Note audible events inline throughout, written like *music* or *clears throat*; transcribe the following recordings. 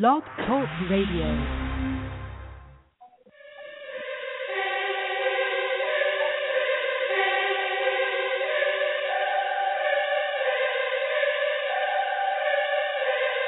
Blog Talk Radio.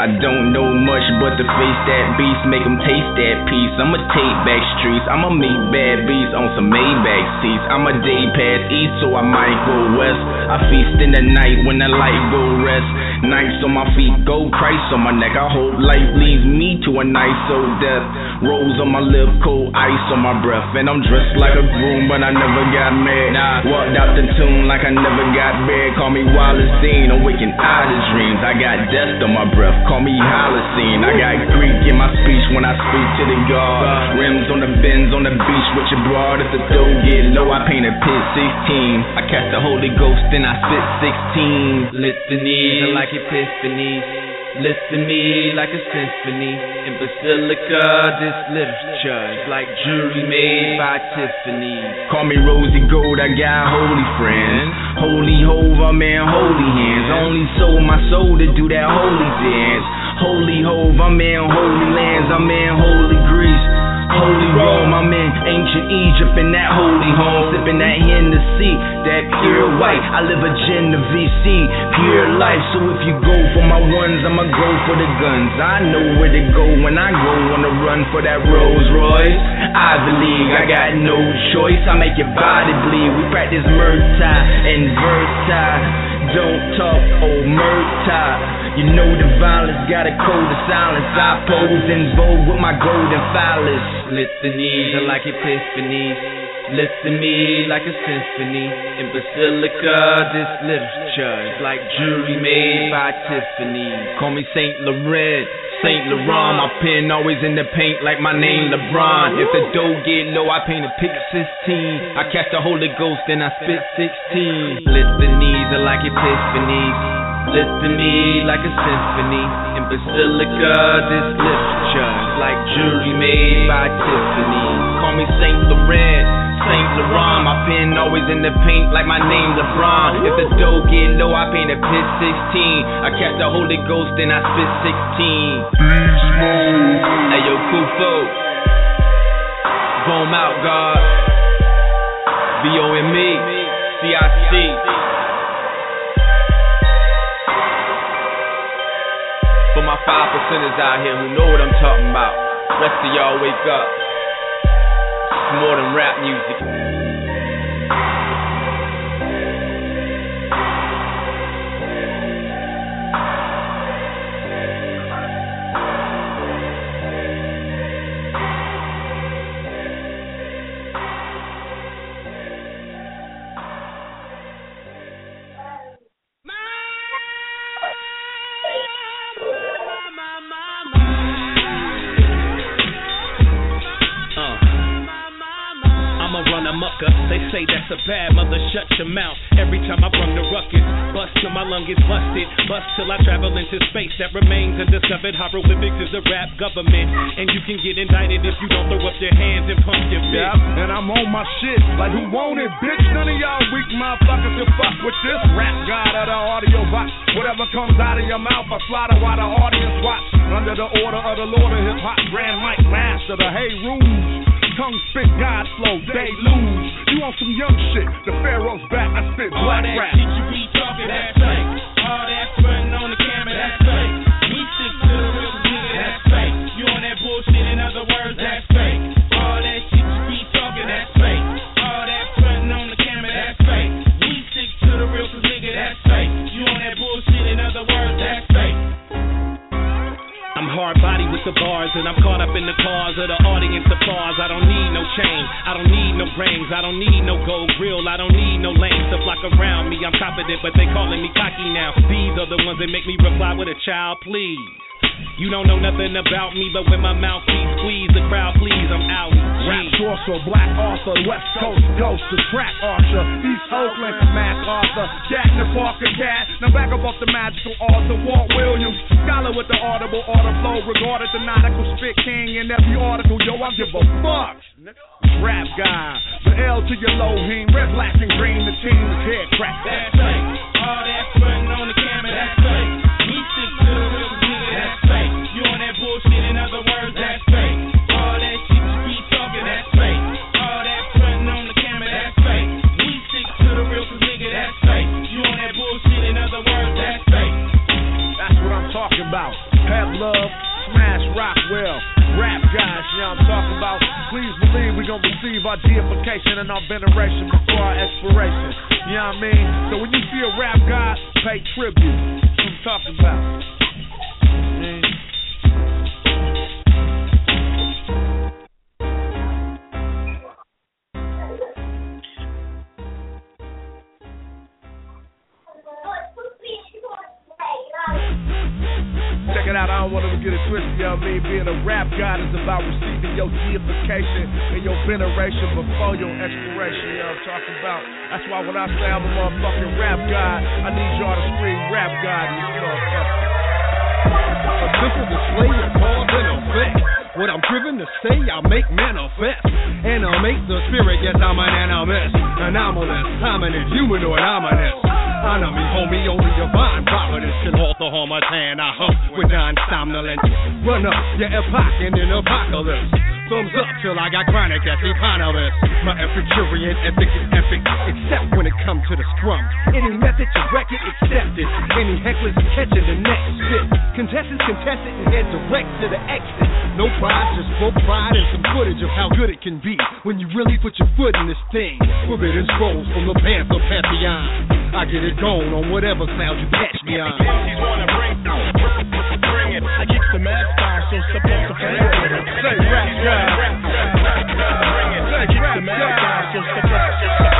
I don't know much but to face that beast, make them taste that peace. I'ma take back streets, I'ma meet bad beats on some Maybach seats. I'ma day pass east, so I might go west. I feast in the night when the light go rest. Nights on my feet, gold Christ on my neck. I hope life leads me to a nice old death. Rose on my lip, cold ice on my breath. And I'm dressed like a groom, but I never got mad. Nah, walked out the tomb like I never got bad. Call me Wallace Dean, I'm waking out of dreams. I got death on my breath, call me Holocene. I got Greek in my speech when I speak to the God. Rims on the bends on the beach with your broad. If the dough get low, I paint a pit 16. I catch the Holy Ghost, and I spit 16. Litany like Listen me like a symphony in Basilica. This literature is like jewelry made by Tiffany. Call me Rosie Gold, I got holy friends. Holy hove, I'm in holy hands. Only sold my soul to do that holy dance. Holy hove, I'm in holy lands. I'm in holy Greece. Holy Rome, I'm in ancient Egypt in that holy home, sipping that Hennessy, that pure white. I live a Genovese, pure life. So if you go for my ones, I'ma go for the guns. I know where to go when I go on the run for that Rolls Royce. Ivy League, I got no choice. I make your body bleed. We practice Murtai and Vertai. Don't talk, oh Murtai. You know the violence got a code of silence. I pose in vogue with my golden phallus. Litanies are like epiphanies. Listen to me like a symphony in Basilica. This literature is like jewelry made by Tiffany. Call me Saint Laurent. Saint Laurent, my pen always in the paint like my name LeBron. If the dough get low, I paint a pick 16. I catch the Holy Ghost, and I spit 16. Lift Litanies are like epiphanies. Listen to me like a symphony in Basilica. This literature is like jewelry made by Tiffany. Call me Saint Laurent. Saint Laurent, my pen always in the paint like my name LeBron. If the dough get low, I paint a pit 16. I catch the Holy Ghost, then I spit 16. Beast mode. Hey yo, Kufo. Boom out, God. V O M E. C I C. For my five percenters out here who know what I'm talking about. Rest of y'all wake up. It's more than rap music. A run amucker. They say that's a bad mother. Shut your mouth. Every time I run the ruckus, bust till my lung is busted. Bust till I travel into space that remains undiscovered. Hieroglyphics is the rap government, and you can get indicted if you don't throw up your hands and pump your fist. Yeah, and I'm on my shit. Like who want it, bitch? None of y'all weak motherfuckers can fuck with this rap god of the audio box. Whatever comes out of your mouth, I slaughter while the audience watch. Under the order of the Lord of Hip Hop, Grand Mike Master, the Hey Rules. Tongue spit God flow, they lose. You on some young shit? The Pharaoh's back, I spit All black that rap. shit you be talking, that's fake. All that frontin' on the camera, that's fake. We stick to the real nigga, that's fake. You on that bullshit, in other words, that's the bars, and I'm caught up in the cause of the audience applause. I don't need no chain, I don't need no rings, I don't need no gold grill, I don't need no lanes to flock around me. I'm confident, but they calling me cocky now. These are the ones that make me reply with a child, please. You don't know nothing about me, but when my mouthpiece squeeze, the crowd please, I'm out. Rap sorcerer, Black Arthur, West Coast Ghost, the track archer, East Oakland, Mac Arthur, Jack the Parker Cat. Now back up off the magical author, Walt Williams, verbal order flow. Regarded the nautical spit king in every article. Yo, I give a fuck. Rap guy, the L to your low. Red, black, and green. The team is head crack. That's fake. All that frontin' on the camera, that's fake. We stick to the real that's fake. You on that bullshit, in other words, that's fake. Nigga, that's fake. You on that bullshit, in other words, that's fake. That's what I'm talking about. Guys, you know I'm talking about. Please believe we gonna receive our deification and our veneration before our expiration. You know what I mean? So when you see a rap god, pay tribute. That's what I'm talking about. Out, I don't want to get it twisted, you know I mean? Being a rap god is about receiving your deification and your veneration before your expiration, you know what I'm talking about? That's why when I say I'm a motherfucking rap god, I need y'all to scream rap god in this is A of cause and effect. What I'm driven to say, I make manifest. Animate the spirit, yes, I'm an animist. Anomalous, hominid, humanoid, ominous. Honor homie, only divine providence can halt the harmattan. I hump with non-somnolence. Run up your epoch in an apocalypse. Thumbs up till I got chronic as eponymous. My Epicurean ethic is epic, except when it comes to the scrum. Any method to wreck it, accepted. Any hecklers catching the next spit. Contestants contested and head direct to the exit. No prize, just full pride and some footage of how good it can be when you really put your foot in this thing. Forbidden scrolls from the Panther Pantheon. I get it going on whatever sound you catch me on. It. I the mad style, so supposed to bring it. Say rap god. Bring it. I kick the mad style, so supposed to I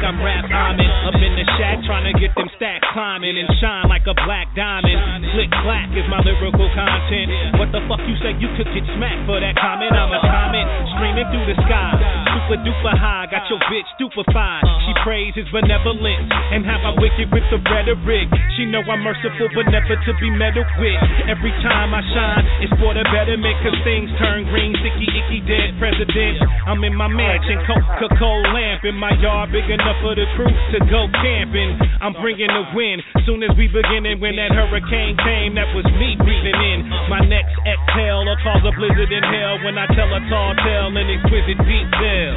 think I'm rap rhyming up in the shack trying to get them stacks climbing and shine like a black diamond. Click clack is my lyrical content. What the fuck you say you could get smacked for that comment? I'm a comet streaming through the sky. Super duper high, got your bitch stupefied. She praises benevolence and how I wicked with the rhetoric. She know I'm merciful but never to be meddled with. Every time I shine, it's for the betterment cause things turn green. Sticky, icky, dead president. I'm in my mansion, Coca-Cola lamp in my yard, big enough for the crew to go camping. I'm bringing the wind. Soon as we beginning, when that hurricane came, that was me breathing in. My next exhale will cause a blizzard in hell when I tell a tall tale in exquisite detail.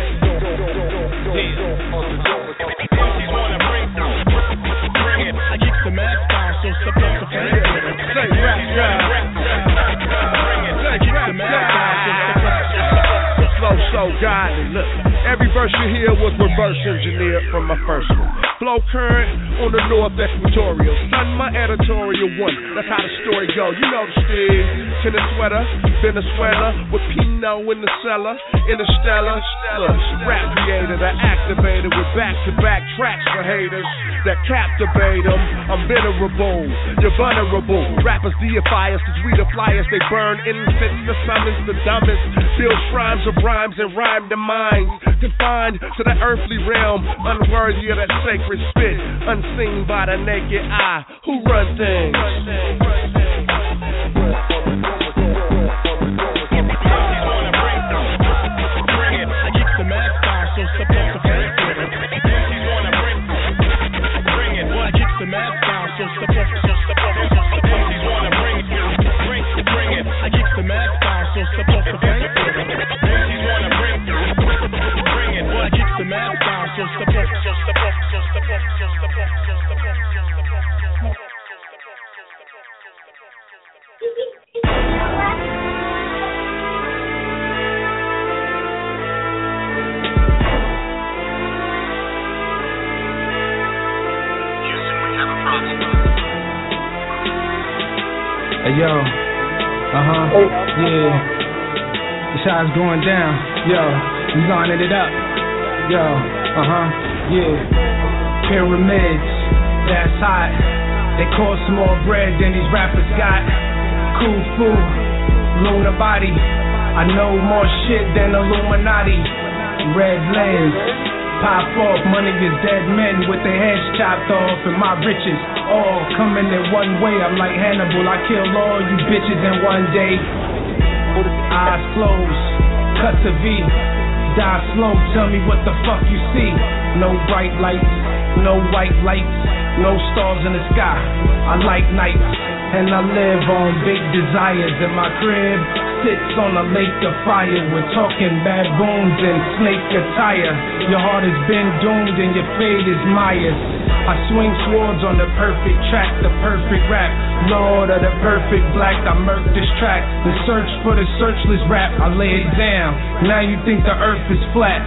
MCs wanna bring, bring it. I kick the mad style, so to bring it. Say rap god. Every verse you hear was reverse engineered from my first one. Flow current on the North Equatorial. Son, my editorial one. That's how the story go. You know the steam. Tennis sweater, Venezuela with Pino in the cellar, Interstellar. Look, rap creator, the activator with back-to-back tracks for haters that captivate them. I'm venerable, you're vulnerable. Rappers deify us cause we the flyers. They burn incense, the summons, the dumbest. Build shrines of rhymes and rhyme the minds. Confined to the earthly realm, unworthy of that sacred spit. Unseen by the naked eye. Who run things? Mad style, so supposed to, so supposed to, so supposed to, so supposed to, so supposed to. Hey yo, uh huh, yeah. The shot's going down. Yo, we lining it up. Yo, uh huh, yeah. Pyramids, that's hot. They cost more bread than these rappers got. Cool food, lunar body. I know more shit than Illuminati. Red lens, pop off. Money is dead men with their heads chopped off, and my riches all coming in one way. I'm like Hannibal. I kill all you bitches in one day. Eyes closed, cut to V. Die slow, tell me what the fuck you see. No bright lights, no white lights, no stars in the sky. I like nights, and I live on big desires. in my crib sits on a lake of fire. We're talking baboons and snake attire. Your heart has been doomed, and your fate is Myers. I swing swords on the perfect track, the perfect rap. Lord of the perfect black, I murk this track. The search for the searchless rap, I lay it down. Now you think the earth is flat.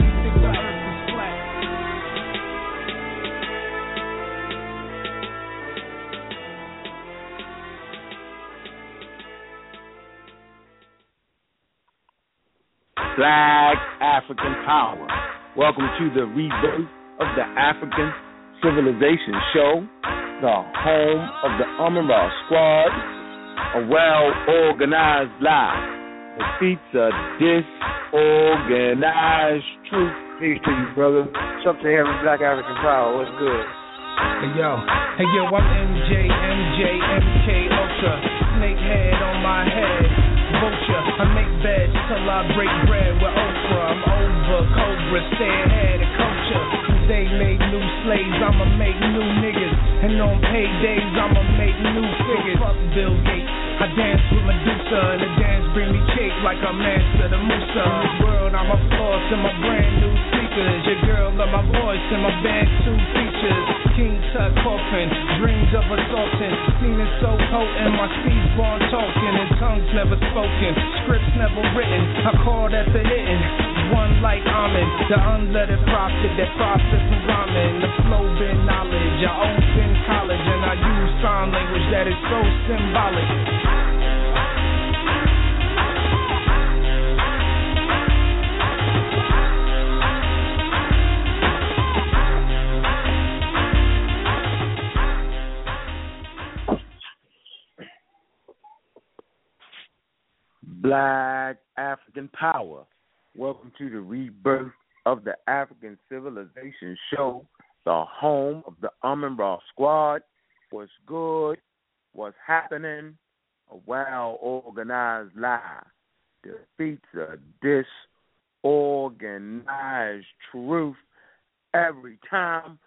Black African Power. Welcome to the rebirth of the African Civilization Show, the home of the Amun Ra Squad, a well organized lie defeats a disorganized truth. Peace to you, brother. Something here with Black African Power. What's good? Hey yo, hey yo, I'm MJ, MJ, MK Ultra, snakehead on my head vulture. I make beds till I break bread with Oprah. I'm over Cobra, stay ahead of culture. They made new slaves, I'ma make new niggas. And on paydays, I'ma make new figures. Fuck Bill Gates. I dance with Medusa, and the dance bring me cake like I'm Mansa the Musa. In this world, I'm a floss in my brand new sneakers. Your girl love my voice and my band two features. King Tut coffin, dreams of assaulting. Seen it so potent, my speech born talking, and tongues never spoken, scripts never written. I call that the hitting. One like Amen, the unlettered prophet that profits from rhyming. The flow been knowledge, I open college, and I use sign language that is so symbolic. Black African Power. Welcome to the rebirth of the African Civilization Show, the home of the Amun Ra Squad. What's good? What's happening? A well organized lie defeats a disorganized truth every time.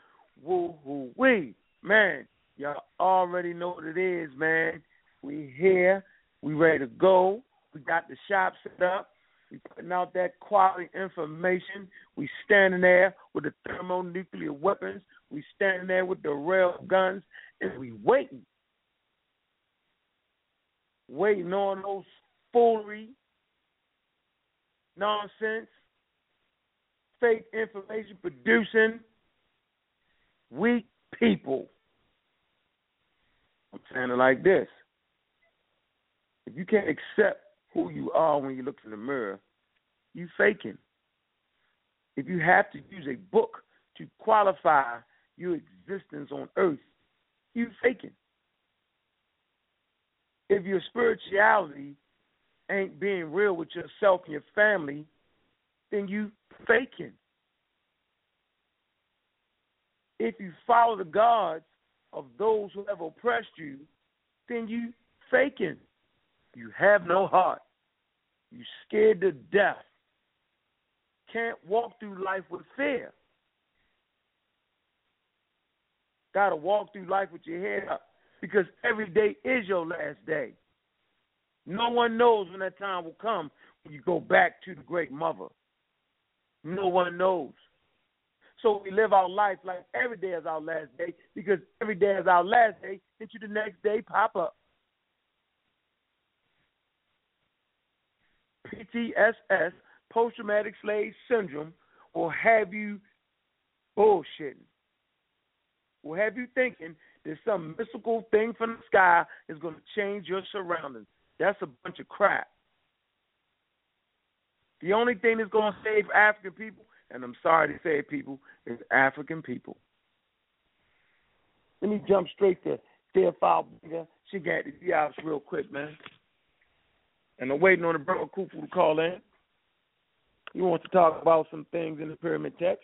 Woo hoo wee. Man, y'all already know what it is, man. We here. We ready to go. We got the shop set up. We putting out that quality information. We standing there with the thermonuclear weapons. We standing there with the rail guns, and we waiting, waiting on those foolery, nonsense, fake information producing weak people. I'm saying it like this: if you can't accept who you are when you look in the mirror, you faking. If you have to use a book to qualify your existence on earth, you faking. If your spirituality ain't being real with yourself and your family, then you faking. If you follow the gods of those who have oppressed you, then you faking. You have no heart. You scared to death. Can't walk through life with fear. Gotta walk through life with your head up because every day is your last day. No one knows when that time will come when you go back to the great mother. No one knows. So we live our life like every day is our last day because every day is our last day into the next day pop up. PTSS, post traumatic slave syndrome, will have you bullshitting. Will have you thinking that some mystical thing from the sky is going to change your surroundings. That's a bunch of crap. The only thing that's going to save African people, and I'm sorry to say people, is African people. Let me jump straight to Theophile She got the hours real quick, man and I'm waiting on the brother Kufu to call in. He wants to talk about some things in the pyramid text.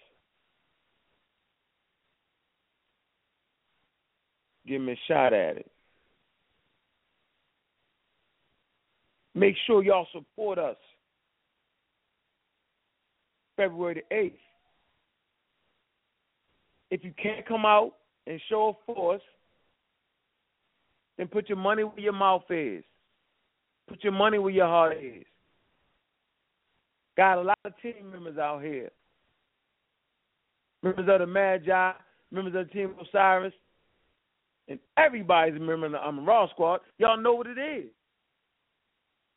Give me a shot at it. Make sure y'all support us. February the 8th. If you can't come out and show a force, then put your money where your mouth is. Put your money where your heart is. Got a lot of team members out here. Members of the Magi members of the Team Osiris, and everybody's a member of the Amun Ra Squad, y'all know what it is.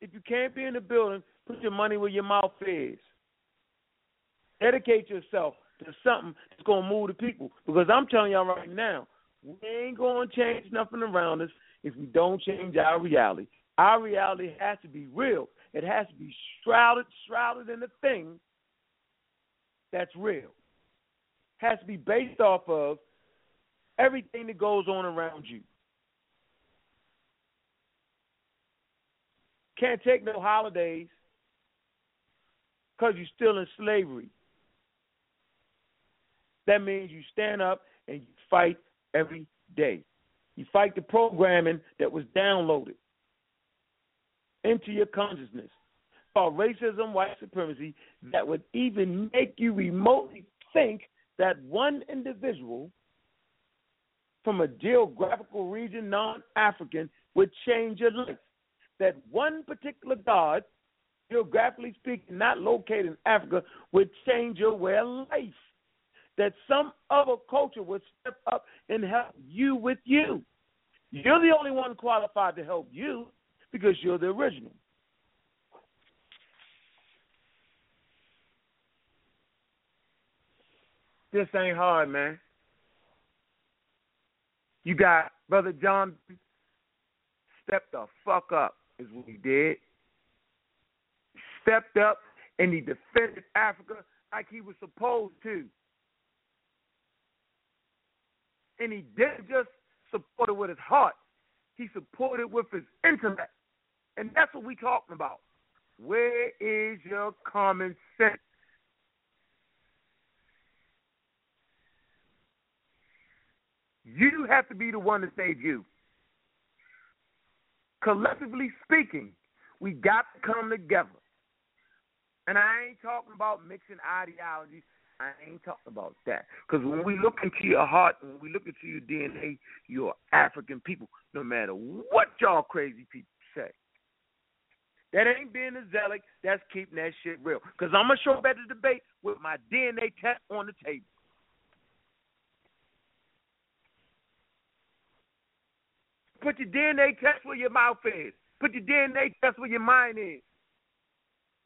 If you can't be in the building, put your money where your mouth is. Dedicate yourself to something that's going to move the people. Because I'm telling y'all right now, we ain't going to change nothing around us if we don't change our reality. Our reality has to be real. It has to be shrouded, shrouded in the thing that's real. Has to be based off of everything that goes on around you. Can't take no holidays because you're still in slavery. That means you stand up and you fight every day. You fight the programming that was downloaded into your consciousness called racism, white supremacy, that would even make you remotely think that one individual from a geographical region, non African, would change your life. That one particular God, geographically speaking, not located in Africa, would change your way of life. That some other culture would step up and help you with you. You're the only one qualified to help you because you're the original. This ain't hard, man. You got Brother John stepped the fuck up, is what he did. Stepped up and he defended Africa like he was supposed to. And he didn't just support it with his heart, he supported it with his intellect. And that's what we're talking about. Where is your common sense? You have to be the one to save you. Collectively speaking, we got to come together. And I ain't talking about mixing ideologies. I ain't talking about that. Because when we look into your heart, when we look into your DNA, you're African people, no matter what y'all crazy people say. That ain't being a zealot. That's keeping that shit real. Because I'm going to show up at the debate with my DNA test on the table. Put your DNA test where your mouth is. Put your DNA test where your mind is.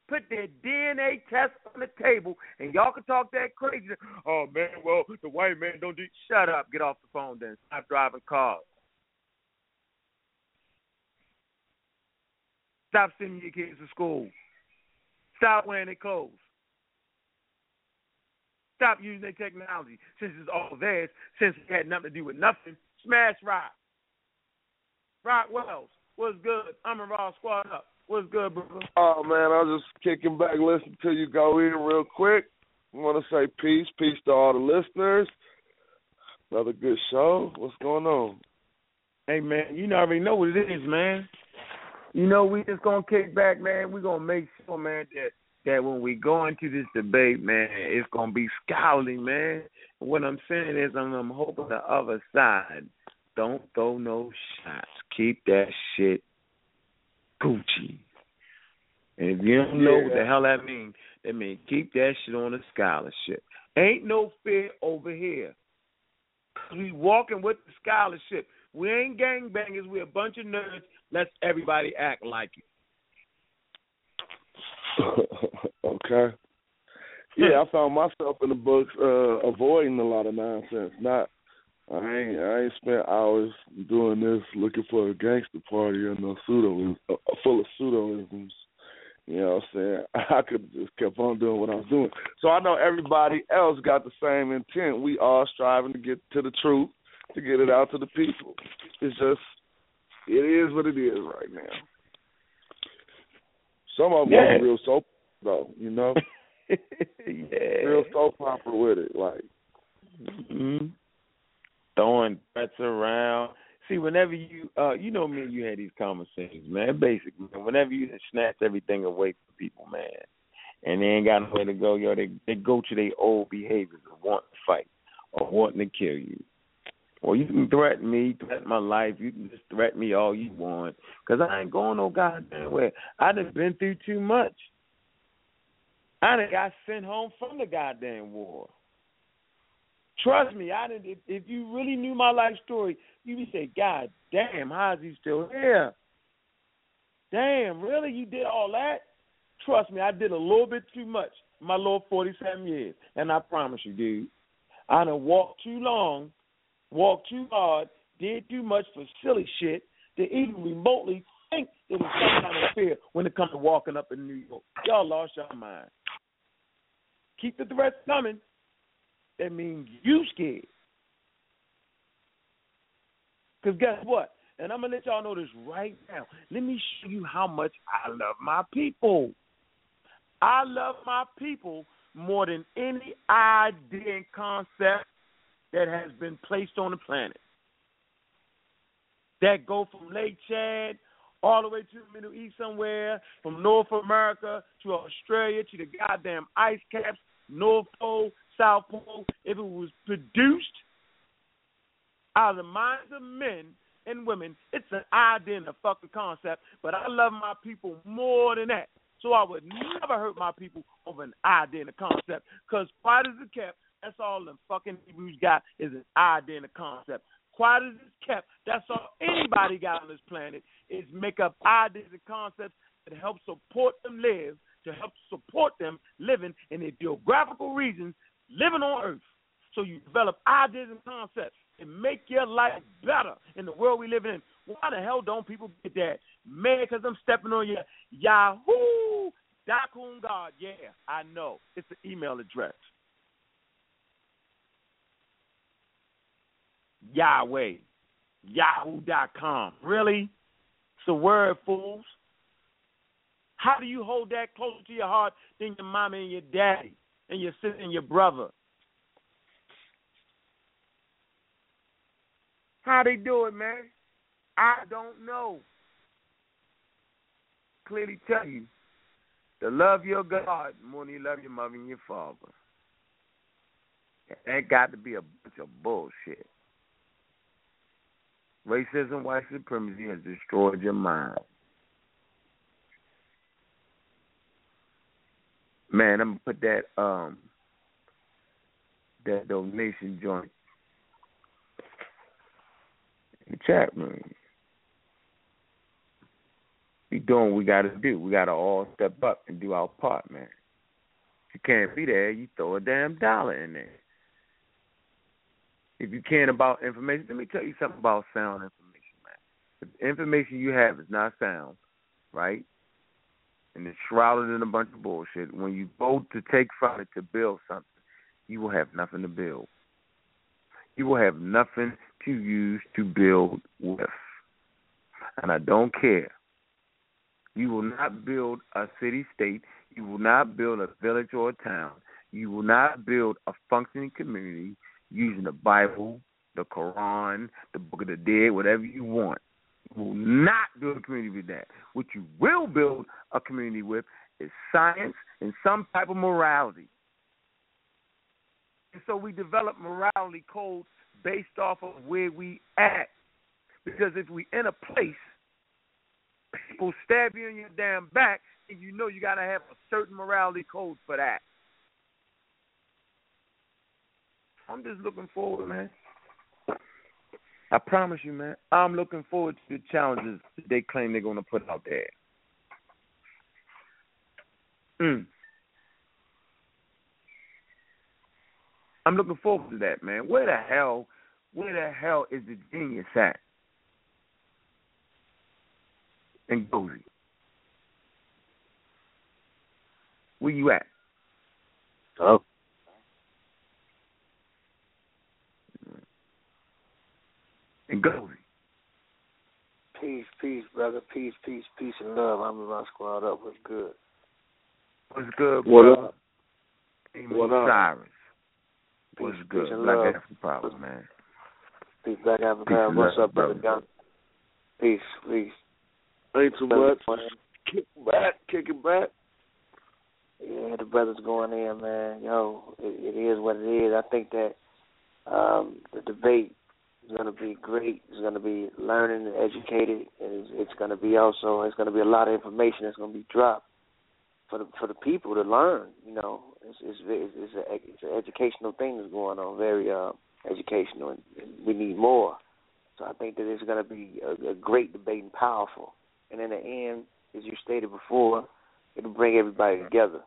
Put that DNA test on the table, and y'all can talk that crazy. Oh man, well the white man don't do. Shut up. Get off the phone then. Stop driving cars. Stop sending your kids to school. Stop wearing their clothes. Stop using their technology since it's all theirs, since it had nothing to do with nothing. Smash rock. Rock Wells, what's good? Amun Ra Squad Up. What's good, brother? Oh man, I was just kicking back, listening to you go in real quick. I want to say peace, peace to all the listeners. Another good show. What's going on? Hey man, you already know what it is, man. You know we just gonna kick back, man. We're gonna make sure, man, that that when we go into this debate, man, it's gonna be scholarly, man. what I'm saying is, I'm, I'm hoping the other side don't throw no shots. Keep that shit Gucci. And if you don't know yeah. what the hell that means, that means keep that shit on a scholarship. Ain't no fear over here. We walking with the scholarship. We ain't gangbangers. We a bunch of nerds. Let's everybody act like it. *laughs* okay. Yeah, I found myself in the books uh avoiding a lot of nonsense, not I ain't I ain't spent hours doing this looking for a gangster party or no pseudo uh, full of pseudoisms. You know what I'm saying? *laughs* I could have just kept on doing what I was doing. So I know everybody else got the same intent. We all striving to get to the truth, to get it out to the people. It's just it is what it is right now. Some of them yeah. are real soap though, you know? *laughs* yeah. Real soap opera with it, like mm-hmm throwing threats around. See, whenever you, uh, you know me, you had these conversations, man. Basically, whenever you snatch everything away from people, man, and they ain't got nowhere to go, yo, they they go to their old behaviors of wanting to fight or wanting to kill you. Or you can threaten me, threaten my life. You can just threaten me all you want, cause I ain't going no goddamn where. I done been through too much. I done got sent home from the goddamn war. Trust me, I didn't. If, if you really knew my life story, you would be say, "God damn, how is he still here?" Damn, really? You did all that? Trust me, I did a little bit too much my little 47 years. And I promise you, dude, I done walked too long, walked too hard, did too much for silly shit to even remotely think there was some kind of fear when it comes to walking up in New York. Y'all lost your mind. Keep the threats coming. That means you scared. Because guess what? And I'm going to let y'all know this right now. Let me show you how much I love my people. I love my people more than any idea and concept that has been placed on the planet. That go from Lake Chad all the way to the Middle East somewhere, from North America to Australia to the goddamn ice caps, North Pole, South Pole. If it was produced out of the minds of men and women, it's an idea and a fucking concept. But I love my people more than that. So I would never hurt my people over an idea and a concept. Because quiet as it kept, that's all the fucking Hebrews got is an idea and a concept. Quiet as it's kept, that's all anybody got on this planet is make up ideas and concepts that help support them live, to help support them living in their geographical regions, living on Earth. So you develop ideas and concepts and make your life better in the world we live in. Why the hell don't people get that? Man, because I'm stepping on your Yahoo Dakun God. Yeah, I know. It's an email address. Yahweh. Yahoo.com. Really? It's a word, fools. How do you hold that closer to your heart than your mama and your daddy and your sister and your brother? How they do it, man? I don't know. Clearly tell you to love your God more than you love your mother and your father. That got to be a bunch of bullshit. Racism, white supremacy has destroyed your mind. Man, I'm gonna put that um that donation joint in the chat room. We doing what we gotta do. We gotta all step up and do our part, man. If you can't be there, you throw a damn dollar in there. If you can't about information, let me tell you something about sound information, man. If the information you have is not sound, right? And it's shrouded in a bunch of bullshit. When you go to take from it to build something, you will have nothing to build. You will have nothing to use to build with. And I don't care. You will not build a city state. You will not build a village or a town. You will not build a functioning community using the Bible, the Quran, the Book of the Dead, whatever you want. Will not build a community with that. What you will build a community with is science and some type of morality. And so we develop morality codes based off of where we at. Because if we in a place, people stab you in your damn back, and you know you got to have a certain morality code for that. I'm just looking forward, man. I promise you, man. I'm looking forward to the challenges they claim they're going to put out there. Mm. I'm looking forward to that, man. Where the hell, where the hell is the genius at? And Gozy. Where you at? Oh. And Gozy. Peace, peace, brother. Peace, peace, peace, and love. I'm in my squad up. What's good? What's good, What up? Amos What up? Cyrus. Peace, What's peace, good? and Black love. African problem, man. Peace, Black Peace Africa. and What's love, up, brother brother. John? Peace, peace. Ain't too Brother much. John. Kick back, kick it back. Yeah, the brothers going in, man. Yo, it, it is what it is. I think that um, the debate is going to be great. It's going to be learning and educated, and it's, it's going to be also it's going to be a lot of information that's going to be dropped. for the for the people to learn. You know, it's it's it's, it's, a, it's an educational thing that's going on, very uh, educational, and, and we need more. So I think that it's going to be a, a great debate and powerful. And in the end, as you stated before, it'll bring everybody together.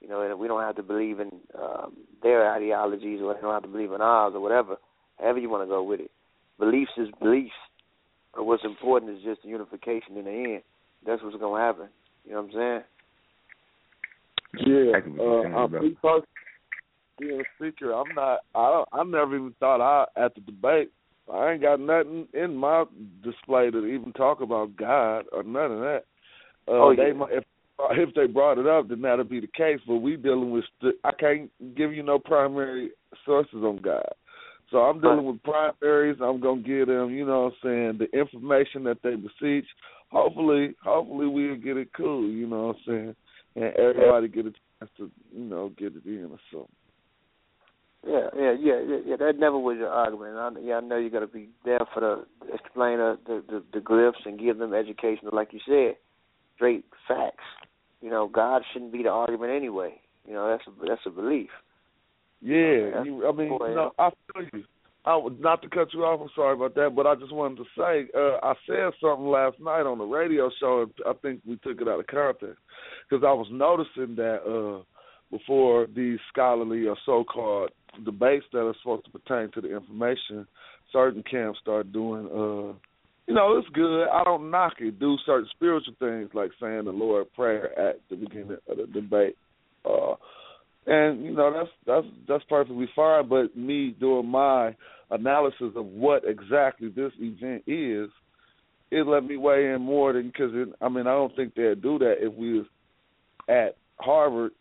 You know, and we don't have to believe in um, their ideologies, or we don't have to believe in ours, or whatever. However you want to go with it. Beliefs is beliefs. But what's important is just the unification in the end. That's what's going to happen. You know what I'm saying? Yeah, uh, I'm me personally, being a speaker, I'm not. I don't. I never even thought I at the debate. I ain't got nothing in my display to even talk about God or none of that. Uh, oh yeah. They, if if they brought it up, then that'll be the case. But we dealing with. St- I can't give you no primary sources on God. So I'm dealing with primaries. I'm gonna give them, you know, what I'm saying the information that they beseech. Hopefully, hopefully we'll get it cool. You know what I'm saying, and everybody get a chance to, you know, get it in or something. Yeah, yeah, yeah, yeah. yeah. That never was your argument. I, yeah, I know you got to be there for the explain the, the the the glyphs and give them education, like you said, straight facts. You know, God shouldn't be the argument anyway. You know, that's a that's a belief. Yeah, you, I mean, you know, I feel you. I would not to cut you off. I'm sorry about that, but I just wanted to say uh, I said something last night on the radio show. and I think we took it out of context because I was noticing that uh, before these scholarly or so-called debates that are supposed to pertain to the information, certain camps start doing. uh you know, it's good. I don't knock it. Do certain spiritual things like saying the Lord prayer at the beginning of the debate. Uh and you know that's that's that's perfectly fine. But me doing my analysis of what exactly this event is, it let me weigh in more than because I mean I don't think they'd do that if we was at Harvard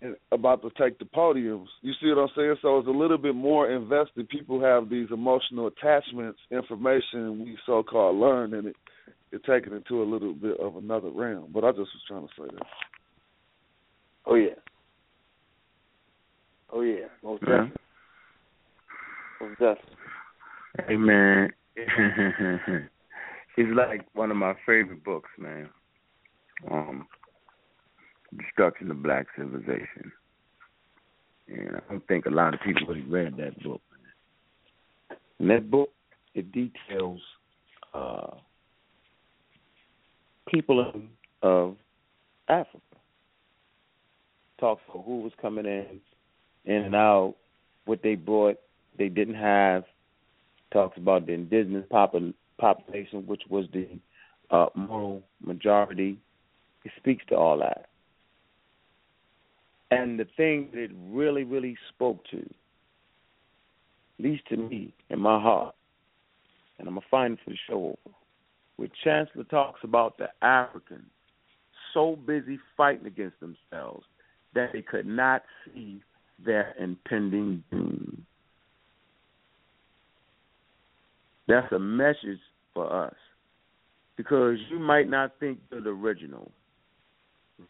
and about to take the podiums. You see what I'm saying? So it's a little bit more invested. People have these emotional attachments, information we so called learn, and it it taken it to a little bit of another realm. But I just was trying to say that. Oh yeah. Oh yeah, most yeah. definitely. Most definitely. Hey man, *laughs* it's like one of my favorite books, man. Um, Destruction of Black Civilization, and I don't think a lot of people have read that book. In that book, it details uh, people of, of Africa. Talks about who was coming in in and out, what they brought, they didn't have. Talks about the indigenous popul- population, which was the uh, moral majority. It speaks to all that. And the thing that it really, really spoke to, at least to me in my heart, and I'm to find it for the show over, where Chancellor talks about the Africans so busy fighting against themselves that they could not see their impending doom. That's a message for us because you might not think you're the original,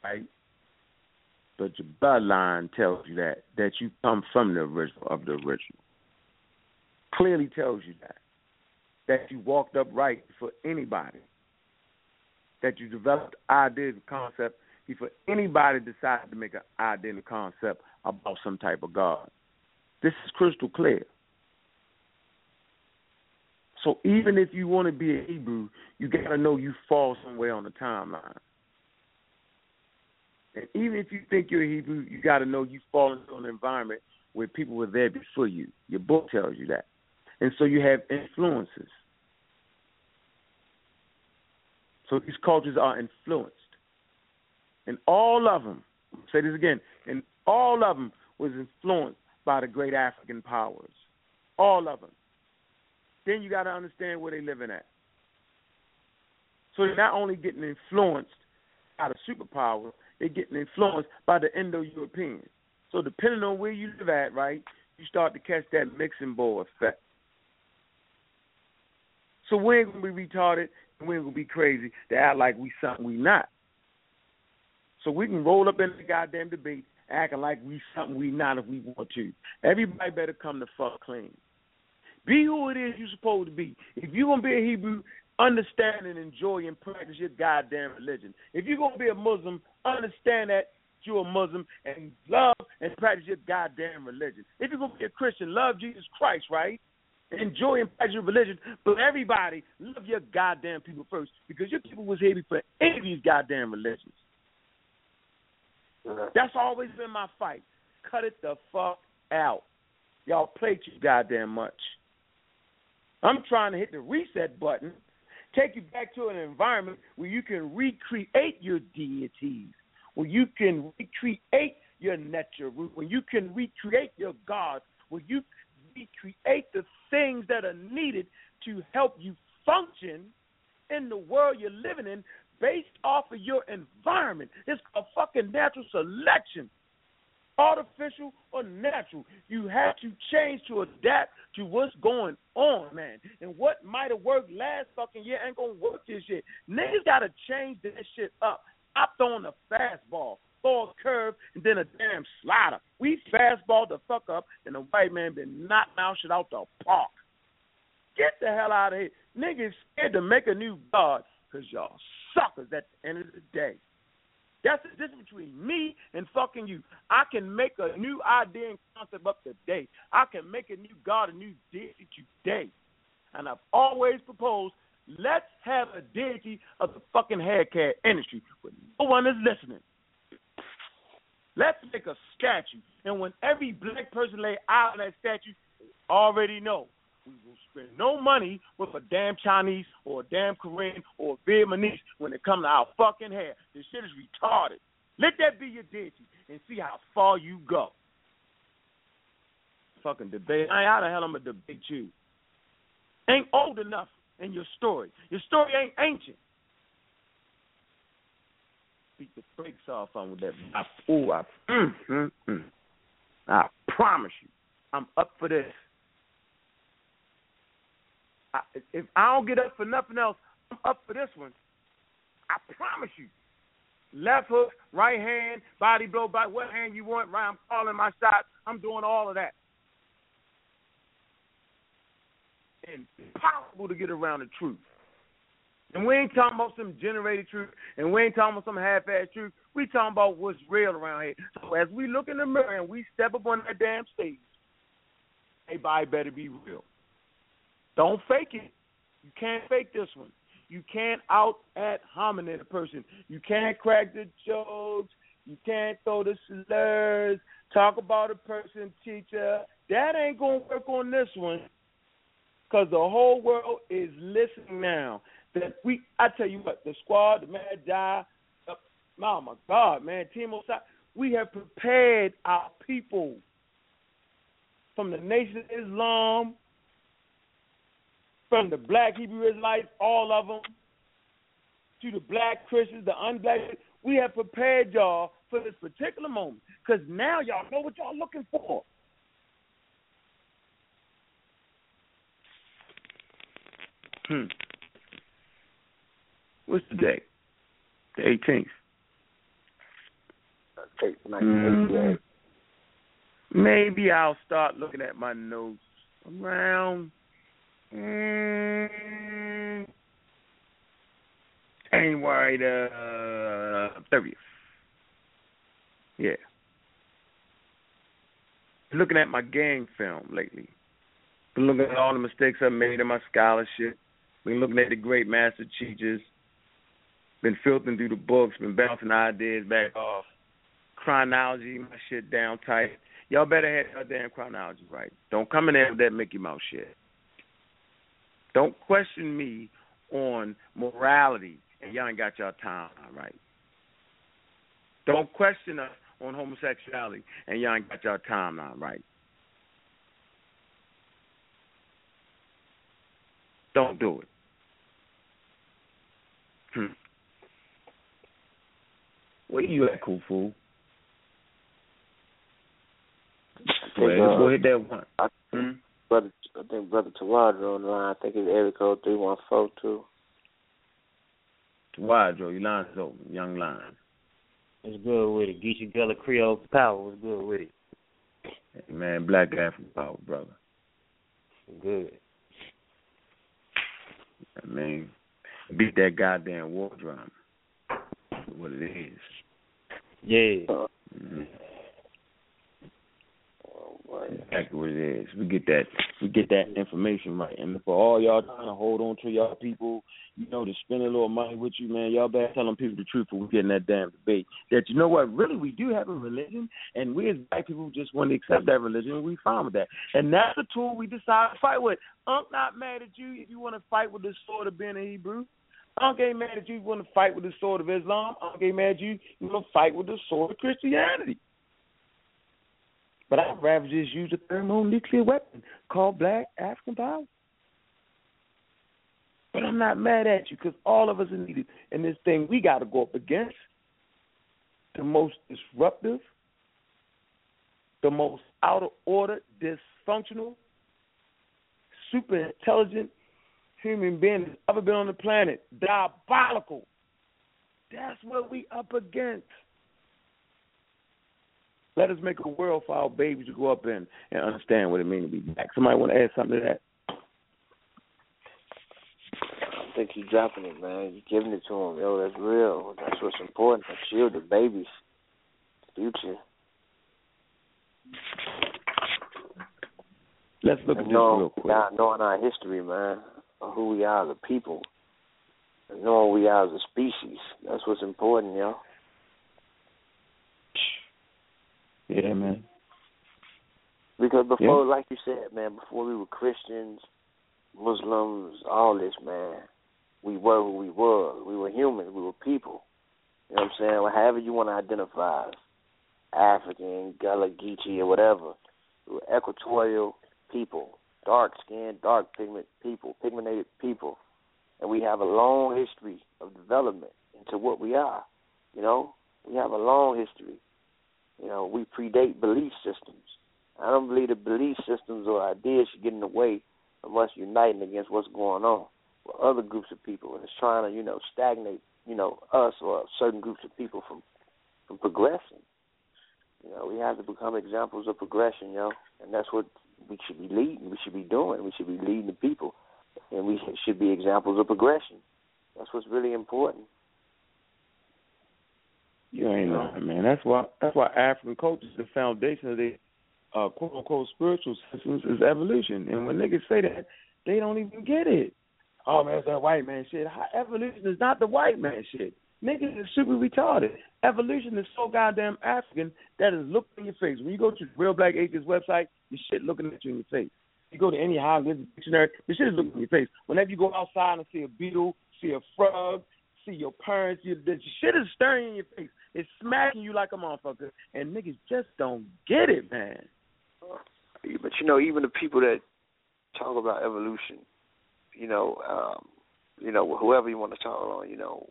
right? But your bloodline tells you that that you come from the original of the original. Clearly tells you that that you walked upright for anybody, that you developed ideas and concepts before anybody decided to make an idea and concept about some type of God. This is crystal clear. So even if you want to be a Hebrew, you got to know you fall somewhere on the timeline. And even if you think you're a Hebrew, you got to know you fall into an environment where people were there before you. Your book tells you that. And so you have influences. So these cultures are influenced. And all of them, say this again, all of them was influenced by the great African powers. All of them. Then you got to understand where they're living at. So they're not only getting influenced by the superpower, they're getting influenced by the Indo-Europeans. So depending on where you live at, right, you start to catch that mixing bowl effect. So we ain't gonna be retarded and we ain't gonna be crazy to act like we something we not. So we can roll up in the goddamn debate acting like we something we not if we want to. Everybody better come to fuck clean. Be who it is you're supposed to be. If you're gonna be a Hebrew, understand and enjoy and practice your goddamn religion. If you're gonna be a Muslim, understand that you're a Muslim and love and practice your goddamn religion. If you're gonna be a Christian, love Jesus Christ, right? Enjoy and practice your religion, but everybody love your goddamn people first because your people was here before any of these goddamn religions. That's always been my fight. Cut it the fuck out. Y'all play too goddamn much. I'm trying to hit the reset button, take you back to an environment where you can recreate your deities, where you can recreate your nature, root, where you can recreate your gods, where you recreate the things that are needed to help you function in the world you're living in based off of your environment. It's a fucking natural selection artificial or natural. You have to change to adapt to what's going on, man. And what might have worked last fucking year ain't gonna work this year. Niggas gotta change that shit up. I throwing a fastball, throw a curve, and then a damn slider. We fastball the fuck up, and the white man been knocking our shit out the park. Get the hell out of here. Niggas scared to make a new god because y'all suckers at the end of the day. That's the difference between me and fucking you. I can make a new idea and concept up today. I can make a new God, a new deity today. And I've always proposed let's have a deity of the fucking haircare industry, but no one is listening. Let's make a statue, and when every black person lay out on that statue, already know we will spend no money with a damn Chinese or a damn Korean or a Vietnamese when it comes to our fucking hair. This shit is retarded. Let that be your deity and see how far you go. Fucking debate. I how the hell I'm gonna debate you? Ain't old enough in your story. Your story ain't ancient. Beat the brakes off on with that. I, ooh, I, mm, mm, mm. I promise you, I'm up for this. I, if I don't get up for nothing else, I'm up for this one. I promise you. Left hook, right hand, body blow, by what hand you want, right? I'm calling my shots. I'm doing all of that. Impossible to get around the truth. And we ain't talking about some generated truth, and we ain't talking about some half-assed truth. We talking about what's real around here. So as we look in the mirror and we step up on that damn stage, everybody better be real. Don't fake it. You can't fake this one. You can't out ad hominem a person. You can't crack the jokes. You can't throw the slurs. Talk about a person, teacher. That ain't gonna work on this one, cause the whole world is listening now. That we, I tell you what, the squad, the Mad Die, oh my God, man, Team Osai, we have prepared our people from the Nation of Islam from the black Hebrew Israelites, all of them, to the black Christians, the unblack. We have prepared y'all for this particular moment because now y'all know what y'all looking for. Hmm. What's the date? The 18th. Mm-hmm. Maybe I'll start looking at my notes around Mm, January the thirtieth. Yeah. Looking at my gang film lately. Been looking at all the mistakes I made in my scholarship. Been looking at the great master teachers. Been filtering through the books. Been bouncing ideas back off. Chronology, my shit down tight. Y'all better have your damn chronology right. Don't come in there with that Mickey Mouse shit. Don't question me on morality and y'all ain't got y'all time right. Don't question us on homosexuality and y'all ain't got y'all timeline right. Don't do it. Hmm. Where you at, cool fool? Go ahead, uh, go hit that one. Hmm? Brother, I think Brother Tawadro on the line. I think it's area code three one four two. Tawadro, your line's open, young line. It's good with it. Geechee Gullah Creole Power was good with it. Hey, man, Black African Power, brother. Good. I mean, beat that goddamn war drum. What it is. Yeah. Mm-hmm. Exactly what it is. We get that we get that information right. And for all y'all trying to hold on to y'all people, you know, to spend a little money with you, man, y'all better telling people the truth when we getting that damn debate. That you know what, really we do have a religion and we as black people just want to accept that religion and we fine with that. And that's the tool we decide to fight with. I'm not mad at you if you want to fight with the sword of being a Hebrew. Unc ain't mad at you if you want to fight with the sword of Islam. Unc ain't mad at you if you want to fight with the sword of Christianity. But I'd rather just use a thermonuclear weapon called black African power. But I'm not mad at you because all of us are needed. in this thing we got to go up against the most disruptive, the most out of order, dysfunctional, super intelligent human being that's ever been on the planet. Diabolical. That's what we up against. Let us make a world for our babies to grow up in and understand what it means to be black. Somebody want to add something to that? I think you're dropping it, man. You're giving it to them. Yo, that's real. That's what's important. To shield the babies' future. Let's look and at know, this real quick. Now, knowing our history, man, who we are as a people, and knowing we are as a species. That's what's important, yo. Yeah, man. Because before, Yeah. like you said, man, before we were Christians, Muslims, all this, man, we were who we were. We were humans. We were people. You know what I'm saying? Well, however you want to identify us, African, Gullah Geechee, or whatever. We were equatorial people, dark skinned, dark pigment people, pigmented people. And we have a long history of development into what we are. You know, we have a long history. You know, we predate belief systems. I don't believe the belief systems or ideas should get in the way of us uniting against what's going on with other groups of people and it's trying to, you know, stagnate, you know, us or certain groups of people from from progressing. You know, we have to become examples of progression, yo, and that's what we should be leading. We should be doing. We should be leading the people, and we should be examples of progression. That's what's really important. You ain't right, man. That's why that's why African culture is the foundation of the uh, quote unquote spiritual systems is evolution. And when niggas say that, they don't even get it. Oh man, it's that white man shit. Evolution is not the white man shit. Niggas is super retarded. Evolution is so goddamn African that is looking in your face. When you go to the Real Black Acres website, your shit looking at you in your face. You go to any Hogwarts dictionary, the shit is looking in your face. Whenever you go outside and see a beetle, see a frog, see your parents, you, the shit is staring in your face. It's smacking you like a motherfucker, and niggas just don't get it, man. But you know, even the people that talk about evolution, you know, um, you know, whoever you want to talk on, you know,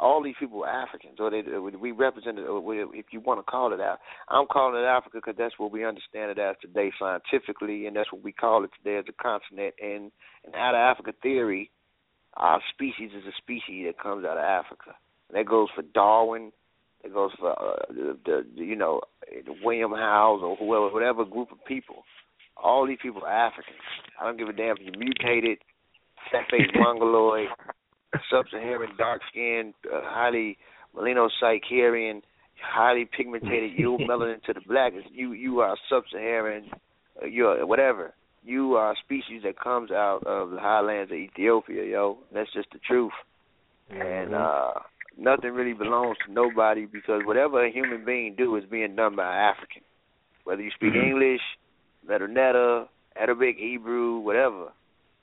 all these people are Africans, or they we represent it, or we, if you want to call it out. I'm calling it Africa because that's what we understand it as today scientifically, and that's what we call it today as a continent. And, and out of Africa theory, our species is a species that comes out of Africa. And that goes for Darwin. It goes for uh, the, the you know the William Howes or whoever, whatever group of people. All these people are Africans. I don't give a damn if you're mutated, fat-faced *laughs* mongoloid, sub-Saharan, dark-skinned, uh, highly melanocyte-carrying, highly pigmented, you *laughs* melanin to the black. You you are sub-Saharan. Uh, you're whatever. You are a species that comes out of the highlands of Ethiopia, yo. That's just the truth. And uh nothing really belongs to nobody because whatever a human being do is being done by an African. Whether you speak Mhm. English, Medu Neter, Arabic, Hebrew, whatever.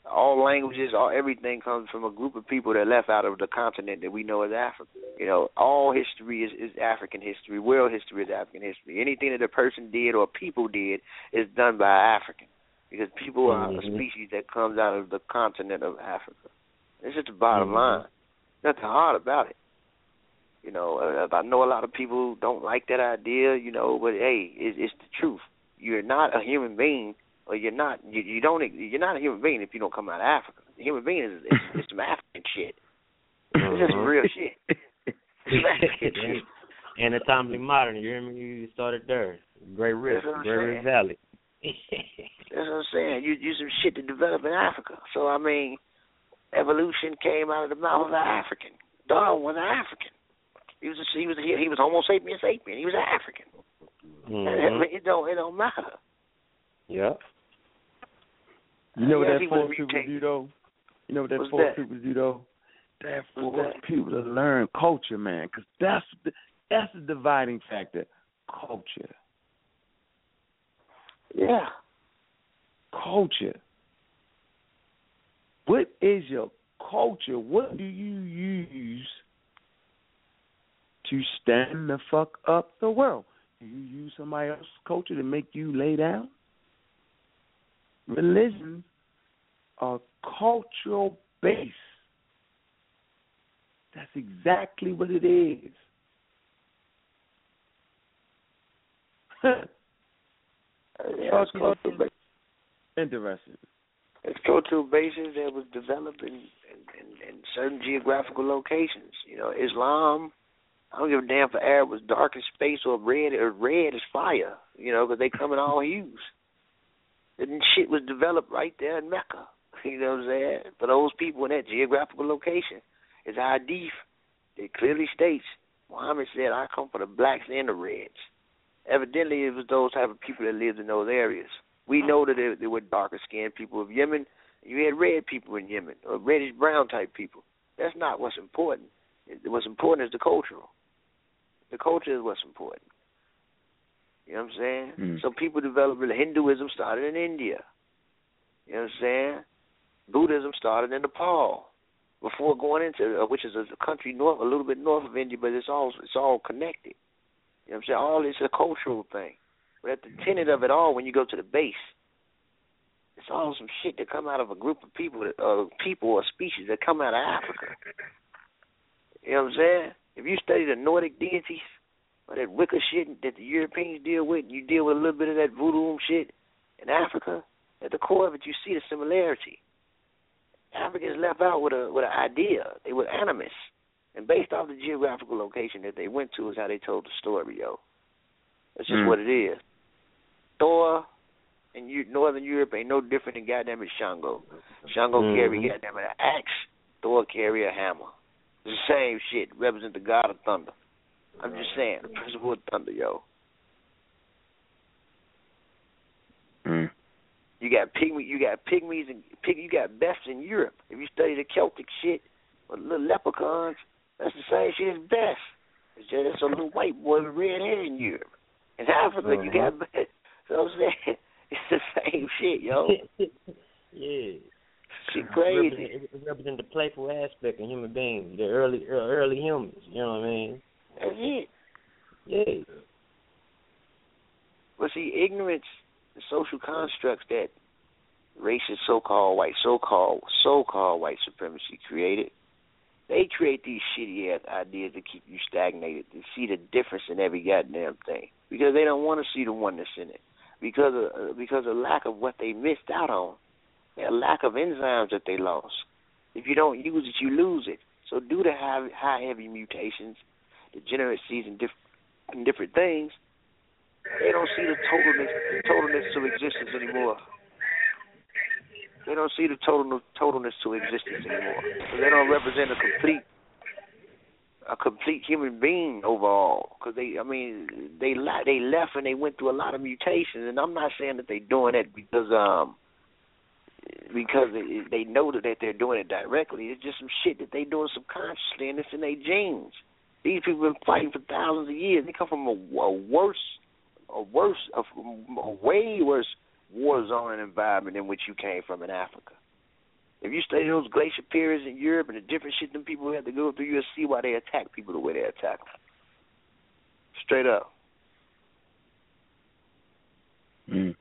All languages, all everything comes from a group of people that left out of the continent that we know as Africa. You know, all history is, is African history. World history is African history. Anything that a person did or people did is done by an African. Because people are a Mhm. species that comes out of the continent of Africa. It's just the bottom Mhm. line. Nothing hard about it. You know, uh, I know a lot of people don't like that idea, you know, but hey, it's, it's the truth. You're not a human being, or you're not. You, you don't. You're not a human being if you don't come out of Africa. A human being is is, is some African shit. It's just Mhm. real shit. It's African *laughs* shit. Anatomically modern, you hear me? You started there. Great Rift, That's what I'm Great Rift. Valley. That's what I'm saying. You you some shit to develop in Africa. So I mean, evolution came out of the mouth of an African. Darwin was an African. He was a, he was a, he was Homo sapiens sapien. He was an African. Mhm. *laughs* it don't it don't matter. Yeah. You know what Yes, that he was forced people do though? You know what that What's forced people do though? That What's forced people to learn culture, man, because that's the, that's the dividing factor. Culture, Yeah. culture. What is your culture? What do you use to stand the fuck up the world? Do you use somebody else's culture to make you lay down? Religions are cultural based. That's exactly what it is. *laughs* Yeah, it's cultural ba- Interesting. it's cultural basis that was developed in, in, in, in certain geographical locations. You know, Islam. I don't give a damn if the Arab was dark as space or red or red as fire. You know, because they come in all hues. And shit was developed right there in Mecca. *laughs* You know what I'm saying? For those people in that geographical location, it's hadith. It clearly states Muhammad said, "I come for the blacks and the reds." Evidently, it was those type of people that lived in those areas. We know that there, there were darker skinned people of Yemen. You had red people in Yemen, or reddish brown type people. That's not what's important. What's important is the cultural. The culture is what's important. You know what I'm saying? Mm. So people developed Hinduism started in India. You know what I'm saying? Buddhism started in Nepal before going into uh, which is a country north a little bit north of India, but it's all it's all connected. You know what I'm saying? All this is a cultural thing. But at the tenet of it all, when you go to the base, it's all some shit that come out of a group of people, that, uh, people or species that come out of Africa. You know what I'm saying? If you study the Nordic deities or that Wicca shit that the Europeans deal with, and you deal with a little bit of that voodoo shit in Africa, at the core of it, you see the similarity. Africans left out with a with an idea. They were animists, and based off the geographical location that they went to is how they told the story, yo. That's just Mm. what it is. Thor in Eu- Northern Europe ain't no different than goddamn it Shango. Shango Mhm. carry goddamn it an axe. Thor carry a hammer. It's the same shit. Represent the god of thunder. I'm just saying, the principle of thunder, yo. Mm. You got pygmy, you got pygmies and pig, you got Bes in Europe. If you study the Celtic shit or the little leprechauns, that's the same shit as Bes. It's just it's a little white boy with red hair in Europe. In Africa, you got Bes. *laughs* so I'm saying *laughs* it's the same shit, yo. *laughs* yeah. Shit crazy. It represent the playful aspect of human beings, the early early, early humans. You know what I mean? That's it. Yeah. But see, ignorance, the social constructs that racist so-called white, so-called so-called white supremacy created, they create these shitty ass ideas to keep you stagnated, to see the difference in every goddamn thing, because they don't want to see the oneness in it, because of uh, because of lack of what they missed out on, a lack of enzymes that they lost. If you don't use it, you lose it. So due to high, high heavy mutations, degeneracies, and diff- and different things, they don't see the totalness totalness to existence anymore. They don't see the total totalness to existence anymore. So they don't represent a complete a complete human being overall. Because they, I mean, they they left and they went through a lot of mutations. And I'm not saying that they're doing it because um because they, they know that they're doing it directly. It's just some shit that they're doing subconsciously, and it's in their genes. These people been fighting for thousands of years. They come from a, a worse, a worse, a, a way worse war zone environment than which you came from in Africa. If you study those glacier periods in Europe and the different shit them people had to go through, you'll see why they attack people the way they attack them. Straight up. Mm.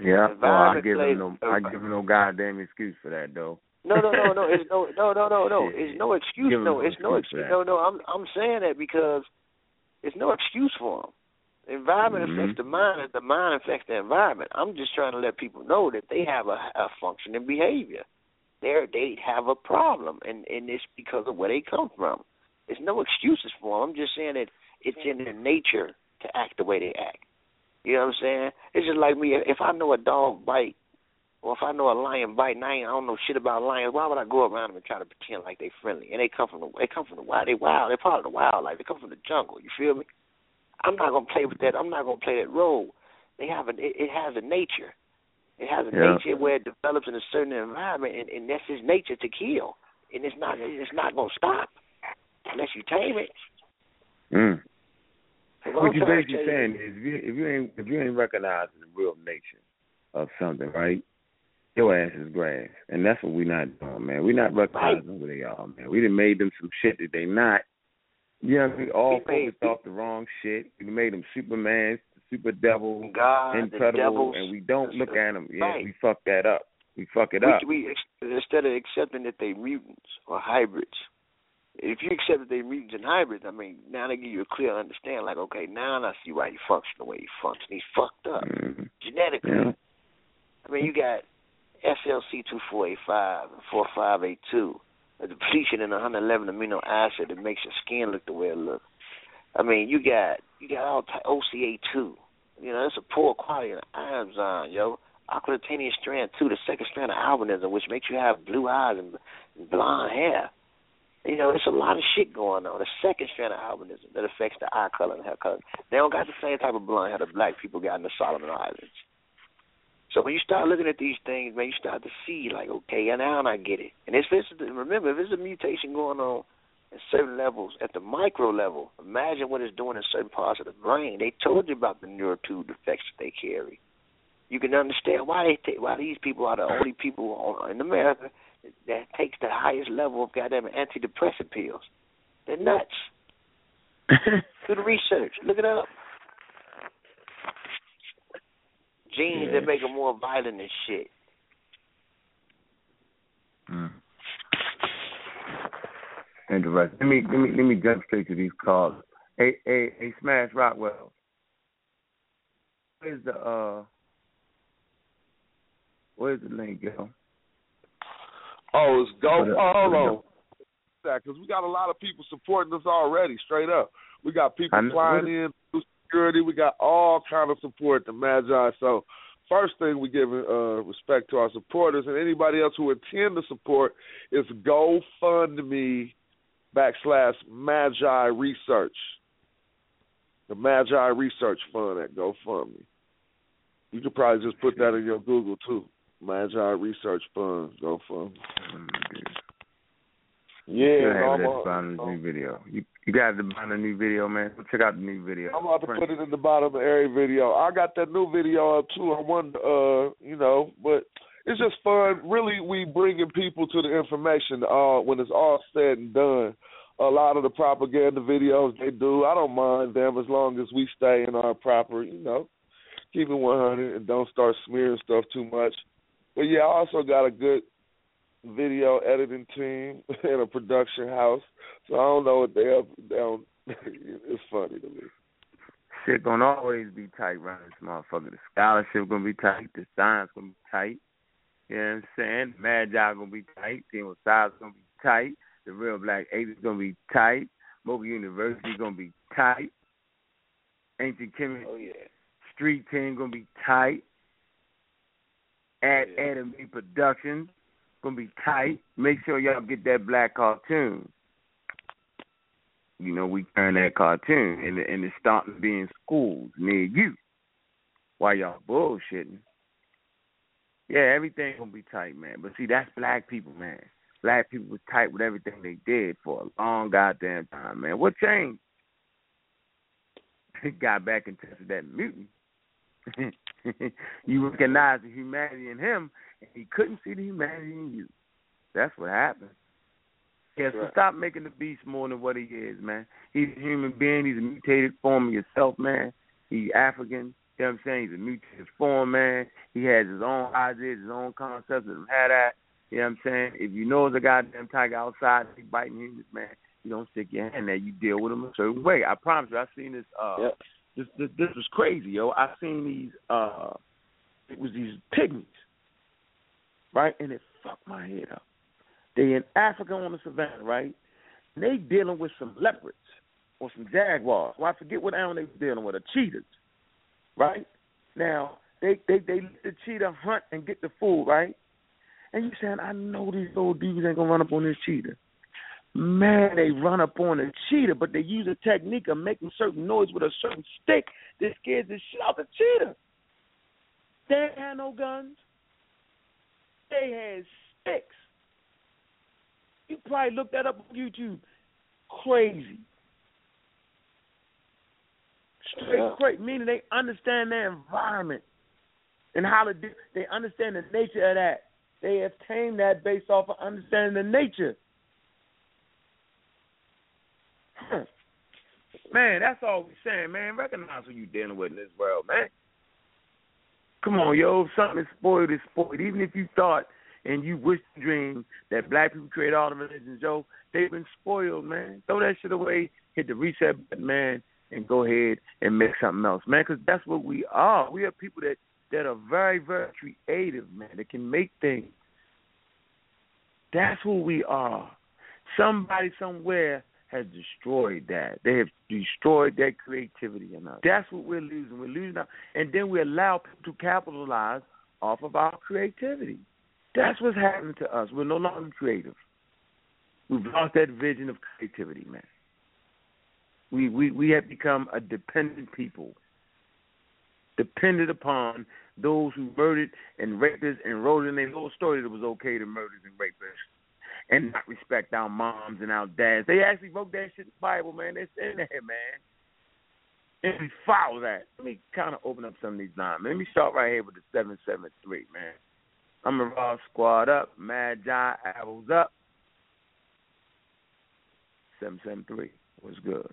Yeah, well, I give him no, I give him no goddamn excuse for that though. No, no, no, no. It's no, no, no, no, no. *laughs* It's no excuse. Give No, it's no excuse. No, no. I'm, I'm saying that because it's no excuse for them. The environment Mhm. affects the mind, and the mind affects the environment. I'm just trying to let people know that they have a, a functioning behavior. They they have a problem, and and it's because of where they come from. There's no excuses for them. I'm just saying that it's in their nature to act the way they act. You know what I'm saying? It's just like me. If I know a dog bite, or if I know a lion bite and I, ain't, I don't know shit about lions, why would I go around them and try to pretend like they friendly? And they come from the they come from the wild. They wild. They're part of the wildlife. They come from the jungle. You feel me? I'm not gonna play with that. I'm not gonna play that role. They have a it, it has a nature. It has a Yeah. nature where it develops in a certain environment, and, and that's its nature to kill. And it's not it's not gonna stop unless you tame it. Mm. What you basically saying is, if you if you ain't if you ain't recognizing the real nature of something, right? Your ass is grass, and that's what we're not doing, man. We're not recognizing who they are, man. We done made them some shit that they not. You know, we all focused off the wrong shit. We made them Superman, super devil, God, incredible, and we don't look at them. Yeah, Right. we fuck that up. We fuck it we, up. we instead of accepting that they mutants or hybrids, if you accept that they mutants and hybrids, I mean, now they give you a clear understanding. Like, okay, now I see why he functions the way he functions. He's fucked up Mhm. genetically. Yeah. I mean, you got SLC two four eight five and four five eight two, a depletion in 111 amino acid that makes your skin look the way it looks. I mean, you got you got all ty- OCA two. You know, it's a poor quality of enzyme, yo. Oculocutaneous strand two, the second strand of albinism, which makes you have blue eyes and, and blonde hair. You know, there's a lot of shit going on. The second strand of albinism that affects the eye color and hair color. They don't got the same type of blonde hair that black people got in the Solomon Islands. So when you start looking at these things, man, you start to see like, okay, now I get it. And if it's remember, if there's a mutation going on at certain levels, at the micro level, imagine what it's doing in certain parts of the brain. They told you about the neurotube defects that they carry. You can understand why they take, why these people are the only people on, in America that takes the highest level of goddamn antidepressant pills. They're nuts. *laughs* Do the research. Look it up. Genes Yeah. that make them more violent and shit. Mm. Interesting. Let me let me let me jump straight to these calls. Hey, hey, hey, Smash Rockwell. Where's the uh? Where's the link, yo? Oh, it's go. For the- hold on. That because we got a lot of people supporting us already. Straight up, we got people flying in through security. We got all kind of support to Magi. So, first thing we give uh, respect to our supporters and anybody else who intend to support is GoFundMe backslash Magi Research. The Magi Research Fund at GoFundMe. You could probably just put that in your Google too. Magi Research Fund. Yeah, you no, have I'm, it at the bottom of the new video. You you got to find a new video, man. Check out the new video. I'm about to put it in the bottom of every video. I got that new video up too. I want, uh, you know, but it's just fun. Really, we bringing people to the information. Uh, when it's all said and done, a lot of the propaganda videos they do, I don't mind them as long as we stay in our proper, you know, keep it 100 and don't start smearing stuff too much. But yeah, I also got a good video editing team *laughs* and a production house. So I don't know what they up they don't *laughs* it's funny to me. Shit gonna always be tight around this motherfucker. The scholarship gonna be tight. The science gonna be tight. You know what I'm saying? The Magi gonna be tight. Team with size gonna be tight. The real black eight is gonna be tight. Mobile University gonna be tight. Ancient Chemist Oh yeah. Street Team gonna be tight. At Adam B Productions gonna be tight. Make sure y'all get that black cartoon. You know, we turn that cartoon and and it's starting to be in schools near you. While y'all bullshitting. Yeah, everything gonna be tight, man. But see, that's black people, man. Black people was tight with everything they did for a long goddamn time, man. What changed? *laughs* They got back and tested that mutant. *laughs* you recognize the humanity in him, and he couldn't see the humanity in you. That's what happened. Yeah, so Right. stop making the beast more than what he is, man. He's a human being. He's a mutated form of yourself, man. He's African. You know what I'm saying? He's a mutated form, man. He has his own ideas, his own concepts. Let him have that. You know what I'm saying? If you know there's a goddamn tiger outside, he's biting humans, man. You don't stick your hand there. You deal with him a certain way. I promise you. I've seen this. Uh, Yep. This, this this was crazy, yo. I seen these. uh It was these pygmies, right? And it fucked my head up. They in Africa on the savannah, right? And they dealing with some leopards or some jaguars. Well, I forget what animal they was dealing with, or cheetahs, right? Now they they they let the cheetah hunt and get the food, right? And you saying, I know these old dudes ain't gonna run up on this cheetah. Man, they run up on a cheetah, but they use a technique of making certain noise with a certain stick that scares the shit out the cheetah. They ain't had no guns. They had sticks. You probably look that up on YouTube. Crazy. Straight Yeah. crazy. Meaning they understand their environment and how to do. They understand the nature of that. They have tamed that based off of understanding the nature. Man, that's all we're saying, man. Recognize who you dealing with in this world, man. Come on, yo. If something is spoiled, it's spoiled. Even if you thought and you wish to dream that black people create all the religions, yo, they've been spoiled, man. Throw that shit away, hit the reset button, man, and go ahead and make something else, man. Because that's what we are. We are people that that are very, very creative, man. That can make things. That's who we are. Somebody somewhere has destroyed that. They have destroyed that creativity in us. That's what we're losing. We're losing our, and then we allow people to capitalize off of our creativity. That's what's happening to us. We're no longer creative. We've lost that vision of creativity, man. We we we have become a dependent people, dependent upon those who murdered and raped us and wrote in their little story that it was okay to murder and rape us and not respect our moms and our dads. They actually wrote that shit in the Bible, man. They said that, man. And we follow that. Let me kind of open up some of these lines. Let me start right here with the 773, man. I'm a raw squad up, Magi, Arrows up. 773 was good.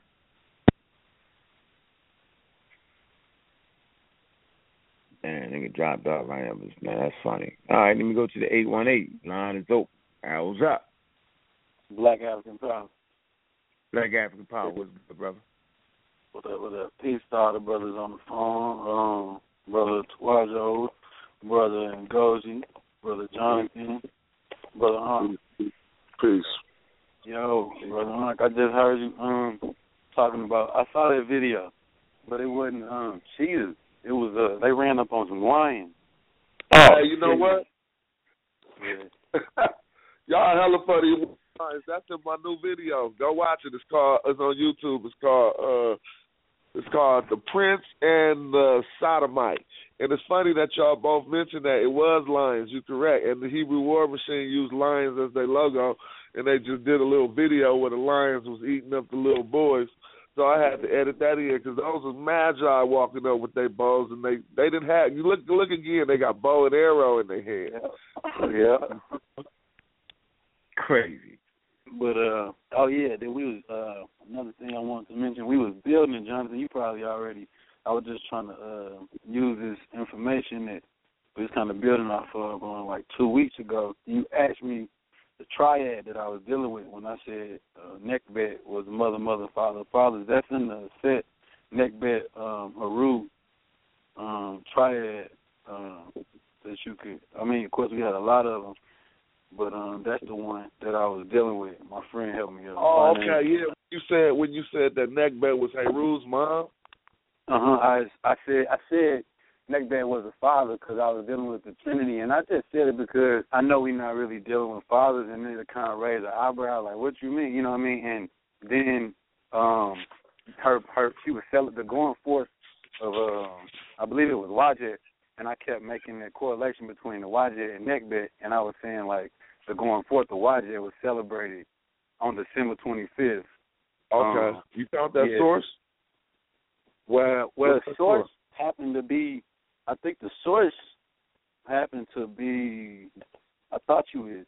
Man, nigga dropped off right now, man, that's funny. All right, let me go to the 818. Line is open. Arrows up. Black African Power. Black African Power, what's good, brother? With a with a peace to all the brothers on the phone. Um, brother Twajo, brother Ngozi, brother Jonathan, brother Hunt. Peace. Yo, brother Hunt, I just heard you um talking about. I saw that video, but it wasn't um cheetahs. It was uh they ran up on some lions. Hey, you know what? *laughs* Yeah. *laughs* Y'all hella funny. That's in my new video. Go watch it. It's called. It's on YouTube. It's called. uh It's called The Prince and the Sodomite. And it's funny that y'all both mentioned that it was lions. You're correct. And the Hebrew War Machine used lions as their logo, and they just did a little video where the lions was eating up the little boys. So I had to edit that in because those was magi walking up with their bows, and they they didn't have. You look look again. They got bow and arrow in their hand. Yeah. Crazy. But uh oh yeah, then we was uh another thing I wanted to mention, we was building Jonathan, you probably already I was just trying to uh use this information that we was kinda building off of on like two weeks ago. You asked me the triad that I was dealing with when I said uh Neckbet was mother, mother, father, fathers. That's in the set neck Neckbet, um, Haru, um, triad, um, that you could I mean of course we had a lot of them but um, that's the one that I was dealing with. My friend helped me. out. Oh, My name- okay, yeah. You said when you said that neckbed was Heru's mom. Uh huh. I I said I said Neckbed was a father because I was dealing with the Trinity, and I just said it because I know we're not really dealing with fathers, and then it kind of raised an eyebrow, like, "What you mean?" You know what I mean? And then um, her her she was selling the going forth of um, I believe it was Wajet, and I kept making that correlation between the Wajet and Neckbed, and I was saying like the going forth of Wajet was celebrated on December 25th. Okay, Um, you found that yeah. source. Well, well, What's the source source? happened to be. I think the source happened to be. I thought you had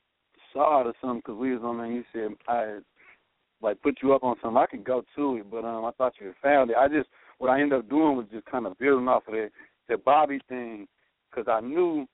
saw it or something because we was on there. and You said I had, like put you up on something. I could go to it, but um, I thought you had found it. I just what I ended up doing was just kind of building off of that the Babi thing because I knew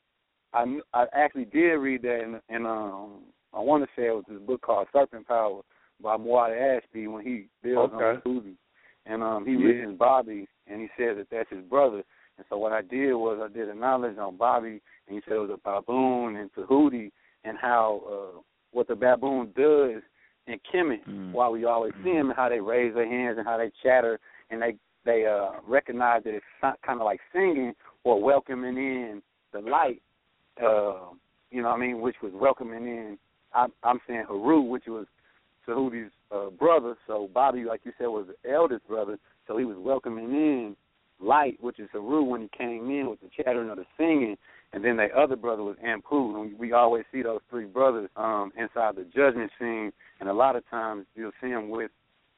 I I actually did read that and and um I want to say it was this book called Serpent Power by Muata Ashby when he builds on Okay. Susie. And um he Yeah. mentions Babi and he says that that's his brother. And so what I did was I did a knowledge on Babi and he said it was a baboon and Tahuti and how uh what the baboon does in Kemet Mm. while we always see them and how they raise their hands and how they chatter and they they uh recognize that it's kind of like singing or welcoming in the light. Uh, you know what I mean, which was welcoming in. I'm, I'm saying Haru, which was Tahuti's uh, brother. So Babi, like you said, was the eldest brother. So he was welcoming in light, which is Haru, when he came in with the chattering of the singing. And then the other brother was Anpu. And we always see those three brothers um, inside the judgment scene. And a lot of times you'll see them with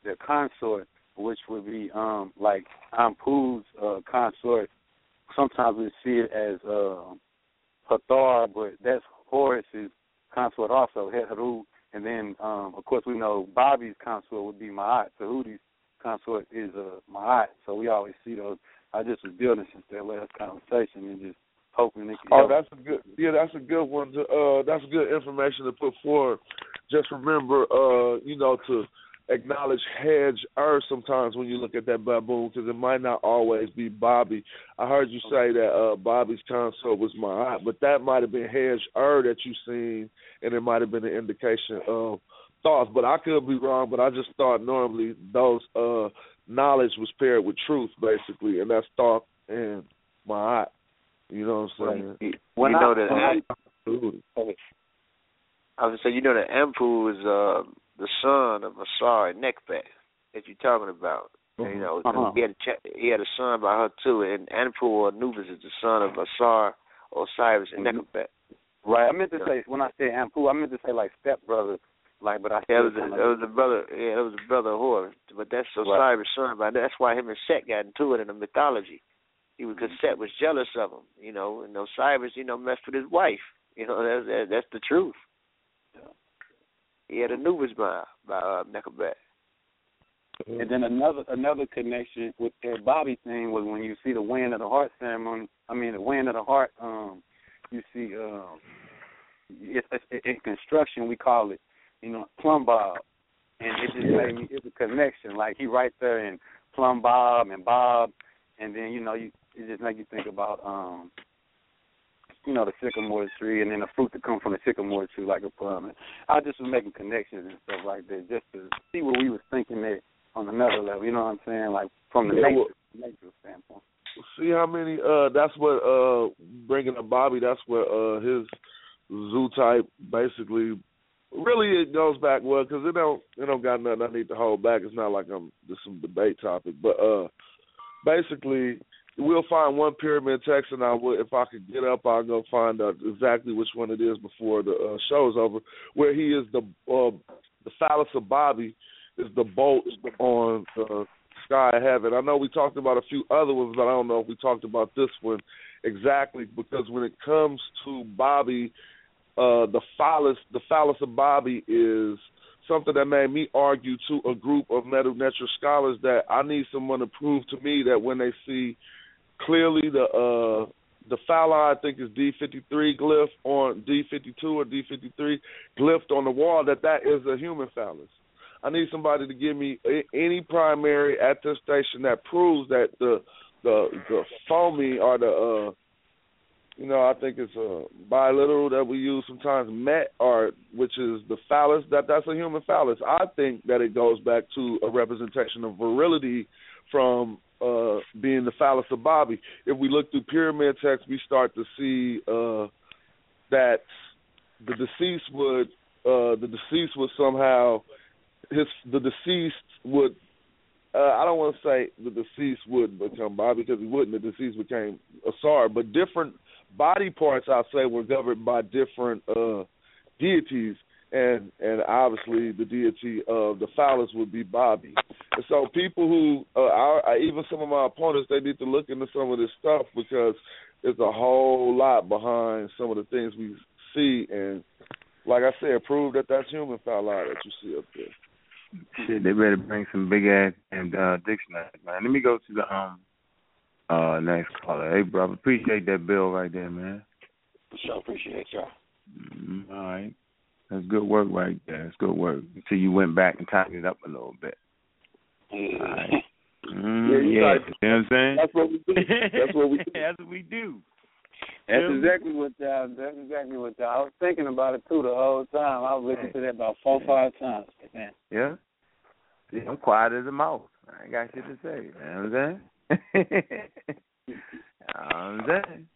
their consort, which would be um, like Anpu's uh, consort. Sometimes we see it as uh, Hathar, but that's Horus's consort also, Haru. And then, um, of course, we know Babi's consort would be Ma'at. Tahuti's consort is uh, Ma'at. So we always see those. I just was building since that last conversation and just hoping it. Oh, that's a good. Yeah, that's a good one. To, uh, that's good information to put forward. Just remember, uh, you know, to acknowledge Hedge Ur sometimes when you look at that baboon because it might not always be Babi. I heard you say that uh Babi's consort was Ma'at, but that might have been Hedge Ur that you seen, and it might have been an indication of thoughts. But I could be wrong. But I just thought normally those uh knowledge was paired with truth, basically, and that's thought and Ma'at. You know what I'm saying? When you I, know that. I, I was say you know that Anpu is uh the son of Asar and Nekbat that you're talking about. Mm-hmm. You know, uh-huh. he had a ch- he had a son by her too, and Anpu or Anubis is the son of Asar, Osiris, and mm-hmm. Nekbat. Right. I meant to say when I said Anpu, I meant to say like stepbrother, like but I yeah, it was a, it was a brother. Yeah, it was a brother of Horus, but that's Osiris' right. son. But that's why him and Set got into it in the mythology. He was because Set was jealous of him, you know, and Osiris, you know, messed with his wife. You know, that's that, that's the truth. He had Anubis by by uh, Nechabat. And then another another connection with that Babi thing was when you see the weighing of the heart ceremony. I mean the weighing of the heart. Um, you see, um, it, it, in construction we call it, you know, plumb bob, and it just made me. It's a connection. Like he right there in plumb bob and bob, and then you know you it just make you think about um you know, the sycamore tree and then the fruit that come from the sycamore tree like a plum. And I just was making connections and stuff like that just to see what we was thinking there on another level, you know what I'm saying? Like from the yeah, nature, well, nature standpoint. See how many uh that's what uh bringing up Babi, that's what uh his zoo type basically really it goes back well because it don't it don't got nothing I need to hold back. It's not like I'm just some debate topic, but uh basically we'll find one pyramid text, and I will, if I could get up, I'll go find out exactly which one it is before the uh, is over. Where he is the uh, the phallus of Babi is the bolt on the sky of heaven. I know we talked about a few other ones, but I don't know if we talked about this one exactly because when it comes to Babi, uh, the phallus the phallus of Babi is something that made me argue to a group of natural scholars that I need someone to prove to me that when they see clearly the uh the phalli I think is D fifty three glyph on D fifty two or D fifty three glyphed on the wall that that is a human phallus. I need somebody to give me any primary attestation that proves that the the the foamy or the uh you know, I think it's a biliteral that we use sometimes, met, or which is the phallus. That that's a human phallus. I think that it goes back to a representation of virility from uh, being the phallus of Babi. If we look through pyramid texts, we start to see uh, that the deceased would uh, the deceased would somehow his the deceased would uh, I don't want to say the deceased would become Babi because he wouldn't. The deceased became Asar, but different body parts I say were governed by different uh, deities and and obviously the deity of the phallus would be Babi. And so people who, uh, I, even some of my opponents, they need to look into some of this stuff because there's a whole lot behind some of the things we see, and like I said, prove that that's human phalli that you see up there. Shit, they better bring some big ass and uh, dictionary, man. Let me go to the um uh next caller. Hey, brother, appreciate that bill right there, man. Sure, appreciate y'all. Mm, all right. That's good work right there. That's good work. Until you went back and tightened it up a little bit. Yeah. All right. Mm, yeah, you, yeah. you know what I'm saying? That's what we do. *laughs* That's what we do. that's what we do. That's Yeah. exactly what y'all. That's exactly what y'all. I was thinking about it too the whole time. I was listening to that about four, five times. Man. Yeah. See, I'm quiet as a mouse. I ain't got shit to say. You know what I'm saying? *laughs* you know what I'm saying,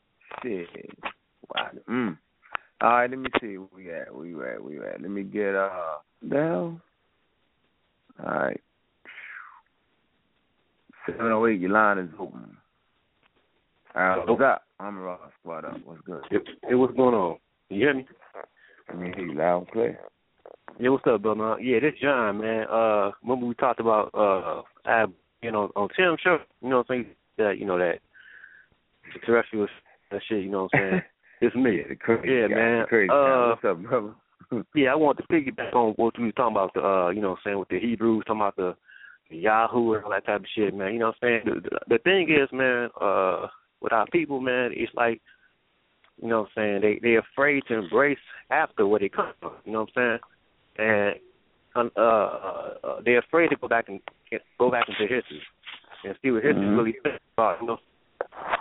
shit. Wow. Mm. All right, let me see where we at. Where you at? Where you at? Let me get uh down. All right. Seven oh eight. Your line is open. All right, what's up? I'm Ross. What up? What's good? Hey, what's going on? You hear me? I mean, hear you loud and clear. Yeah, what's up, brother? Yeah, this John, man. Uh, remember we talked about uh, I, you know, on Tim show. You know what I'm saying? That you know that the terrestrial that shit. You know what I'm saying? *laughs* it's me. Yeah, the crazy yeah guy, man. crazy uh, guy. What's up, brother? *laughs* yeah, I want to piggyback on what you was talking about. The uh, you know, what I'm saying with the Hebrews, talking about the, the Yahoo and all that type of shit, man. You know what I'm saying? The, the, the thing is, man, uh, with our people, man, it's like, you know what I'm saying? They they're afraid to embrace after where they come from. You know what I'm saying? And uh, uh, uh, they're afraid to go back and go back into history and see what history Mhm. really says about you know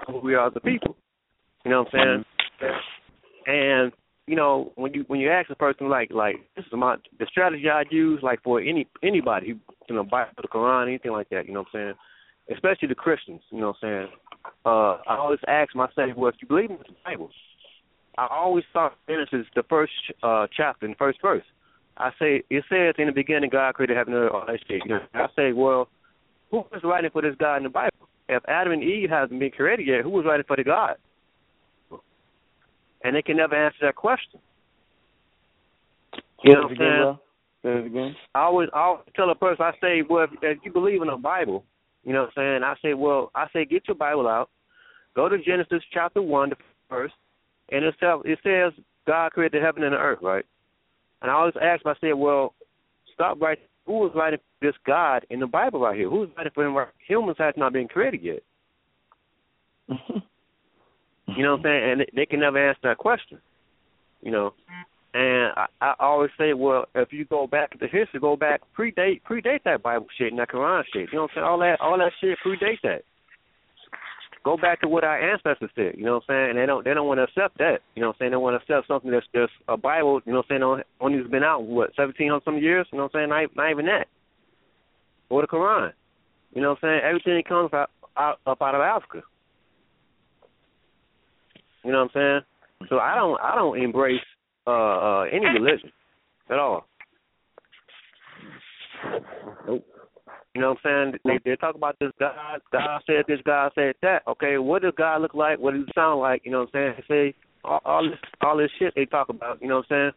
who we are as a people. You know what I'm saying? And you know when you when you ask a person like like this is my the strategy I use like for any anybody who you know Bible the Quran anything like that. You know what I'm saying? Especially the Christians. You know what I'm saying? Uh, I always ask myself, well, if you believe in the Bible, I always start Genesis the first uh, chapter, the first verse. I say it says in the beginning God created heaven and earth. You know, I say, well, who was writing for this God in the Bible? If Adam and Eve hasn't been created yet, who was writing for the God? And they can never answer that question. You know what I'm saying? Say it again. I always, I always tell a person, I say, well, if, if you believe in the Bible, you know what I'm saying? I say, well, I say, get your Bible out, go to Genesis chapter one, the first, and it says, it says God created the heaven and the earth, right? And I always ask, I say, well, stop right. Who was writing this God in the Bible right here? Who's writing for him? Humans has not been created yet. *laughs* You know what I'm saying? And they- can never answer that question. You know. And I, I always say, well, if you go back to the history, go back predate predate that Bible shit and that Quran shit. You know what I'm saying? All that all that shit predate that. Go back to what our ancestors said, you know what I'm saying? And they don't they don't want to accept that. You know what I'm saying? They want to accept something that's just a Bible, you know what I'm saying, only has been out what, seventeen hundred some years, you know what I'm saying? Not, not even that. Or the Quran. You know what I'm saying? Everything comes out, out up out of Africa. You know what I'm saying? So I don't I don't embrace uh uh any religion at all. Nope. You know what I'm saying? They they talk about this God God said this, God said that. Okay, what does God look like? What does he sound like? You know what I'm saying? They say all, all this all this shit they talk about, you know what I'm saying?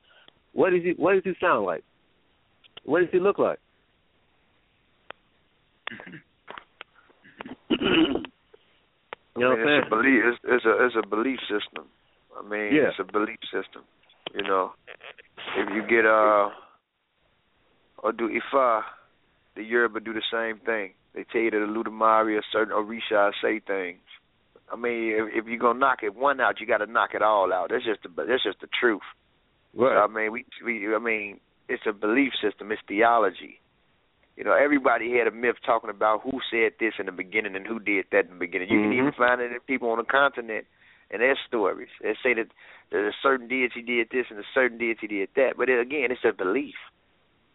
What does he what does he sound like? What does he look like? *clears throat* *clears throat* You know I what I'm it's a belief. It's, it's a it's a belief system. I mean, Yeah. it's a belief system. You know, if you get uh or do Ifa, the Yoruba do the same thing. They tell you that the Olodumare or certain Orisha say things. I mean, if, if you're gonna knock it one out, you got to knock it all out. That's just the that's just the truth. Right. So, I mean, we we I mean, it's a belief system. It's theology. You know, everybody had a myth talking about who said this in the beginning and who did that in the beginning. You can even mm-hmm. find it in people on the continent and their stories. They say that, that a certain deity did this and a certain deity did that. But it, again, it's a belief.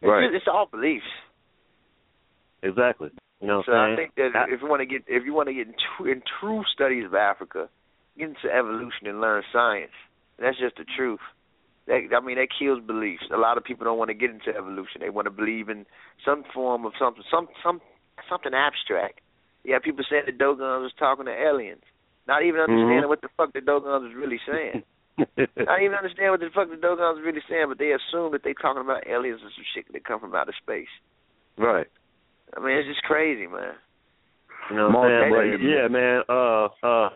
It's, Right. just- it's all beliefs. Exactly. You know So I think that if you want to get if you want to get in true, in true studies of Africa, get into evolution and learn science. That's just the truth. That I mean that kills beliefs. A lot of people don't want to get into evolution. They want to believe in some form of something some some something abstract. Yeah, people saying the Dogons was talking to aliens. Not even understanding Mhm. what the fuck the Dogons was really saying. *laughs* Not even understand what the fuck the Dogons was really saying, but they assume that they talking about aliens and some shit that come from outer space. right. I mean, it's just crazy, man. You know what I'm saying? But yeah, man, uh uh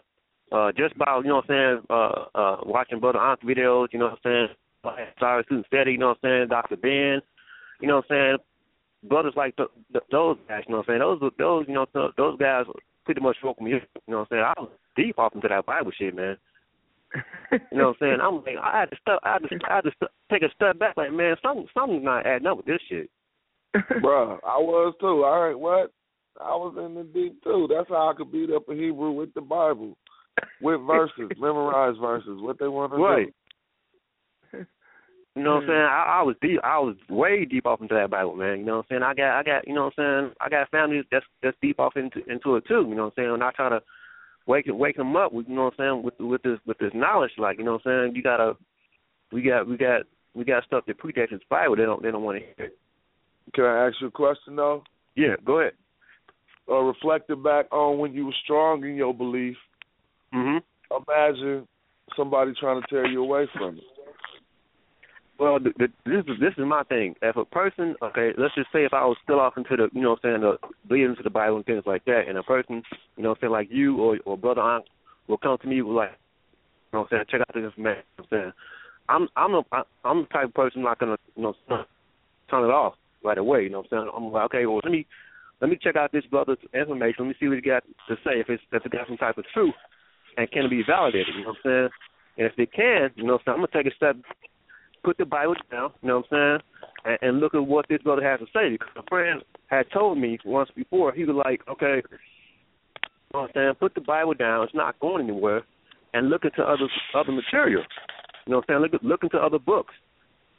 uh just by, you know what I'm saying, uh uh watching Brother Aunt videos, you know what I'm saying, Sorry Susan Steady, you know what I'm saying, Dr. Ben, you know what I'm saying, brothers like th- th- those guys, you know what I'm saying, those those you know th- those guys pretty much woke me up, you know what I'm saying. I was deep off into that Bible shit, man. You know what I'm *laughs* saying? I'm like I had to step I had to I had to st- take a step back like, man, something something's not adding up with this shit. Bruh, I was too. All right, what? I was in the deep too. That's how I could beat up a Hebrew with the Bible, with verses, memorize verses, what they want to Right. do. You know what I'm saying? I, I was deep. I was way deep off into that Bible, man. You know what I'm saying? I got, I got, you know what I'm saying? I got family that's that's deep off into into it too. You know what I'm saying? When I try to, waking wake them up. With, you know what I'm saying? With with this with this knowledge, like you know what I'm saying. You gotta, we got we got we got stuff that predates the Bible. They don't they don't want to hear. It. Can I ask you a question though? Yeah, go ahead. Uh, reflecting back on when you were strong in your belief, hmm imagine somebody trying to tear you away from it. Well, the, the, this is this is my thing. If a person, okay, let's just say if I was still off into the, you know, what I'm saying, the bleeding into the Bible and things like that, and a person, you know, what I'm saying like you or or brother aunt will come to me with like, you know, what I'm saying, check out this man. You know what I'm saying, I'm I'm a, I'm the type of person not gonna, you know, turn it off right away. You know, what I'm saying, I'm like, okay, well, let me let me check out this brother's information. Let me see what he got to say. If it's if it got some type of truth, and can it be validated? You know what I'm saying? And if it can, you know, what I'm, saying, I'm gonna take a step put the Bible down, you know what I'm saying, and, and look at what this brother has to say. Because a friend had told me once before, he was like, okay, you know what I'm saying, put the Bible down, it's not going anywhere, and look into other other material. You know what I'm saying? Look look into other books.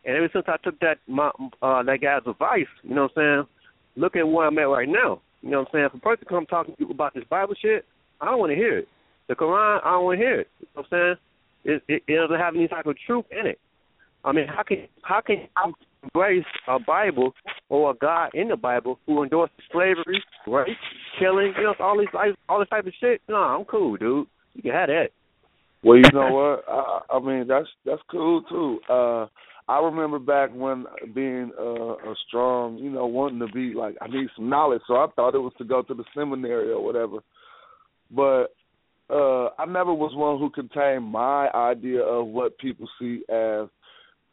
And ever since I took that my uh that guy's advice, you know what I'm saying, look at where I'm at right now. You know what I'm saying? If a person come talking to you about this Bible shit, I don't want to hear it. The Quran, I don't want to hear it. You know what I'm saying? It, it, it doesn't have any type of truth in it. I mean, how can how can you embrace a Bible or a God in the Bible who endorses slavery, rape, killing, you know, all these all this type of shit? No, I'm cool, dude. You can have that. Well, you know what? *laughs* I, I mean, that's that's cool too. Uh I remember back when being uh, a strong, you know, wanting to be like I need some knowledge, so I thought it was to go to the seminary or whatever. But uh I never was one who contained my idea of what people see as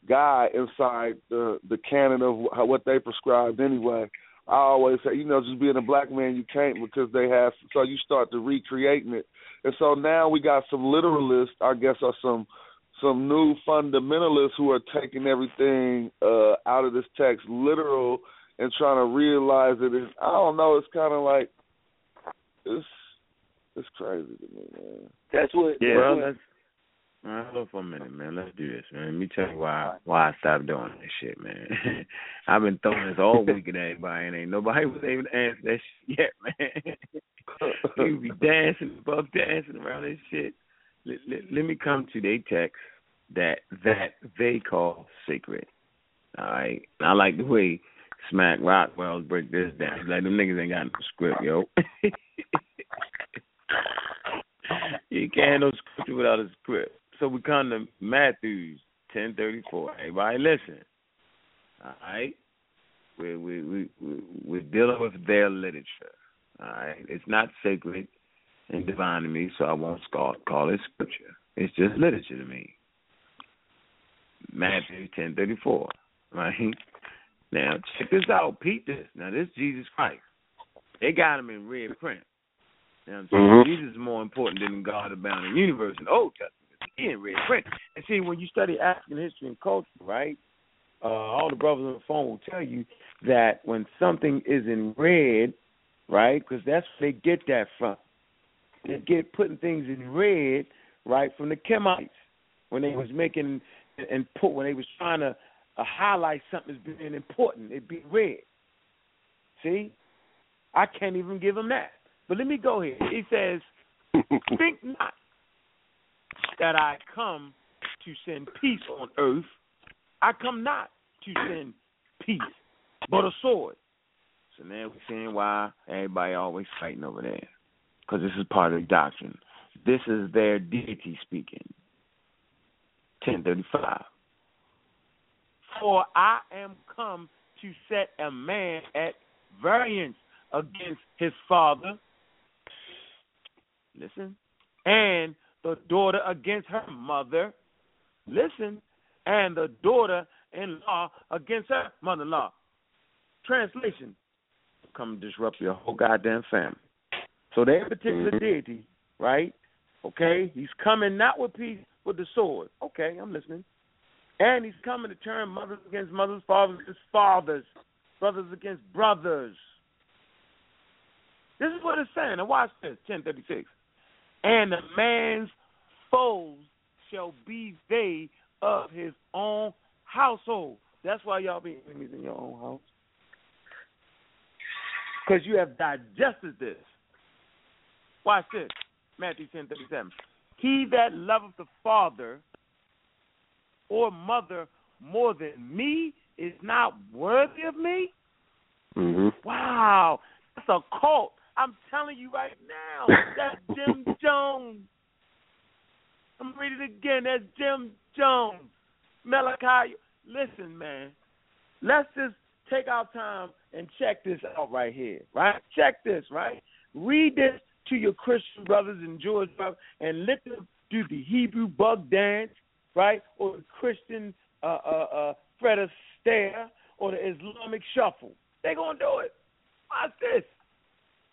God inside the the canon of what they prescribed anyway. I always say, you know, just being a black man, you can't because they have. So you start to recreating it, and so now we got some literalists, I guess, or some some new fundamentalists who are taking everything uh out of this text literal and trying to realize it is. I don't know. It's kind of like it's it's crazy to me, man. That's what. Yeah. Well, let's uh, hold for a minute, man. Let's do this, man. Let me tell you why why I stopped doing this shit, man. *laughs* I've been throwing this all week at everybody, and ain't nobody was able to answer that shit yet, man. *laughs* you be dancing, buck dancing around this shit. Let, let, let me come to their text that that they call sacred. All right, I like the way Smack Rockwell break this down. Like them niggas ain't got no script, yo. *laughs* *laughs* you can't no scripture without a script. So we come to Matthew's ten thirty four. Everybody listen. All right. We we we we we're dealing with their literature. All right. It's not sacred and divine to me, so I won't call, call it scripture. It's just literature to me. Matthew ten thirty four. Right? Now check this out, Pete this. Now this is Jesus Christ. They got him in red print. Now Mhm. Jesus is more important than the God abounding universe in the Old Testament. He red print. And see when you study African history and culture, right? Uh, all the brothers on the phone will tell you that when something is in red, right? Because that's where they get that from. They get putting things in red, right, from the Kemites when they was making and put when they was trying to uh, highlight something as being important. It'd be red. See, I can't even give him that. But let me go here. He says, *laughs* "Think not that I come to send peace on earth. I come not to send peace, but a sword." So now we're seeing why everybody always fighting over there, because this is part of the doctrine. This is their deity speaking. Ten thirty-five. For I am come to set a man at variance against his father. Listen. And the daughter against her mother. Listen. And the daughter in law against her mother in law. Translation. Come disrupt your whole goddamn family. So that particular Mhm. deity, right? Okay, he's coming not with peace, with the sword. Okay, I'm listening. And he's coming to turn mothers against mothers, fathers against fathers, brothers against brothers. This is what it's saying. And watch this, 1036. And the man's foes shall be they of his own household. That's why y'all be enemies in your own house. Because you have digested this. Watch this. Matthew ten thirty seven. He that loveth the father or mother more than me is not worthy of me. Mm-hmm. Wow, that's a cult. I'm telling you right now, *laughs* that's Jim Jones. I'm gonna it again. That's Jim Jones. Malachi, listen, man. Let's just take our time and check this out right here, right? Check this, right? Read this to your Christian brothers and Jewish brothers, and let them do the Hebrew bug dance, right, or the Christian uh, uh, uh, Fred Astaire, or the Islamic shuffle. They gonna do it. Watch this.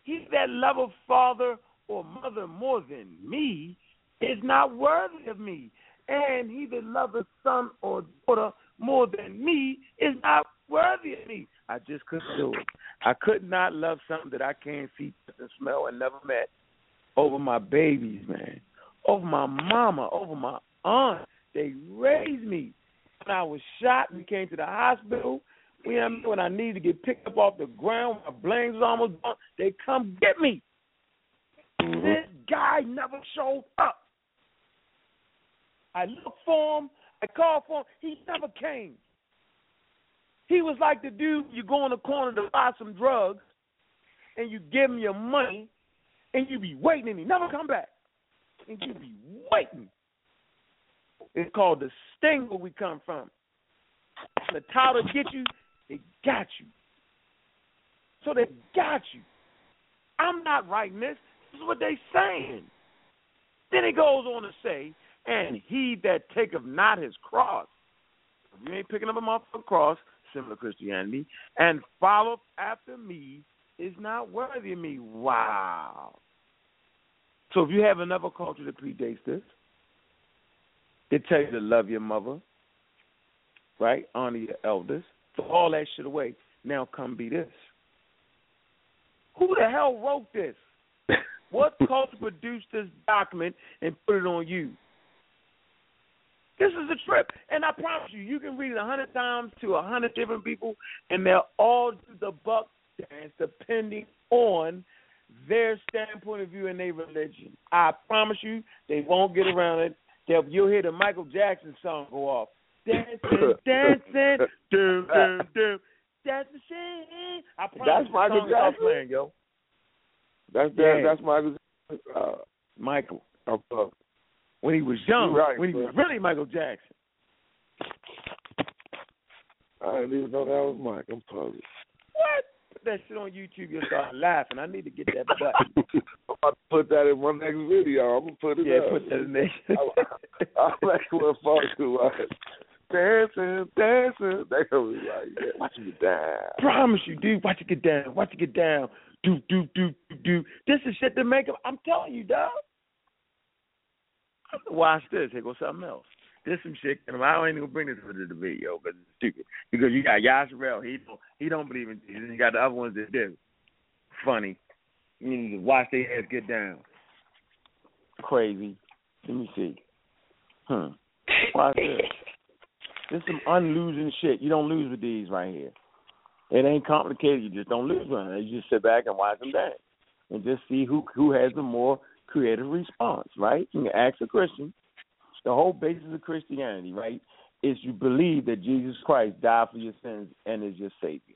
He that loveth father or mother more than me is not worthy of me. And he that loveth son or daughter more than me is not worthy of me. I just couldn't do it. I could not love something that I can't see, and smell, and never met over my babies, man. Over my mama, over my aunt. They raised me. When I was shot and came to the hospital, when, when I need to get picked up off the ground, my brains almost gone, they come get me. Mm-hmm. This guy never showed up. I looked for him. I called for him. He never came. He was like the dude you go in the corner to buy some drugs, and you give him your money, and you be waiting, and he never come back, and you be waiting. It's called the sting where we come from. The title get you, they got you. So they got you. I'm not writing this. This is what they saying. Then he goes on to say, and he that taketh not his cross, if you ain't picking up a motherfucking cross, similar Christianity, and follow after me is not worthy of me. Wow. So if you have another culture that predates this, they tell you to love your mother, right? Honor your elders. Throw all that shit away. Now come be this. Who the hell wrote this? what *laughs* culture produced this document and put it on you? This is a trip, and I promise you, you can read it a hundred times to a hundred different people, and they'll all do the buck dance depending on their standpoint of view and their religion. I promise you, they won't get around it. They'll, you'll hear the Michael Jackson song go off. Dancing, dancing, doom, doom, doom. That's the shit. I That's Michael Jackson? playing, yo. That's Yeah. that's Michael. Uh, Michael. uh, uh, When he was young, right, when he was really Michael Jackson. I didn't even know that was Mike. I'm puzzled. What? Put that shit on YouTube, you'll start laughing. I need to get that button. *laughs* I'm about to put that in my next video. I'm gonna put it in. yeah, up. put that in there. I'm actually look forward to. Dancing, dancing. They gonna be like, yeah, watch me down. Promise you, dude. Watch it get down. Watch it get down. Do do do do do. This is shit to make. up. I'm telling you, dog. Watch this. Here goes something else. This some shit. And I ain't even gonna bring this into the video because it's stupid. Because you got Yasharel. He don't. He don't believe in Jesus. You got the other ones that do. Funny. You need to watch their heads get down. Crazy. Let me see. Hmm. Watch this. This some unlosing shit. You don't lose with these right here. It ain't complicated. You just don't lose with. You just sit back and watch them dance, and just see who who has the more creative response. Right? You can ask a Christian. The whole basis of Christianity, right, is you believe that Jesus Christ died for your sins and is your savior.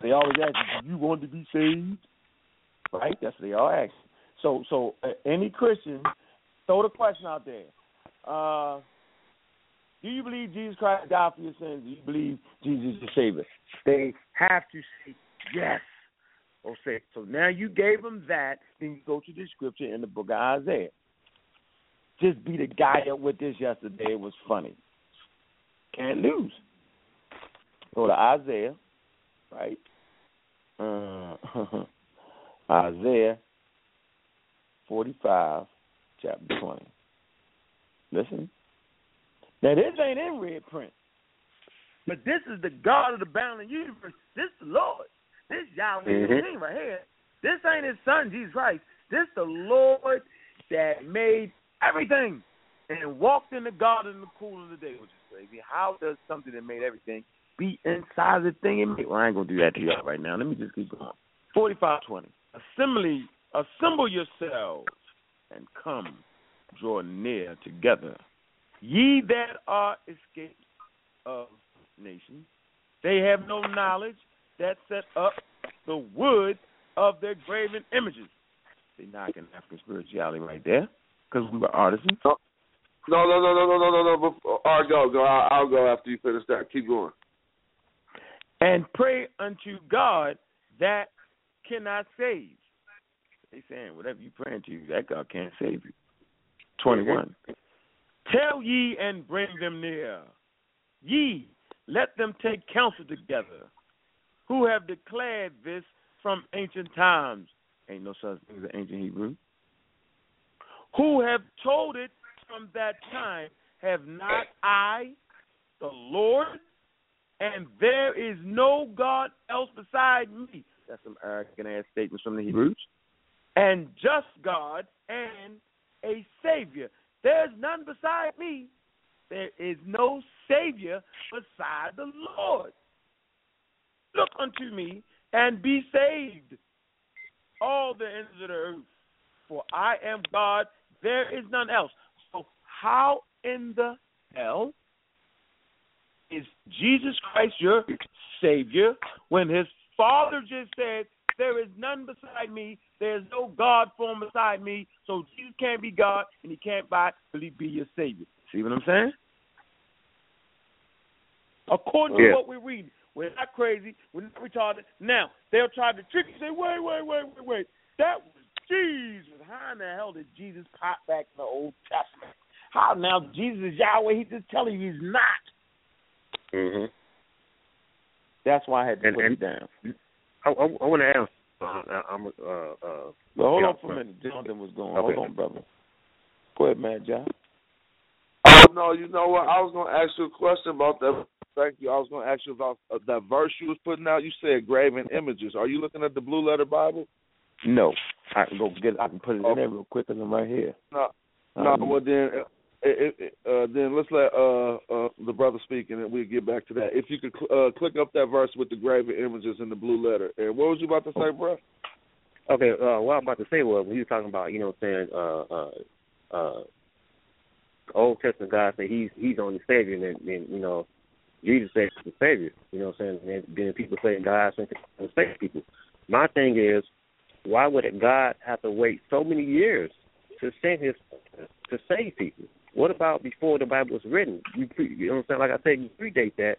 They always ask you, "Do you want to be saved?" Right? That's what they all ask. So, so uh, any Christian, throw the question out there. Uh, do you believe Jesus Christ died for your sins? Do you believe Jesus is your Savior? They have to say yes. Or say so. Now you gave them that. Then you go to the scripture in the book of Isaiah. Just beat a guy up with this yesterday. It was funny. Can't lose. Go to Isaiah, right? Uh, *laughs* Isaiah forty-five, chapter twenty. Listen. Now this ain't in red print. But this is the God of the bounding universe. This the Lord. This Yahweh Mhm. Elohim right here. This ain't his son, Jesus Christ. This the Lord that made everything and walked in the garden in the cool of the day, which is crazy. How does something that made everything be inside the thing it made? Well, I ain't gonna do that to y'all right now. Let me just keep going. Forty-five twenty. Assembly assemble yourselves and come draw near together. Ye that are escaped of nations, they have no knowledge that set up the wood of their graven images. They knocking African spirituality right there, because we were artisans. No, no, no, no, no, no, no, no. Before, right, go, go. I'll, I'll go after you finish that. Keep going. And pray unto God that cannot save. They saying whatever you praying to, that God can't save you. Twenty one. Tell ye and bring them near. Ye let them take counsel together. Who have declared this from ancient times? Ain't no such thing as ancient Hebrew. Who have told it from that time? Have not I, the Lord? And there is no God else beside me. That's some arrogant ass statements from the Hebrews. And just God and a Savior. There's none beside me. There is no Savior beside the Lord. Look unto me and be saved, all the ends of the earth. For I am God, there is none else. So, how in the hell is Jesus Christ your Savior when his Father just said, There is none beside me, there is no God form beside me, so Jesus can't be God and he can't really be your Savior. See what I'm saying? According to what we read, we're not crazy, we're not retarded. Now, they'll try to trick you say, wait, wait, wait, wait, wait. That was Jesus. How in the hell did Jesus pop back in the Old Testament? How now Jesus is Yahweh? He's just telling you he's not. Mm-hmm. That's why I had to And- put and- it down. I, I, I want to ask. Uh, I'm. Uh, uh, But hold on for a minute. Jonathan was going. Okay. Hold on, brother. Go ahead, man, John. Oh no, you know what? I was gonna ask you a question about that. Thank you. I was gonna ask you about uh, that verse you was putting out. You said graven images. Are you looking at the Blue Letter Bible? No, I can go get. It. I can put it in there real quick because I'm right here. No, no. Um, Well then, it, it, uh, then let's let uh, uh, the brother speak, and then we'll get back to that. If you could cl- uh, click up that verse with the graven images in the blue letter. And what was you about to say, bro? Okay, uh, what I'm about to say was when you were talking about, you know, what I'm saying, uh, Old Testament God said he's he's only Savior, and then you know, Jesus said he's the Savior. You know, what I'm saying, and then people say God sent to save people. My thing is, why would God have to wait so many years to send His to save people? What about before the Bible was written? You, pre, you know, what I'm saying, like I said, you predate that.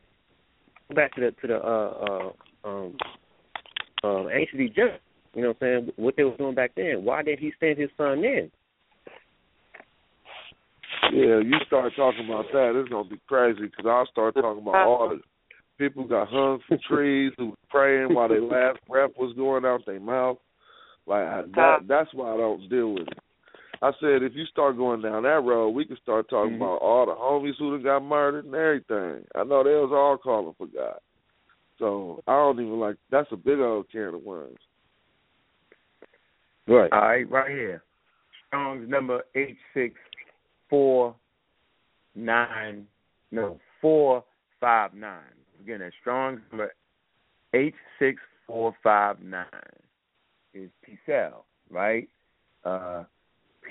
Back to the to the uh, uh, um, um, ancient Egypt. You know what I'm saying? What they were doing back then. Why did he send his son in? Yeah, you start talking about that, it's gonna be crazy because I'll start talking about all the people got hung from trees who was praying while their last breath was going out their mouth. Like I, that, that's why I don't deal with it. I said if you start going down that road, we can start talking about all the homies who done got murdered and everything. I know they was all calling for God. So I don't even like. That's a big old can of worms. Right. All right, right here. Strong's number eight six four nine no four five nine. Again, that Strong's number eight six four five nine is pesel, right? Uh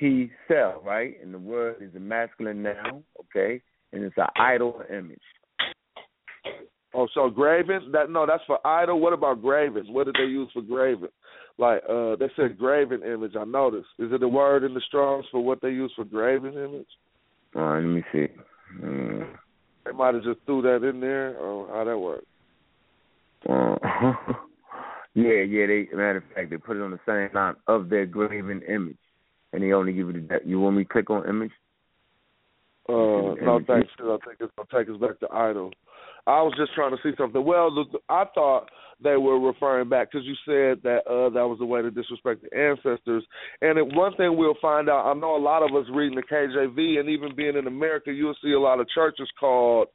P cell, right? And the word is a masculine noun, okay? And it's an idol image. Oh, so graven? That no, that's for idol. What about graven? What did they use for graven? Like uh they said graven image. I noticed. Is it a word in the Strongs for what they use for graven image? All right, let me see. Mm. They might have just threw that in there, or how that works. Uh, *laughs* yeah, yeah. They matter of fact, they put it on the same line of their graven image, and they only give it. A, you want me to click on image? Uh, no, thanks. I think it's gonna take us back to idol. I was just trying to see something. Well, look, I thought they were referring back because you said that uh, that was the way to disrespect the ancestors. And it, one thing we'll find out, I know a lot of us reading the KJV, and even being in America, you'll see a lot of churches called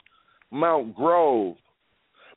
Mount Grove.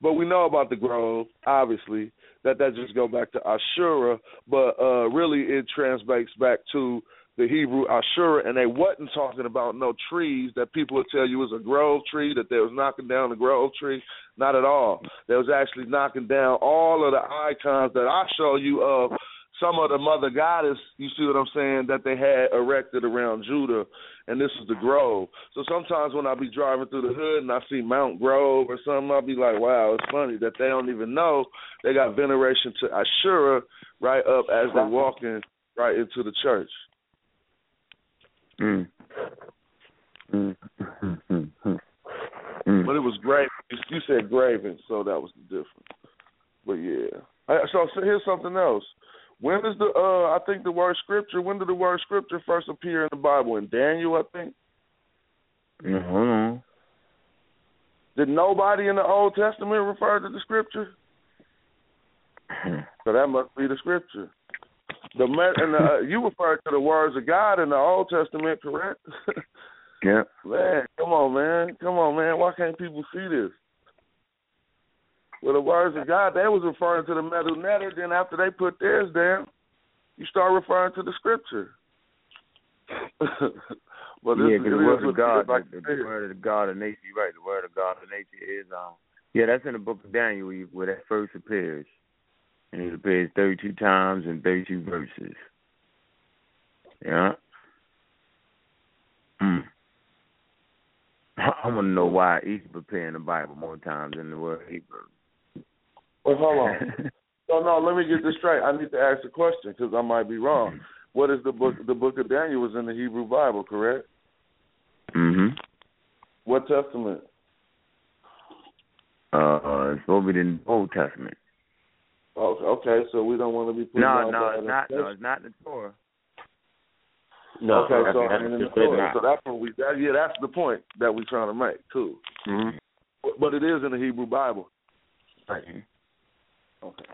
But we know about the Grove, obviously, that that just go back to Asherah, but uh, really it translates back to the Hebrew Asherah, and they wasn't talking about no trees that people would tell you was a grove tree, that they was knocking down the grove tree. Not at all. They was actually knocking down all of the icons that I show you of some of the mother goddess, you see what I'm saying, that they had erected around Judah, and this is the grove. So sometimes when I be driving through the hood and I see Mount Grove or something, I'll be like, wow, it's funny that they don't even know they got veneration to Asherah right up as they're walking right into the church. Mm. Mm. *laughs* But it was graven. You said graven, so that was the difference. But yeah. So here's something else. When does the uh I think the word scripture when did the word scripture first appear in the Bible? In Daniel, I think. No, hold on. Did nobody in the Old Testament refer to the scripture? so that must be the scripture. The and the, uh, *laughs* you referred to the words of God in the Old Testament, correct? *laughs* yeah. Man, come on, man, come on, man. Why can't people see this? Well, the words of God, they was referring to the Medu Neter. Then after they put theirs down, you start referring to the scripture. *laughs* well, yeah, because the word of God, the, the, the word of God of nature. You're right. The word of God of nature is um. Yeah, that's in the book of Daniel where that first appears, and it appears 32 times in 32 verses. Yeah. Hmm. I want to know why each preparing the Bible more times than the word Hebrew. Well, hold on. *laughs* no, no. Let me get this straight. I need to ask a question because I might be wrong. What is the book? The book of Daniel was in the Hebrew Bible, correct? Mm-hmm. What testament? Uh, it's over in the Old Testament. Oh, okay. So we don't want to be putting no, no, it's not. No, it's not the Torah. No, okay, so I mean, in the Torah. So that's what we. That, yeah, that's the point that we're trying to make too. Mm-hmm. But it is in the Hebrew Bible. Right. Okay.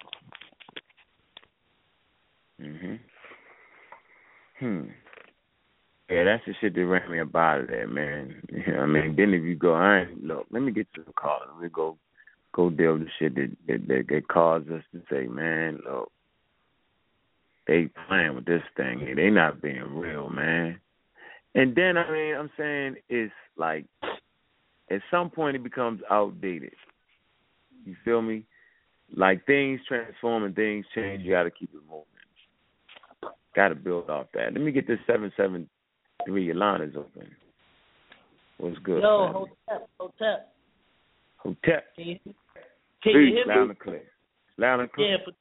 Mhm. Hmm. Yeah, that's the shit that ran me up out man. You know I mean, then if you go, I ain't look. Let me get to the call. Let me go, go deal with the shit that that, that, that caused us to say, man, look, they playing with this thing. Here. They not being real, man. And then I mean, I'm saying it's like at some point it becomes outdated. You feel me? Like things transform and things change, you got to keep it moving. Got to build off that. Let me get this seven seven three. Your is open. What's good? Yo, Hotep, Hotep. Hotep. Can you, can you hear Loud me? and clear. Loud and clear. Yeah, for,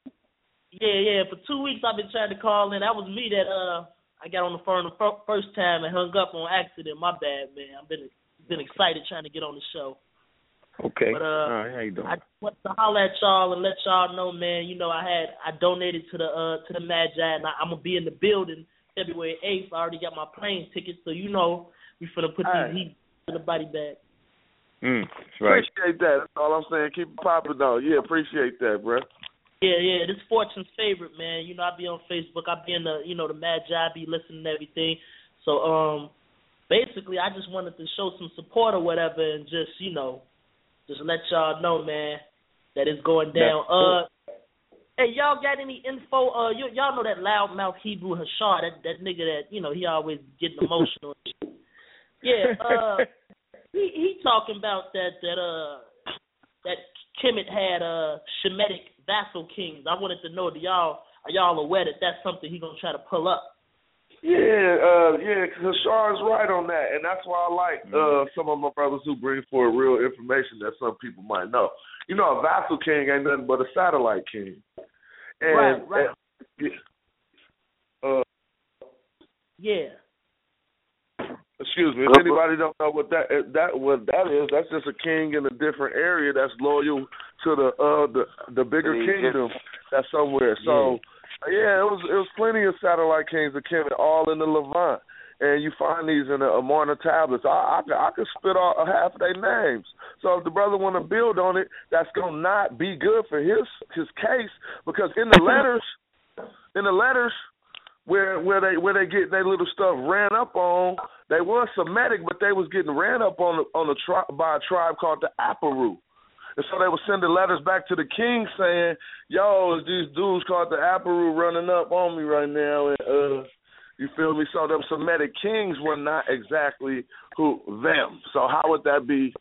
yeah, yeah. For two weeks I've been trying to call in. That was me that uh I got on the phone the first time and hung up on accident. My bad, man. I've been been excited trying to get on the show. Okay. But, uh, All right, how you doing? I want to holler at y'all and let y'all know, man. You know, I had I donated to the uh to the Magi, and I, I'm gonna be in the building February eighth. I already got my plane ticket, so you know we finna put All these heat in the body bag. Mm, that's right. Appreciate that. That's all I'm saying. Keep it popping though. Yeah, appreciate that, bro. Yeah, yeah. This Fortune's favorite, man. You know, I be on Facebook. I be in the, you know, the Magi. I be listening to everything. So, um, basically, I just wanted to show some support or whatever, and just, you know, just let y'all know, man, that it's going down. Uh, hey, y'all got any info? Uh, y- y'all know that loudmouth Hebrew Hashar, that that nigga that you know he always getting emotional. yeah, uh, *laughs* he he talking about that that uh that Kemet had uh Shemitic vassal kings. I wanted to know, do y'all are y'all aware that that's something he gonna try to pull up? Yeah, uh, yeah, Hashar's right on that, and that's why I like uh, some of my brothers who bring forward real information that some people might know. You know, a vassal king ain't nothing but a satellite king. And, right, right. And, uh, yeah. Excuse me. If anybody don't know what that that what that is, that's just a king in a different area that's loyal to the uh the the bigger kingdom that's somewhere. So. Yeah, it was it was plenty of satellite kings of Kemet all in the Levant, and you find these in the Amarna tablets. I I, I could spit all half of their names. So if the brother want to build on it, that's gonna not be good for his his case because in the letters, in the letters where where they where they get their little stuff ran up on, they were Semitic, but they was getting ran up on the, on the tri- by a tribe called the Aparu. And so they were sending letters back to the king saying, "Yo, these dudes called the Aparu running up on me right now?" And uh, you feel me? So them Semitic kings were not exactly who them. So how would that be?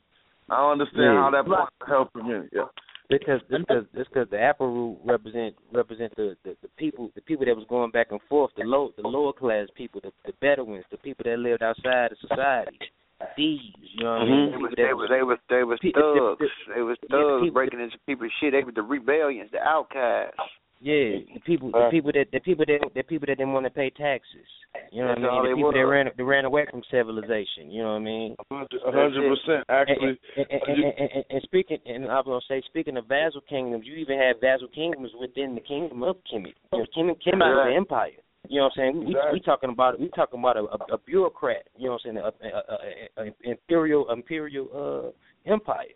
I don't understand Yeah. how that point help again. Yeah. because because it's because the apple root represent represent the, the the people the people that was going back and forth the low the lower class people the the Bedouins the people that lived outside of society thieves you know what I mm-hmm. mean They was, they was they was they was Pe- the- the- thugs. They was thugs people- breaking into people's shit. They were the rebellions, the outcasts. Yeah, the people, the people that the people that the people that didn't want to pay taxes. You know what That's I mean? The people that ran that ran away from civilization. You know what I mean? A hundred percent. Actually, And, and, and, and, and, and speaking, and I was gonna say, speaking of vassal kingdoms, you even have vassal kingdoms within the kingdom of Kemet. You know, Kemet, Kemet is Right. an empire. You know what I'm saying? We, we, Exactly. we talking about we talking about a, a, a bureaucrat. You know what I'm saying? A, a, a, a, a imperial imperial uh empire.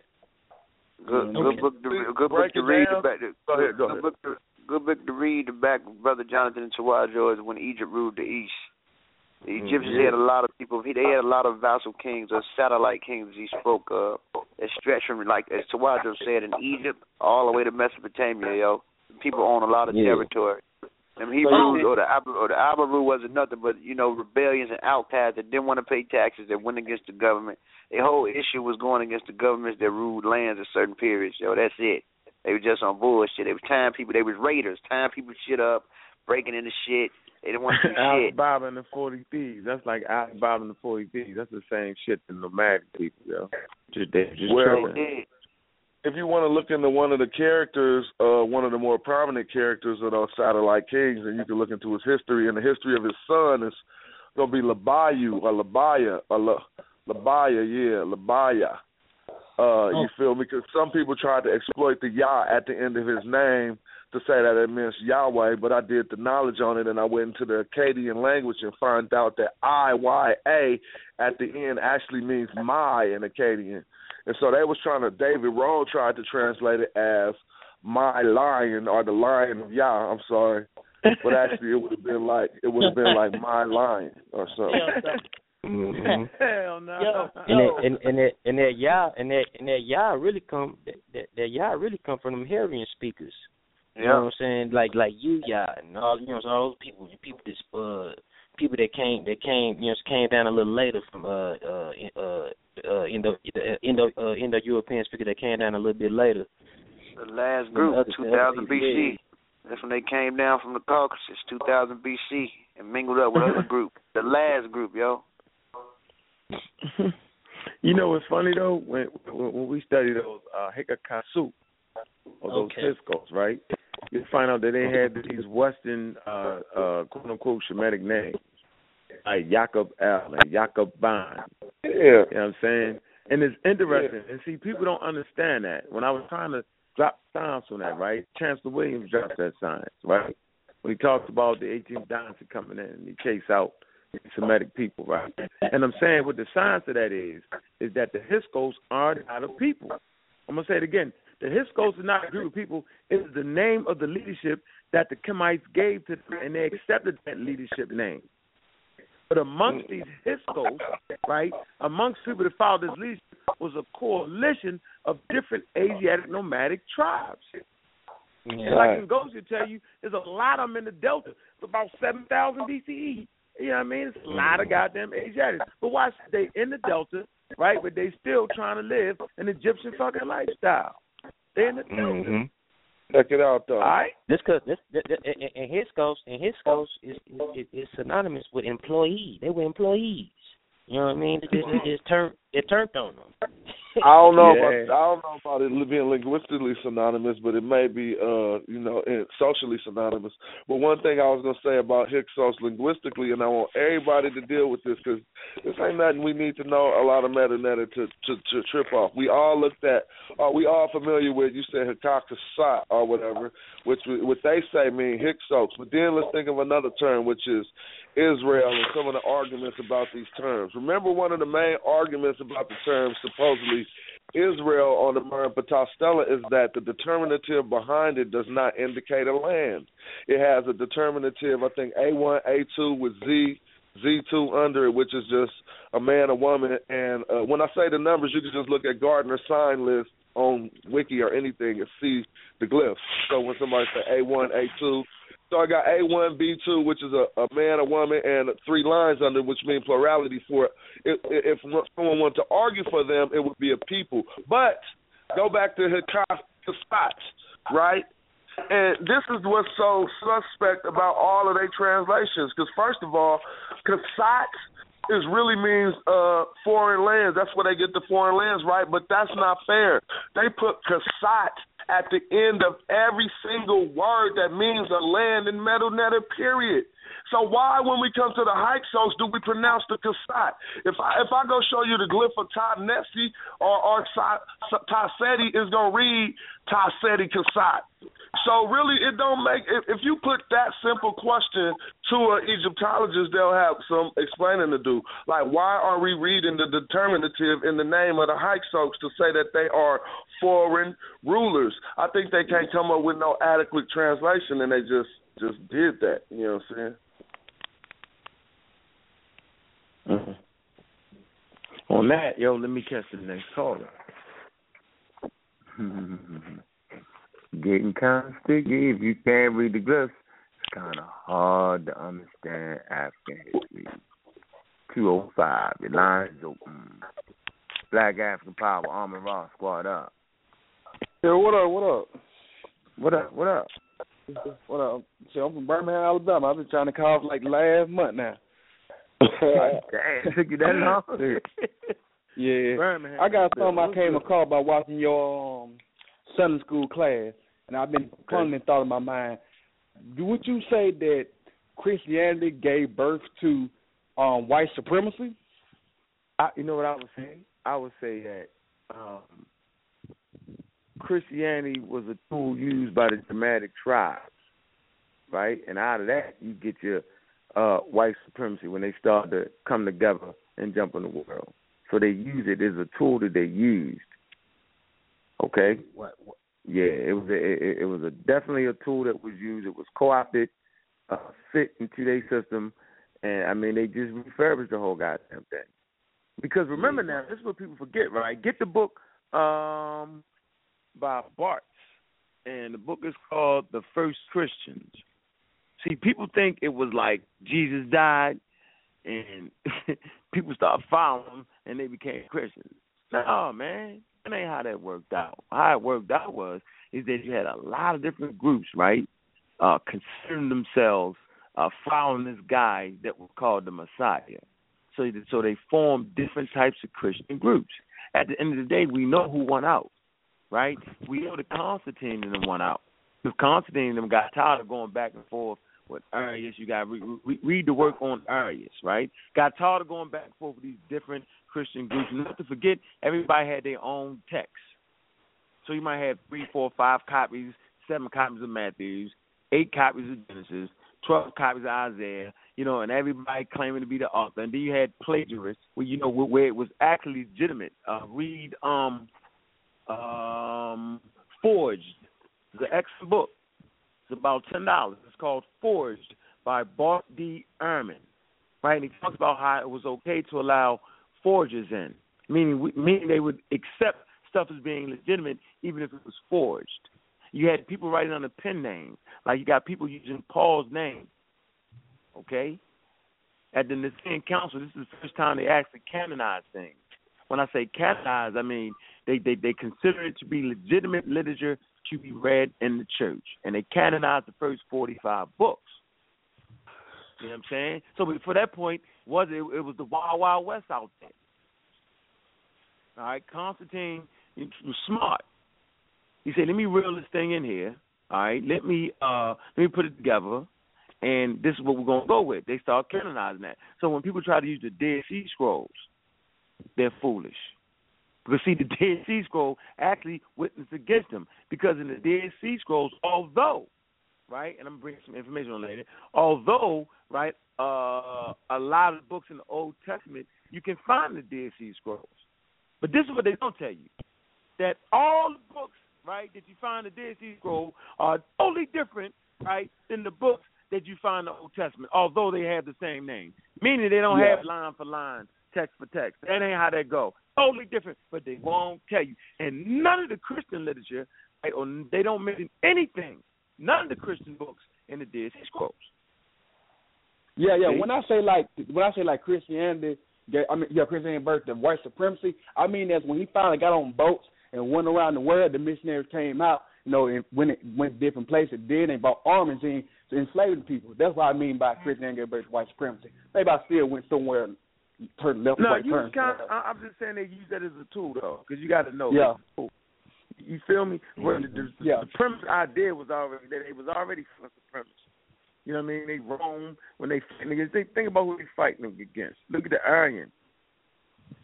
Good, good book to Please good book to read. down. The back, Go ahead, go good ahead. Book to, good book to read. The back brother Jonathan and Tawajo is when Egypt ruled the East. The Mm, Egyptians had a lot of people. They had a lot of vassal kings or satellite kings. He spoke uh, that stretched from like as Tawajo said in Egypt all the way to Mesopotamia. Yo, people own a lot of Yeah. territory. Them Hebrews or the or the Abaru wasn't nothing but you know rebellions and outcasts that didn't want to pay taxes that went against the government. The whole issue was going against the governments that ruled lands at certain periods. Yo, that's it. They were just on bullshit. They was tying people. They was raiders, tying people shit up, breaking into shit. They didn't want to do *laughs* shit. Alibaba and the Forty Thieves. That's like Alibaba and the Forty Thieves. That's the same shit the nomadic people, yo. Just they just Well, tripping. If you want to look into one of the characters, uh, one of the more prominent characters of those satellite kings, and you can look into his history, and the history of his son is gonna be Labayu or Labaya or La, Labaya, yeah, Labaya. Uh, you feel me? Because some people tried to exploit the Yah at the end of his name to say that it means Yahweh, but I did the knowledge on it, and I went into the Akkadian language and found out that I Y A at the end actually means my in Akkadian. And so they was trying to David Rohl tried to translate it as my lion or the lion of Yah. I'm sorry. But actually it would have been like it would have been like my lion or something. Mm-hmm. *laughs* Hell no. And that, and and that and that Yah and that and that Yah really come that that, that Yah really come from them Hurrian speakers. You know what I'm saying? Like like you Yah and all you know so all those people people that uh people that came that came you know came down a little later from uh uh uh uh Indo Indo uh, Indo European speakers that came down a little bit later. The last group, other- the other 2000 people, BC. That's when they came down from the Caucasus, 2000 BC, and mingled up with other *laughs* group. The last group, yo. *laughs* you know what's funny though? When when, when we study those uh Hikakasu or those Okay. Hyksos, right? You find out that they had these Western uh uh quote unquote Shemitic names. Like Jacob Al and Jacob Ban. Yeah. You know what I'm saying? And it's interesting. And see, people don't understand that. When I was trying to drop science on that, right? Chancellor Williams dropped that science, right? When he talks about the 18th dynasty coming in and he chase out Semitic people, right? And I'm saying what the science of that is, is that the Hyksos are not a people. I'm gonna say it again. The Hyksos is not a group of people. It is the name of the leadership that the Kemites gave to them, and they accepted that leadership name. But amongst these Hyksos, right, amongst people that followed this leadership was a coalition of different Asiatic nomadic tribes. And like Right. Ngozi tell you, there's a lot of them in the Delta. It's about 7,000 BCE. You know what I mean? It's a lot of goddamn Asiatics. But watch, they in the Delta, right? But they still trying to live an Egyptian fucking lifestyle. They in the Delta. Mm-hmm. Check it out though. All right? This cause this, this, this and- his ghost and his ghost is is, is synonymous with employee. They were employees. You know what I mean? It just, it just turned it turned on them. *laughs* *laughs* I don't know Yeah. about I don't know about it being linguistically synonymous, but it may be uh you know socially synonymous. But one thing I was gonna say about Hyksos linguistically, and I want everybody to deal with this because this ain't nothing we need to know a lot of Medu Neter to, to to trip off. We all looked at, are we all familiar with? You said Hakakasat or whatever, which what they say mean Hyksos. But then let's think of another term, which is Israel and some of the arguments about these terms. Remember, one of the main arguments about the term supposedly Israel on the Murray Stella is that the determinative behind it does not indicate a land. It has a determinative, I think A1, A2 with Z, Z2 under it, which is just a man, a woman. And uh, when I say the numbers, you can just look at Gardiner's sign list on Wiki or anything and see the glyphs. So when somebody says A1, A2, so I got A1, B2, which is a, a man, a woman, and three lines under, which mean plurality for it. If, if someone wanted to argue for them, it would be a people. But go back to Hakash right? And this is what's so suspect about all of their translations. Because first of all, Kasat is really means uh foreign lands. That's where they get the foreign lands, right? But that's not fair. They put Kasat at the end of every single word that means a land in Medu Neter, period. So why, when we come to the Hyksos, do we pronounce the Kasat? If I if I go show you the glyph of Ta Nesi or or Taseti is gonna read Taseti Kasat. So really, it don't make. If, if you put that simple question to an Egyptologist, they'll have some explaining to do. Like, why are we reading the determinative in the name of the Hyksos to say that they are foreign rulers? I think they can't come up with no adequate translation, and they just just did that. You know what I'm saying? Mm-hmm. On that, yo, let me catch the next caller. *laughs* Getting kind of sticky if you can't read the glyphs. It's kind of hard to understand African history. 205, your line's open. Black African Power, Armin Ross, squad up. Yo, what up, what up? What up, what up? What up? So I'm from Birmingham, Alabama. I've been trying to call for like last month now. *laughs* Damn, took you that long? *laughs* yeah. Birmingham. I got something I came across by watching your um, Sunday school class, and I've been pondering okay. thought in my mind. Would you say that Christianity gave birth to um, white supremacy? I, you know what I would say? I would say that um, Christianity was a tool used by the Germanic tribes, right? And out of that, you get your uh, white supremacy when they start to come together and jump in the world. So they use it as a tool that they used. Okay. What? what? Yeah, it was a, it, it was a definitely a tool that was used. It was co-opted, uh, fit into their system, and I mean they just refurbished the whole goddamn thing. Because remember now, this is what people forget, right? Get the book um, by Barthes, and the book is called The First Christians. See, people think it was like Jesus died and *laughs* people started following him and they became Christians. No, man, that ain't how that worked out. How it worked out was is that you had a lot of different groups, right, uh, considering themselves uh, following this guy that was called the Messiah. So, so they formed different types of Christian groups. At the end of the day, we know who won out, right? We know that Constantine and them won out. Because Constantine and them got tired of going back and forth with Arius. You got re- re- read the work on Arius, right? Got tired of going back and forth with these different Christian groups. Not to forget, everybody had their own text. So you might have three, four, five copies, seven copies of Matthew's, eight copies of Genesis, twelve copies of Isaiah. You know, and everybody claiming to be the author. And then you had plagiarists, where you know where it was actually legitimate. Uh, read um, um, Forged, the excellent book. It's about ten dollars It's called Forged by Bart D. Ehrman. Right, and he talks about how it was okay to allow forgers in, meaning meaning they would accept stuff as being legitimate even if it was forged. You had people writing a pen name, like you got people using Paul's name. Okay, at the Nicene Council, this is the first time they actually canonized things. When I say canonize, I mean they, they they consider it to be legitimate literature to be read in the church. And they canonized the first 45 books. You know what I'm saying? So before that point, was it, it was the Wild Wild West out there. All right, Constantine was smart. He said, "Let me reel this thing in here. All right, let me uh let me put it together, and this is what we're gonna go with." They start canonizing that. So when people try to use the Dead Sea Scrolls, they're foolish. Because see, the Dead Sea Scroll actually witnessed against them. Because in the Dead Sea Scrolls, although, right, and I'm gonna bring some information on later, although, right, uh, a lot of books in the Old Testament you can find the Dead Sea Scrolls. But this is what they don't tell you: that all the books, right, that you find the Dead Sea Scroll are totally different, right, than the books that you find in the Old Testament, although they have the same name. Meaning they don't yeah. have line for line, text for text. That ain't how that go totally different, but they won't tell you. And none of the Christian literature, or they don't mention anything. None of the Christian books in the Dead Sea Scrolls. Yeah, yeah. See? When I say like when I say like Christianity, I mean yeah, Christianity birth the white supremacy. I mean that's when he finally got on boats and went around the world. The missionaries came out, you know, and went went different places. Then they brought armies in to enslave the people. That's what I mean by mm-hmm. Christianity birth white supremacy. Maybe I still went somewhere turned left, No, right you turn. kind of, I'm just saying they use that as a tool though, because you got to know. Yeah. You feel me? Well, the, the, Yeah. the premise idea was already that it was already supremacy. You know what I mean? They roam when they niggas. They think about who they fighting against. Look at the Aryan,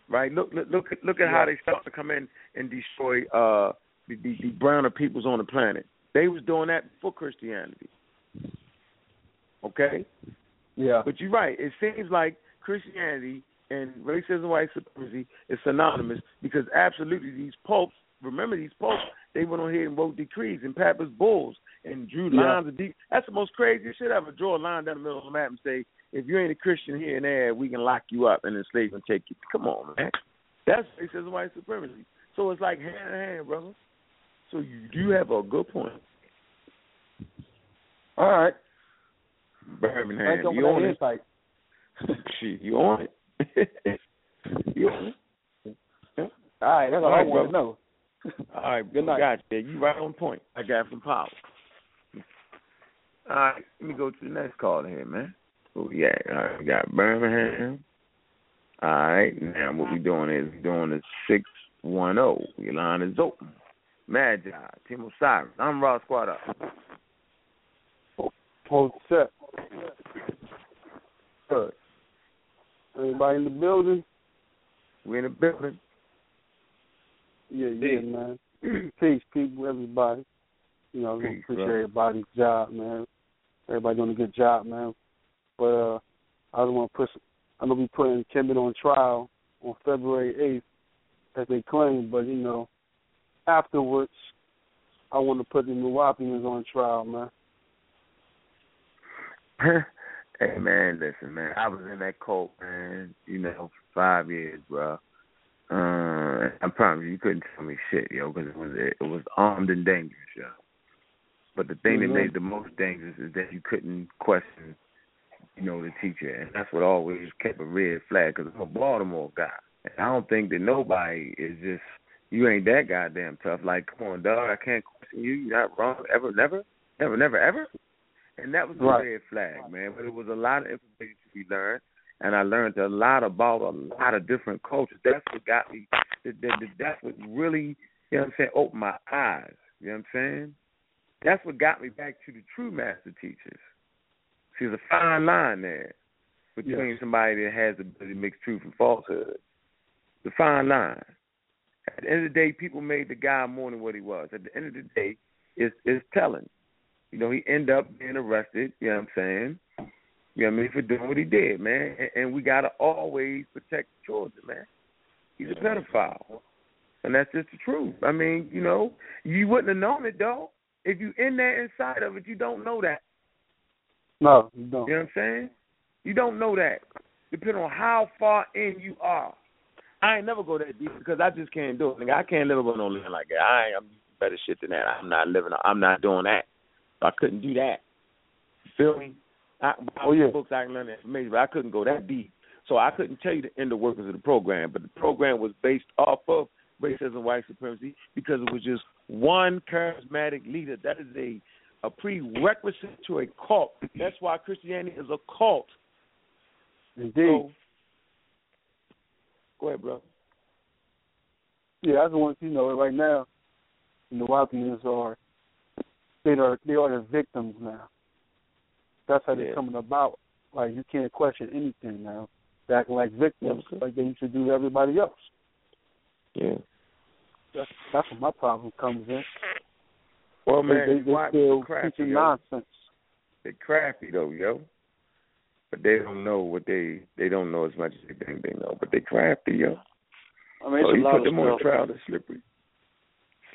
right? Look, look, look, at- look at how they start to come in and destroy uh the, the, the browner peoples on the planet. They was doing that before Christianity. Okay. Yeah. But you're right. It seems like Christianity and racism, white supremacy is synonymous because absolutely these popes. Remember these popes? They went on here and wrote decrees and papal bulls and drew Yeah. lines of deep. That's the most crazy shit ever. Draw a line down the middle of the map and say, if you ain't a Christian here and there, we can lock you up and enslave and take you. Come on, man. That's racism, white supremacy. So it's like hand in hand, brother. So you do have a good point. All right. Birmingham, you on it? *laughs* insight. You on it? *laughs* you on it? All right, that's all, All I right, want to brother. know. All right, Good night. Got you. You right on point. I got some power. All right, let me go to the next caller here, man. Oh yeah, all right, we got Birmingham. All right, now what we doing is we doing the six one zero. Your line is open. Magi, Team Osiris. I'm Raw Squad up. Oh, Hold set. Good. Everybody in the building? We in the building. Yeah, yeah, man. *clears throat* Peace, people, everybody. You know, Peace, appreciate bro. everybody's job, man. Everybody doing a good job, man. But uh I don't want to push. I'm gonna be putting Kemet on trial on February 8th, as they claim. But you know, afterwards, I want to put the Nuwaubians on trial, man. Hey man, listen man, I was in that cult, man. You know, for five years, bro. Uh, I promise you, you couldn't tell me shit, yo, because it was it was armed and dangerous, yo. But the thing Mhm. that made the most dangerous is that you couldn't question, you know, the teacher, and that's what always kept a red flag. Because I'm a Baltimore guy, and I don't think that nobody is just you ain't that goddamn tough. Like, come on, dog, I can't question you. You're not wrong, ever, never, never, never, ever. And that was a Right. red flag, man. But it was a lot of information to be learned, and I learned a lot about a lot of different cultures. That's what got me. That, that, that, that's what really, you know what I'm saying, opened my eyes. You know what I'm saying? That's what got me back to the true master teachers. See, there's a fine line there between Yes. somebody that has the ability to mix truth and falsehood. The fine line. At the end of the day, people made the guy more than what he was. At the end of the day, it's it's telling. You know, he ended up being arrested, you know what I'm saying? You know what I mean, for doing what he did, man. And, and we gotta always protect the children, man. He's a pedophile. And that's just the truth. I mean, you know, you wouldn't have known it though. If you in there inside of it, you don't know that. No, you don't. You know what I'm saying? You don't know that. Depending on how far in you are. I ain't never go that deep because I just can't do it. Nigga, I can't live up on no land like that. I ain't I'm better shit than that. I'm not living I'm not doing that. I couldn't do that. You feel me? I, Oh, yeah. books I can learn information, but I couldn't go that deep. So I couldn't tell you the inner workings of the program, but the program was based off of racism, white supremacy, because it was just one charismatic leader. That is a a prerequisite to a cult. That's why Christianity is a cult. Indeed. So, go ahead, bro. Yeah, I just want you to know it right now, the Nuwaubians are they are they are the victims now. That's how they're Yeah. coming about. Like you can't question anything now. They're acting like victims, like they used to do to everybody else. Yeah. That's that's where my problem comes in. Well, They- man, they, they why still crafty, teaching yo. nonsense. They're crafty though, yo. But they don't know what they they don't know as much as they think they know. But they crafty, yo. I mean, it's oh, a you lot put of them on stuff. trial, they're slippery.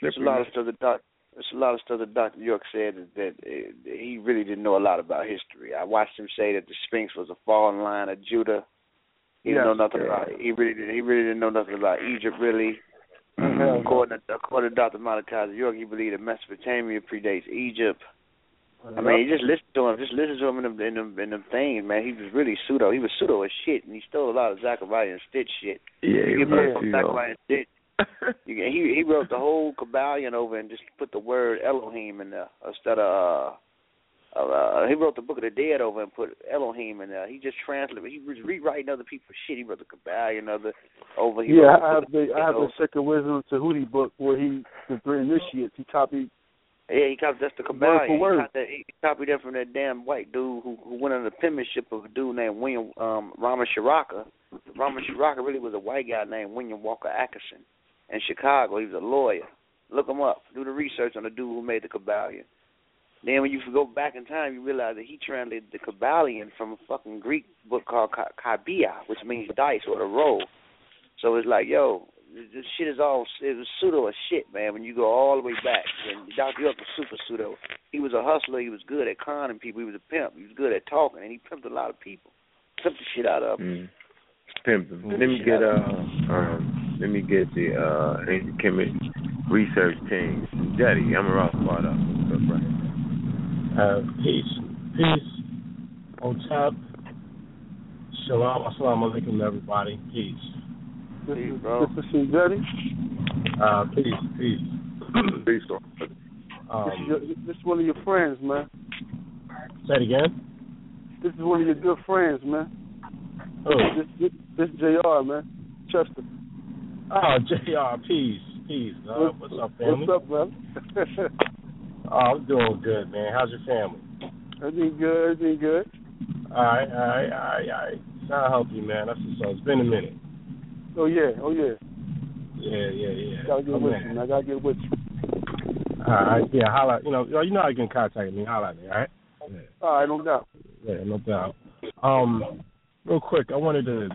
It's a lot of stuff that doc. It's a lot of stuff that Dr. York said that, that uh, he really didn't know a lot about history. I watched him say that the Sphinx was a fallen line of Judah. He didn't Yes. know nothing about it. He really didn't. He really didn't know nothing about Egypt. Really, Mhm. according to according to Dr. Malachi York, he believed that Mesopotamia predates Egypt. I mean, you just listen to him. Just listen to him in them in them in them things, man. He was really pseudo. He was pseudo as shit, and he stole a lot of Zecharia Sitchin shit. Yeah, he was, from. Zecharia Sitchin. *laughs* you can, he he wrote the whole Kybalion over and just put the word Elohim in there instead of. Uh, uh, he wrote the Book of the Dead over and put Elohim in there. He just translated. He was rewriting other people's shit. He wrote the Kybalion other over. He yeah, I have the I have the Second Wisdom Tahuti book where he the three initiates. He copied Yeah, he copied that's the Word Kybalion. for word. He, copied that, he copied that from that damn white dude who who went under the penmanship of a dude named William um Rama Shiraka. Ramacharaka really was a white guy named William Walker Atkinson in Chicago. He was a lawyer. Look him up. Do the research on the dude who made the Kybalion. Then when you go back in time, you realize that he translated the Kybalion from a fucking Greek book called Ka- Kabia, which means dice or the roll. So it's like, yo, this shit is all it was pseudo as shit, man. When you go all the way back, and Dr. York was super pseudo. He was a hustler. He was good at conning people. He was a pimp. He was good at talking, and he pimped a lot of people. Pimped the shit out of them. Mm. Pimping. Let me get uh um let me get the uh ancient chemist research team. Jetty, I'm a rough spot up. What's up, right? Uh, peace, peace, Otep, shalom, assalamu alaikum, everybody. Peace. Peace, bro. this is Shinjeti. Uh, peace, peace. *clears throat* Peace, This is, Um, your, this is one of your friends, man. say it again. This is one of your good friends, man. Who? This this, this Jr. man, Chester. Oh, Jr. Peace, peace. Uh, what's up, family? What's up, brother? *laughs* Oh, I'm doing good, man. How's your family? everything good? Everything good? All right, all right, all right, all right. Sound healthy, man. That's what's up. It's been a minute. Oh yeah, oh yeah. Yeah, yeah, yeah. Gotta get Oh, with man. you. I gotta get with you. All right, yeah. Holla, you know, you know how you can contact me. Holla at me, all right? All right, no doubt. Yeah, no doubt. Um, real quick, I wanted to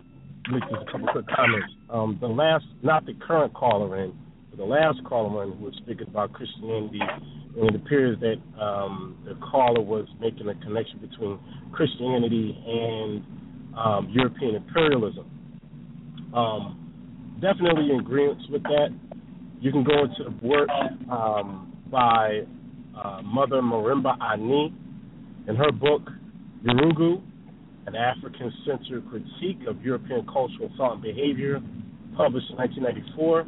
make just a couple quick comments. Um, the last, not the current caller in, but the last caller in who was speaking about Christianity, and it appears that um, the caller was making a connection between Christianity and um, European imperialism. Um, definitely in agreement with that. You can go into the work um, by uh, Mother Marimba Ani in her book, Yurugu, an African centered critique of European cultural thought and behavior, published in 1994,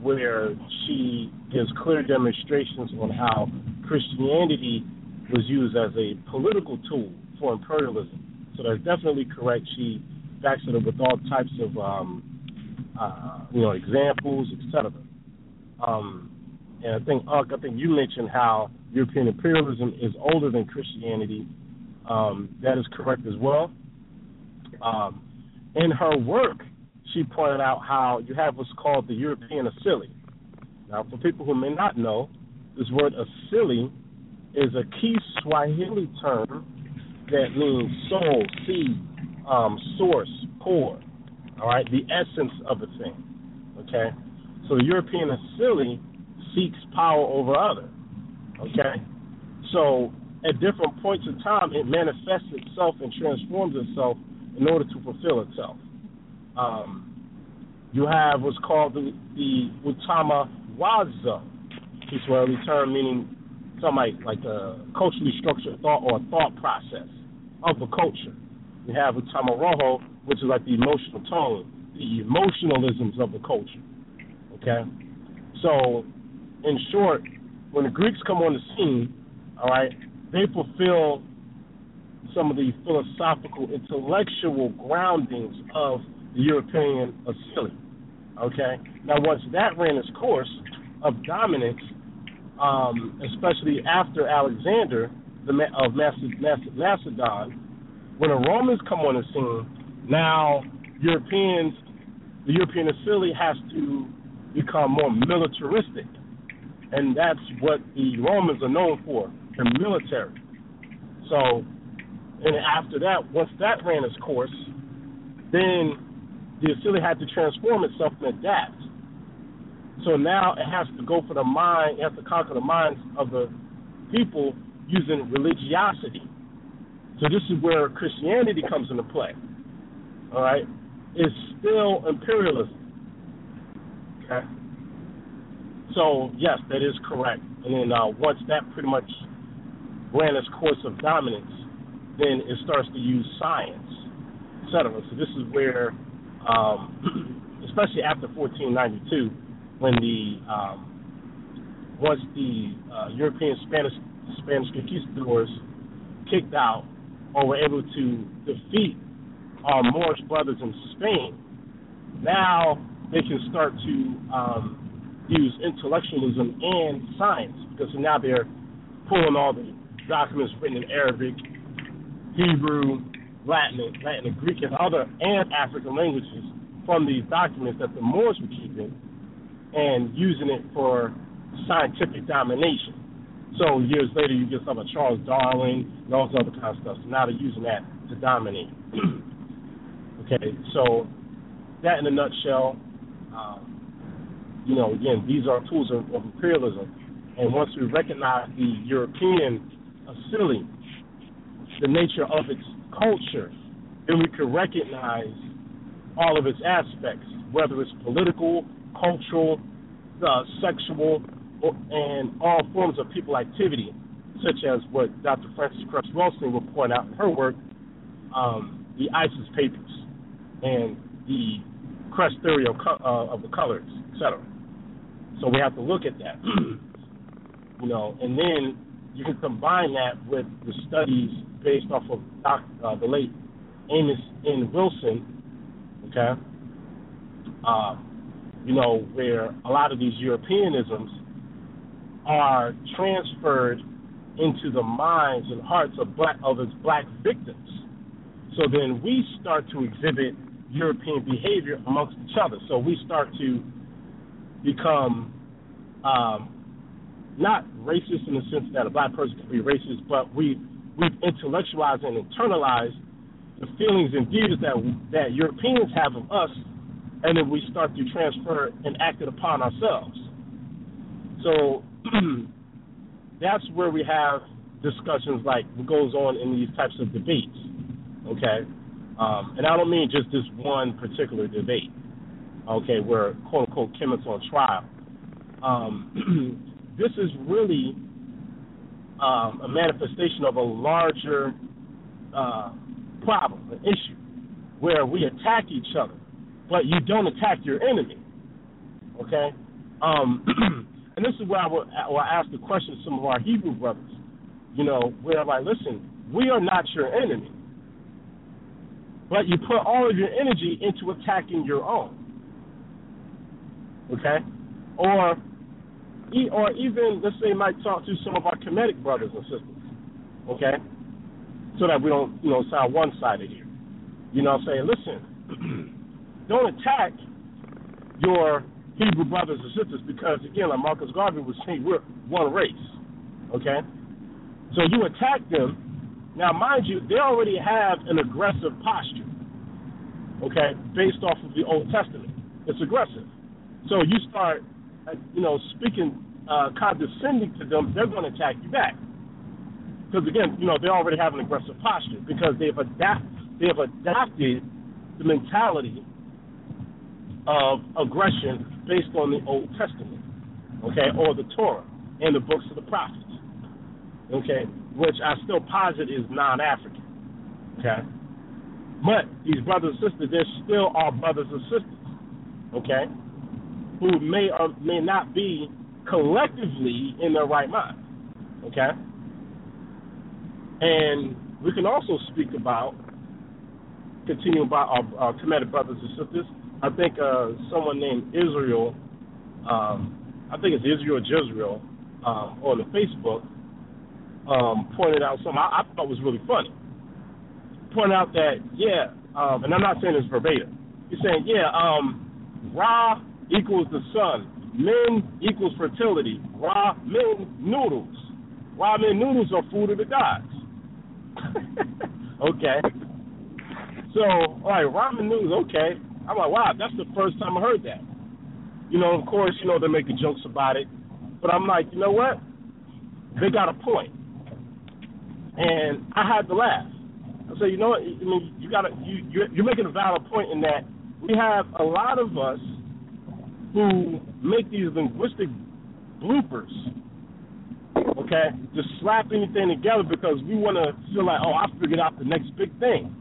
where she gives clear demonstrations on how Christianity was used as a political tool for imperialism. So that's definitely correct. She backs it up with all types of, um, uh, you know, examples, etc. Um, and I think, Unc, I think you mentioned how European imperialism is older than Christianity. Um, that is correct as well. Um, in her work, she pointed out how you have what's called the European Asili. Now, for people who may not know, this word Asili is a key Swahili term that means soul, seed, um, source, core. All right, the essence of a thing. Okay, so the European Asili seeks power over other. Okay, so at different points in time, it manifests itself and transforms itself in order to fulfill itself. Um, you have what's called the, the Utama Waza, Kiswahili term meaning something like, a culturally structured thought or thought process of a culture. You have Utamaroho, which is like the emotional tone, the emotionalisms of the culture. Okay? So, in short, when the Greeks come on the scene, all right, they fulfill some of the philosophical, intellectual groundings of the European Asili. Okay? Now, once that ran its course of dominance, um, especially after Alexander the of Maced- Maced- Macedon, when the Romans come on the scene, now Europeans, the European Asili has to become more militaristic. And that's what the Romans are known for, the military. So, and after that, once that ran its course, then the Asili had to transform itself and adapt. So now it has to go for the mind, it has to conquer the minds of the people using religiosity. So this is where Christianity comes into play. All right? It's still imperialism. Okay? So, yes, that is correct. And then uh, once that pretty much ran its course of dominance, then it starts to use science, etc. So this is where, um, *clears throat* especially after 1492, when the um, once the uh, European Spanish Spanish conquistadors kicked out or were able to defeat our Moorish brothers in Spain, now they can start to um, use intellectualism and science because now they're pulling all the documents written in Arabic, Hebrew, Latin, Latin, Greek, and other and African languages from these documents that the Moors were keeping and using it for scientific domination. So years later, you get stuff like Charles Darwin and all this other kind of stuff. So now they're using that to dominate. *clears throat* okay, so that in a nutshell. Um, you know, again, these are tools of, of imperialism. And once we recognize the European assimilating the nature of its culture, then we can recognize all of its aspects, whether it's political, cultural, uh, sexual, or, and all forms of people activity, such as what Dr. Frances Cress Welsing will point out in her work, um, the ISIS papers, and the Cress theory of, uh, of the colors, etc. So we have to look at that, *clears throat* you know, and then you can combine that with the studies based off of Doc, uh, the late Amos N. Wilson, okay, uh, you know, where a lot of these Europeanisms are transferred into the minds and hearts of black of its black victims. So then we start to exhibit European behavior amongst each other. So we start to become um, not racist in the sense that a black person can be racist, but we we've intellectualized and internalized the feelings and views that that Europeans have of us, and then we start to transfer and act it upon ourselves. So *clears throat* that's where we have discussions like what goes on in these types of debates. Okay, um, and I don't mean just this one particular debate. Okay, where quote unquote Kemet's on trial. Um, *clears throat* this is really um, a manifestation of a larger uh, problem, an issue, where we attack each other, but you don't attack your enemy. Okay, um, *clears throat* and this is where I will, ask the question to some of our Hebrew brothers. You know, where I'm like, listen, we are not your enemy, but you put all of your energy into attacking your own. Okay, or or even let's say might talk to some of our Kemetic brothers and sisters, okay, so that we don't you know sound one sided here. You know, saying listen, *clears throat* don't attack your Hebrew brothers and sisters because again, like Marcus Garvey was saying, we're one race, okay. So you attack them. Now, mind you, they already have an aggressive posture, okay, based off of the Old Testament. It's aggressive. So you start you know, speaking uh, condescending to them, they're going to attack you back. Because again, you know, they already have an aggressive posture because they've adapt they have adopted the mentality of aggression based on the Old Testament, okay, or the Torah and the books of the prophets, okay, which I still posit is non-African, okay. But these brothers and sisters, they're still our brothers and sisters, okay who may or may not be collectively in their right mind. Okay? And we can also speak about, continue about our, our brothers and sisters. I think uh, someone named Israel, um, I think it's Israel Jezreel, um, on the Facebook, um, pointed out something I, I thought was really funny. Pointed out that, yeah, um, and I'm not saying this verbatim. He's saying, yeah, um, Ra equals the sun. Men equals fertility. Ramen noodles. Ramen noodles are food of the gods. *laughs* okay. So, all right, ramen noodles, okay. I'm like, wow, that's the first time I heard that. You know, of course, you know, they're making jokes about it. But I'm like, you know what? They got a point. And I had to laugh. I said, you know what? I mean, you got to you you're, you're making a valid point in that we have a lot of us who make these linguistic bloopers, okay, just slap anything together because we want to feel like, oh, I figured out the next big thing.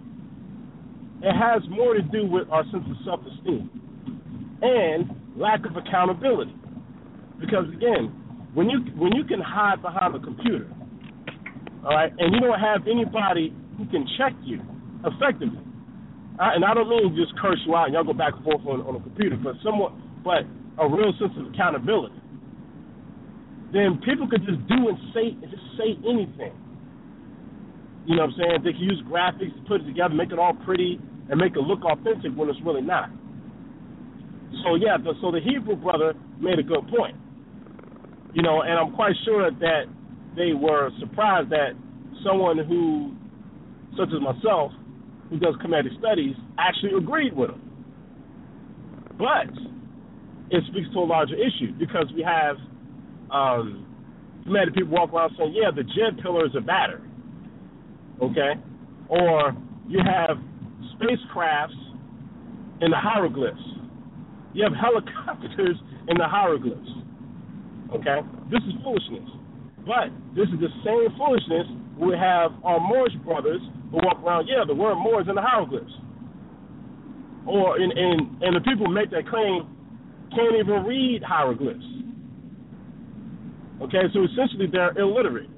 It has more to do with our sense of self esteem. And lack of accountability. Because again, when you when you can hide behind a computer, all right, and you don't have anybody who can check you effectively, I, and I don't mean just curse you out and y'all go back and forth on, on a computer, but somewhat, but a real sense of accountability. Then people could just do and say and just say anything. You know what I'm saying? They can use graphics to put it together, make it all pretty, and make it look authentic when it's really not. So yeah, the, so the Hebrew brother made a good point. You know, and I'm quite sure that they were surprised that someone who, such as myself, who does Kemetic studies, actually agreed with him. But it speaks to a larger issue because we have um, Kemetic people walk around saying, yeah, the Djed pillars are battered. Okay? Or you have spacecrafts in the hieroglyphs. You have helicopters in the hieroglyphs. Okay? This is foolishness. But this is the same foolishness we have our Moorish brothers who walk around, yeah, the word Moor is in the hieroglyphs. Or in, in and the people make that claim can't even read hieroglyphs. Okay, so essentially they're illiterate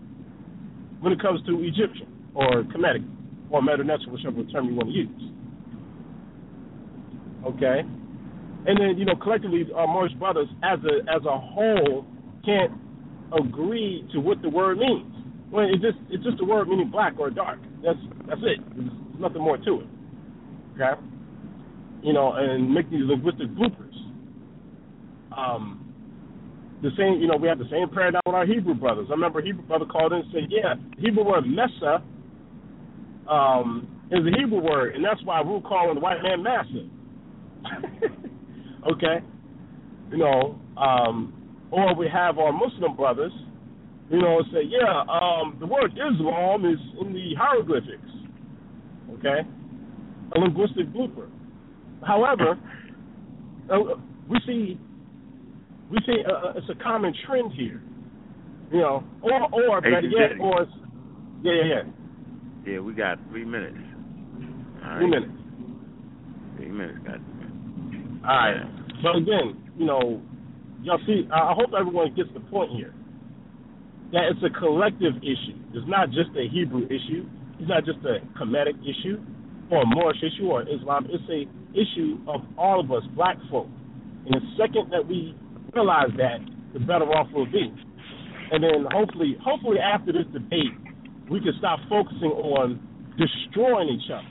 when it comes to Egyptian or Kemetic or Medu Neter, whichever term you want to use. Okay, and then you know collectively uh, our Moorish brothers as a as a whole can't agree to what the word means. Well, it's just it's just a word meaning black or dark. That's that's it. There's nothing more to it. Okay, you know, and make these linguistic bloopers. Um, the same, you know, we have the same paradigm with our Hebrew brothers. I remember a Hebrew brother called in and said, "Yeah, Hebrew word mesa um, is a Hebrew word, and that's why we're calling the white man massa." *laughs* okay, you know, um, or we have our Muslim brothers, you know, say, "Yeah, um, the word Islam is in the hieroglyphics." Okay, a linguistic blooper. However, uh, we see we see uh, it's a common trend here. You know, or or better yet, or it's, yeah, yeah, yeah, Yeah, we got three minutes. All three right. minutes. Three minutes, got All right. But again, you know, y'all see, I I hope everyone gets the point here. That it's a collective issue. It's not just a Hebrew issue. It's not just a Kemetic issue or a Moorish issue or Islam. It's a issue of all of us, black folk. And the second that we realize that, the better off we'll be. And then hopefully, hopefully after this debate, we can stop focusing on destroying each other.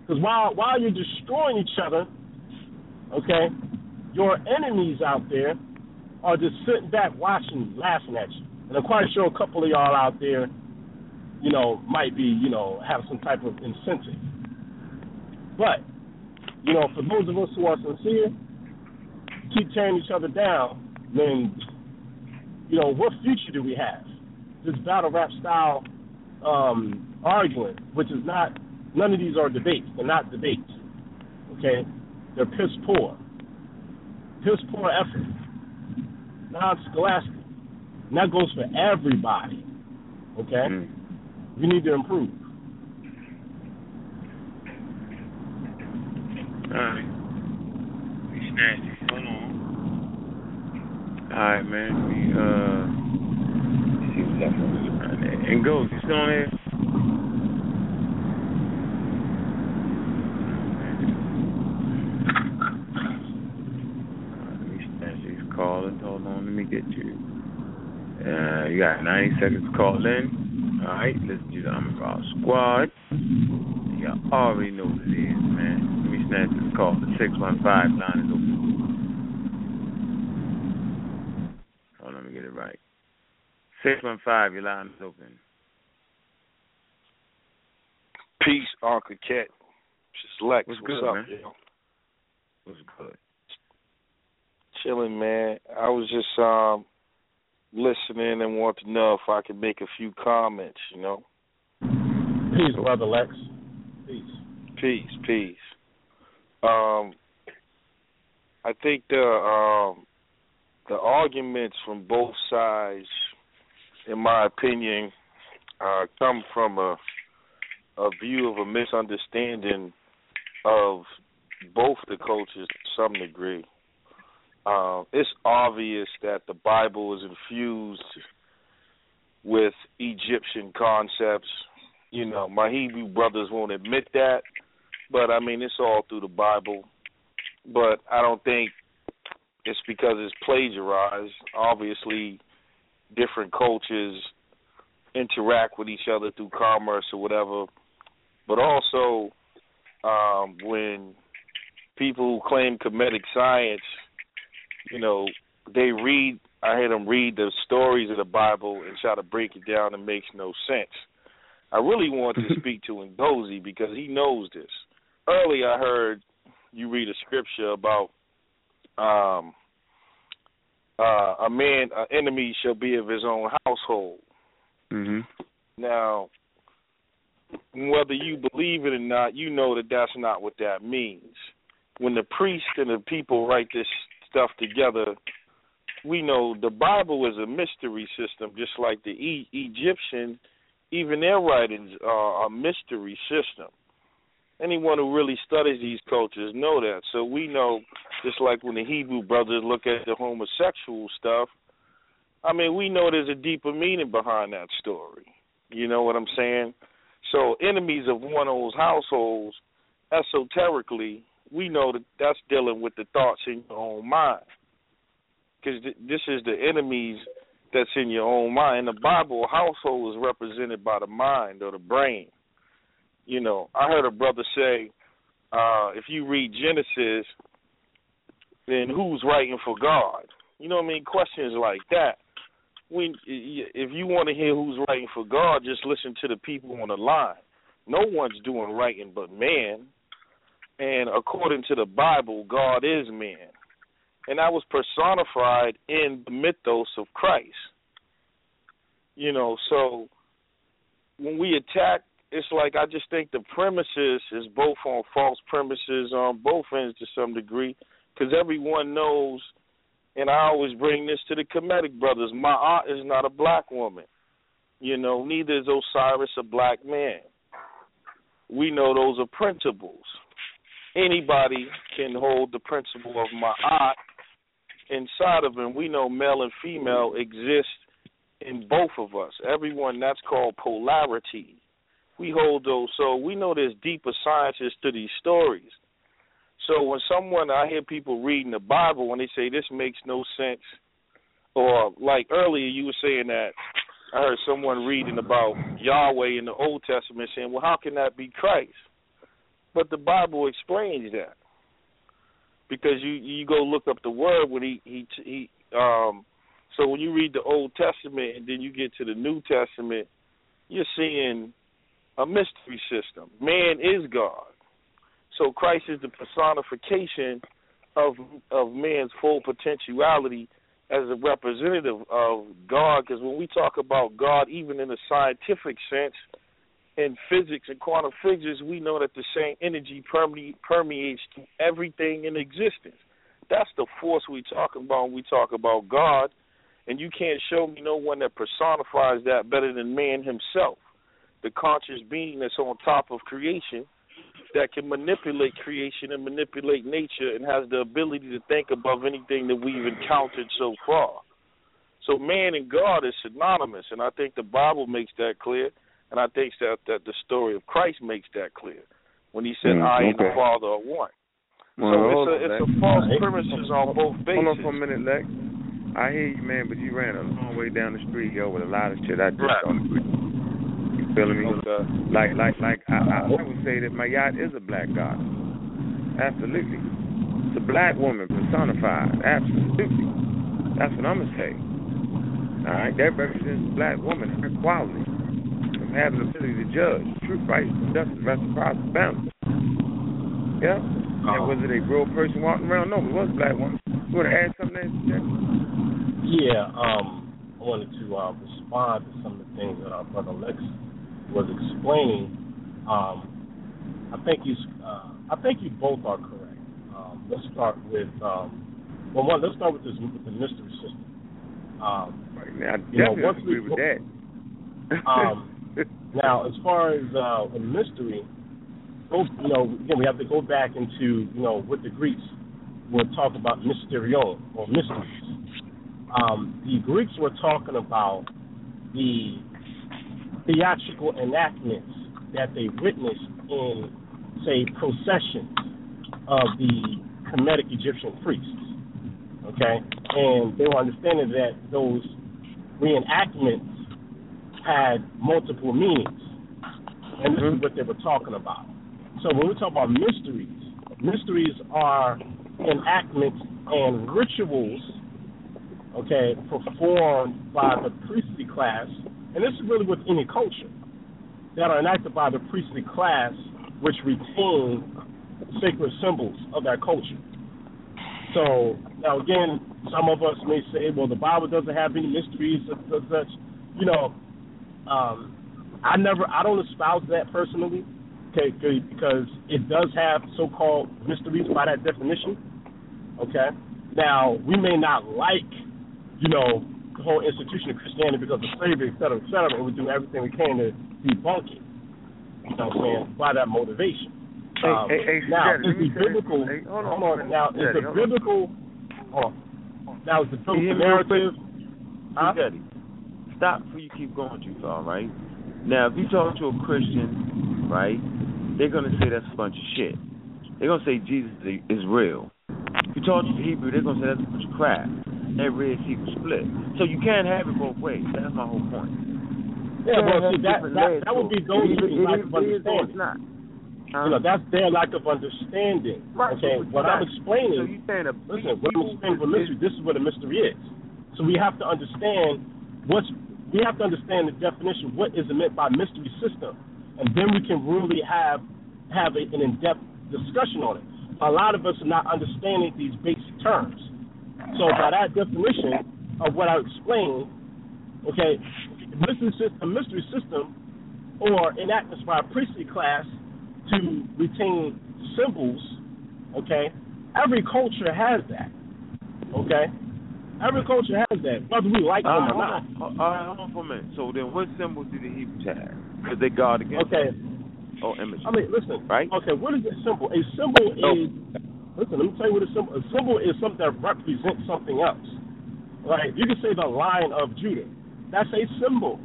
Because while while you're destroying each other, okay, your enemies out there are just sitting back watching, laughing at you. And I'm quite sure a couple of y'all out there, you know, might be, you know, have some type of incentive. But, you know, for those of us who are sincere, keep tearing each other down, then, you know, what future do we have? This battle rap style um, arguing, which is not, none of these are debates. They're not debates. Okay? They're piss poor. Piss poor effort. Non scholastic. And that goes for everybody. Okay? We need to improve. Alright. We it. Hold on. Alright, man. We, uh. And Ghost, you still on these callers. Hold on. Let me get you. Uh, you got 90 seconds to call in. Alright, let's do the I'm Raw Squad. Y'all already know what it is, man. Let this call. The 615 line is open. Hold on, let me get it right. 615, your line is open. Peace, Uncle Cat. Just Lex. What's What's, good, up, man? yo? What's good? Chilling, man. I was just um listening and want to know if I could make a few comments, you know. Peace, brother Lex. Peace. Peace, peace. Um I think the um the arguments from both sides, in my opinion, uh come from a a view of a misunderstanding of both the cultures to some degree. uh, it's obvious that the Bible is infused with Egyptian concepts. You know, my Hebrew brothers won't admit that, but I mean, it's all through the Bible. But I don't think it's because it's plagiarized. Obviously, different cultures interact with each other through commerce or whatever. But also, um, when people who claim Kemetic science, you know, they read. I had them read the stories of the Bible and try to break it down. It makes no sense. I really want to *laughs* speak to Ngozi because he knows this. Earlier, I heard you read a scripture about um, uh, a man, an enemy shall be of his own household. Mm-hmm. Now, whether you believe it or not, you know that that's not what that means. When the priest and the people write this stuff together, we know the Bible is a mystery system, just like the e- Egyptian. Even their writings are a mystery system. Anyone who really studies these cultures know that. So we know, just like when the Hebrew brothers look at the homosexual stuff, I mean, we know there's a deeper meaning behind that story. You know what I'm saying? So enemies of one of those households, esoterically, we know that that's dealing with the thoughts in your own mind. Because th- this is the enemies that's in your own mind. In the Bible, household is represented by the mind or the brain. You know, I heard a brother say, uh, if you read Genesis, then who's writing for God? You know what I mean? Questions like that. When if you want to hear who's writing for God, just listen to the people on the line. No one's doing writing but man. And according to the Bible, God is man. And that was personified in the mythos of Christ. You know, so when we attack, it's like I just think the premises is both on false premises on both ends to some degree, because everyone knows, and I always bring this to the Kemetic brothers. Ma'at is not a black woman. You know, neither is Osiris a black man. We know those are principles. Anybody can hold the principle of my aunt inside of him. We know male and female exist in both of us. Everyone, that's called polarity. We hold those. So we know there's deeper sciences to these stories. So when someone, I hear people reading the Bible and they say this makes no sense, or like earlier you were saying that I heard someone reading about Yahweh in the Old Testament saying, well, how can that be Christ? But the Bible explains that because you you go look up the word when he he he um so when you read the Old Testament and then you get to the New Testament, you're seeing a mystery system. Man is God. So Christ is the personification of of man's full potentiality as a representative of God. Because when we talk about God, even in a scientific sense, in physics and quantum physics, we know that the same energy perme- permeates everything in existence. That's the force we talk about when we talk about God. And you can't show me no one that personifies that better than man himself, the conscious being that's on top of creation, that can manipulate creation and manipulate nature and has the ability to think above anything that we've encountered so far. So man and God is synonymous, and I think the Bible makes that clear. And I think that that the story of Christ makes that clear when he said, Mm, "I and the Father are one." Well, so it's a it's a false premises on both bases. Hold on for a minute, Lex. I hear you, man, but you ran a long way down the street, yo, with a lot of shit I just Right. don't agree. Feeling me? Okay. Like, like, like, I, I, I would say that Ma'at is a black god. Absolutely. It's a black woman personified. Absolutely. That's what I'm gonna say. All right, that represents a black woman, her quality of having the ability to judge truth, right, justice, reciprocity, balance. Yeah. And was it a real person walking around? No, it was a black woman. You want to add something Jack? Yeah, um, I wanted to uh, respond to some of the things that our brother Lex was explaining. Um, I think you, uh, I think you both are correct. Um, let's start with, um, well, one, let's start with this with the mystery system. Um, I you know, once agree we with that. um, *laughs* now, as far as uh, a mystery, go, you know, again, we have to go back into, you know, with the Greeks, would talk about mysterion or mysteries. Um, the Greeks were talking about the theatrical enactments that they witnessed in, say, processions of the Kemetic Egyptian priests. Okay? And they were understanding that those reenactments had multiple meanings. And this is mm-hmm. what they were talking about. So when we talk about mysteries, mysteries are enactments and rituals, okay, performed by the priestly class, and this is really with any culture, that are enacted by the priestly class which retain sacred symbols of that culture. So now again, some of us may say, well, the Bible doesn't have any mysteries such, such. You know, um, I never, I don't espouse that personally, okay, because it does have so-called mysteries by that definition. Okay. Now we may not like, you know, the whole institution of Christianity because of slavery, et cetera, et cetera, and we do everything we can to debunk it. You know what I'm saying? By that motivation. Hey, Um, hey, hey, now, Daddy, is the biblical? Hey, hold on, hold on. Now, is Daddy, the biblical? Hold on. Now, is the biblical hear me real quick? narrative? Huh? Daddy, stop before you keep going too far, right? Now, if you talk to a Christian, right, they're going to say that's a bunch of shit. They're going to say Jesus is real. If you talk to the Hebrew, they're going to say that's a bunch of crap. That Red Sea was split. So you can't have it both ways. That's my whole point. Yeah, You well, can't see, that, different that, layers that would be those It people's is- lack it of is it's understanding. not. You know, that's their lack of understanding. Right, Okay, but what I'm that- explaining. so you're saying a listen, what I'm explaining for mystery. This is what a mystery is. So we have to understand what's. We have to understand the definition. What is meant by mystery system, and then we can really have have a, an in-depth discussion on it. A lot of us are not understanding these basic terms. So by that definition of what I explained, okay, mystery system, mystery system, or enactments by a priestly class to retain symbols, okay, every culture has that, okay? Every culture has that, whether we like them Uh, or not. All right, hold on for a minute. So then, what symbols do the Hebrews have? Because they guard against Okay. Oh, image. I mean, listen, right? Okay, what is a symbol? A symbol is, listen, let me tell you what a symbol. A symbol is something that represents something else. Like You can say the Lion of Judah. That's a symbol.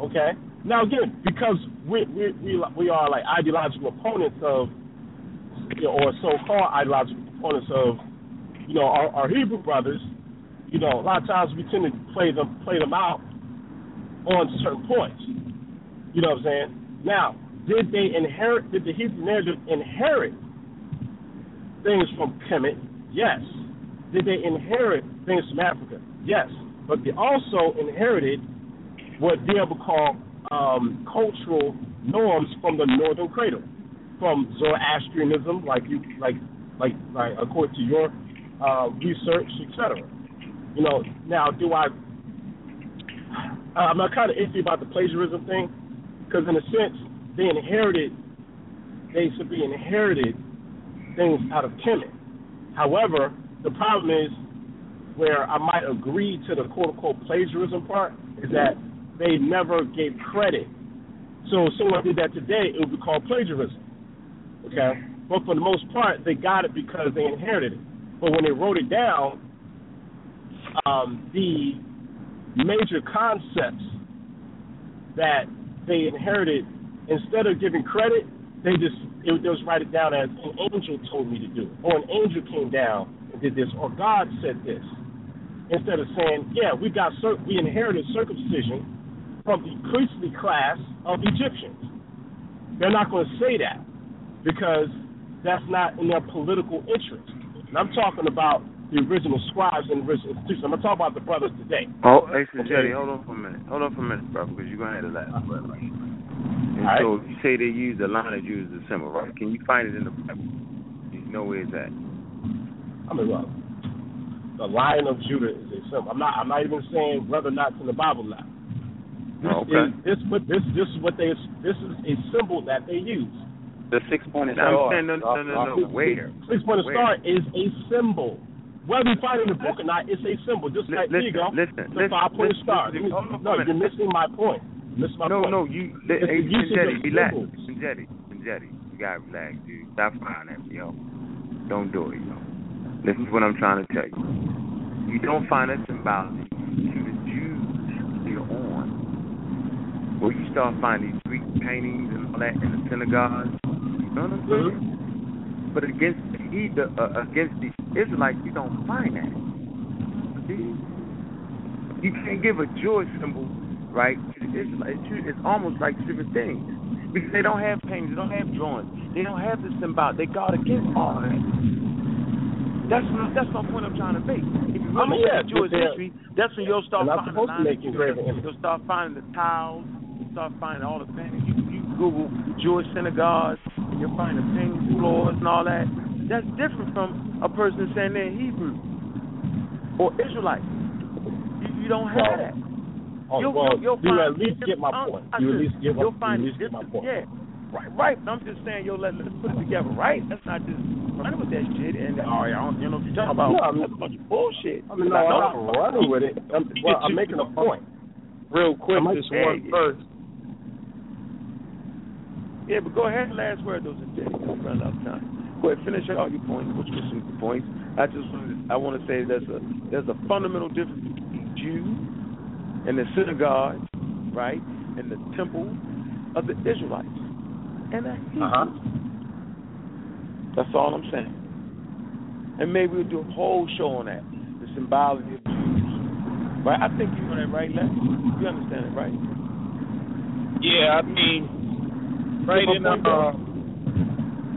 Okay. Now again, because we we we, we are like ideological opponents of, you know, or so-called ideological opponents of, you know, our, our Hebrew brothers. You know, a lot of times we tend to play them play them out on certain points. You know what I'm saying? Now, did they inherit? Did the Hebrew narrative inherit things from Kemet? Yes. Did they inherit things from Africa? Yes. But they also inherited what they would call um, cultural norms from the Northern Cradle, from Zoroastrianism, like you, like, like, like according to your uh, research, etc. You know, now do I? I'm kind of iffy about the plagiarism thing, because in a sense they inherited, they should be inherited things out of Kemet. However, the problem is where I might agree to the quote unquote plagiarism part is that they never gave credit. So if someone did that today, it would be called plagiarism. Okay? But for the most part, they got it because they inherited it. But when they wrote it down, um, the major concepts that they inherited, instead of giving credit, they just it would just write it down as an angel told me to do or an angel came down and did this, or God said this. Instead of saying, yeah, we got cir- we inherited circumcision from the priestly class of Egyptians. They're not going to say that because that's not in their political interest. And I'm talking about the original scribes and the original institutions. I'm going to talk about the brothers today. Oh, hey, so Okay. Jetty, hold on for a minute. Hold on for a minute, brother, because you're gonna have the last word. Right? And so you say they use the line of Jews as a symbol, right? Can you find it in the Bible? You know where it's at. I mean, look, the Lion of Judah is a symbol. I'm not. I'm not even saying whether or not it's in the Bible now. This Oh, okay. is this, but this this is what they this is a symbol that they use. The six pointed I'm saying no, no, no, no. Where? Six pointed star is a symbol. Whether you find it in the book or not, it's a symbol. Just like there you go. listen, the listen, five pointed listen, star. listen, hold no, you're missing my point. My no, point. no, you. Hey, Jetty, relax. Jetty, Jetty, you gotta relax, dude. Stop frying at me, yo. Don't do it, yo. Listen to what I'm trying to tell you. You don't find a symbology to the Jews later on. Where you start finding these Greek paintings and all that in the synagogues. You know what I'm saying? Mm-hmm. But against the uh, against the Israelites, you don't find that. See? You can't give a Jewish symbol, right, Israelites. It's almost like different things. Because they don't have paintings, they don't have drawings, they don't have the symbol. They guard against all that. That's that's my point I'm trying to make. If you really mean, yeah, Jewish history, that's when you'll start finding the lines. You'll start finding the tiles. You'll start finding all the paintings. You, you Google Jewish synagogues, and you'll find the paintings, floors, and all that. That's different from a person saying they're Hebrew or Israelite. You, you don't have that. Oh, you'll, well, you'll, you'll you at least get my uh, point. Uh, you at uh, least get, you'll find you at least get my point. Yeah. Right, right. I'm just saying, yo, let, let's put it together, right? That's not just running with that shit and, oh, yeah, I don't, you know what you're talking about. No, I mean, That's a bunch of bullshit. I mean, no, I'm not running with it. I'm, well, I'm making a point. Real quick, this one first. Yeah, but go ahead. Last word, those are Jay. Don't run out of time. Go ahead, finish all your points, which were some points. I just wanted, I want to say there's a there's a fundamental difference between Jews and the synagogue, right, and the temple of the Israelites. And that uh-huh. That's all I'm saying. And maybe we'll do a whole show on that, the symbology of Jews. Right? I think you know that, right, Les? You understand it, right? Yeah, I mean, right in the, uh,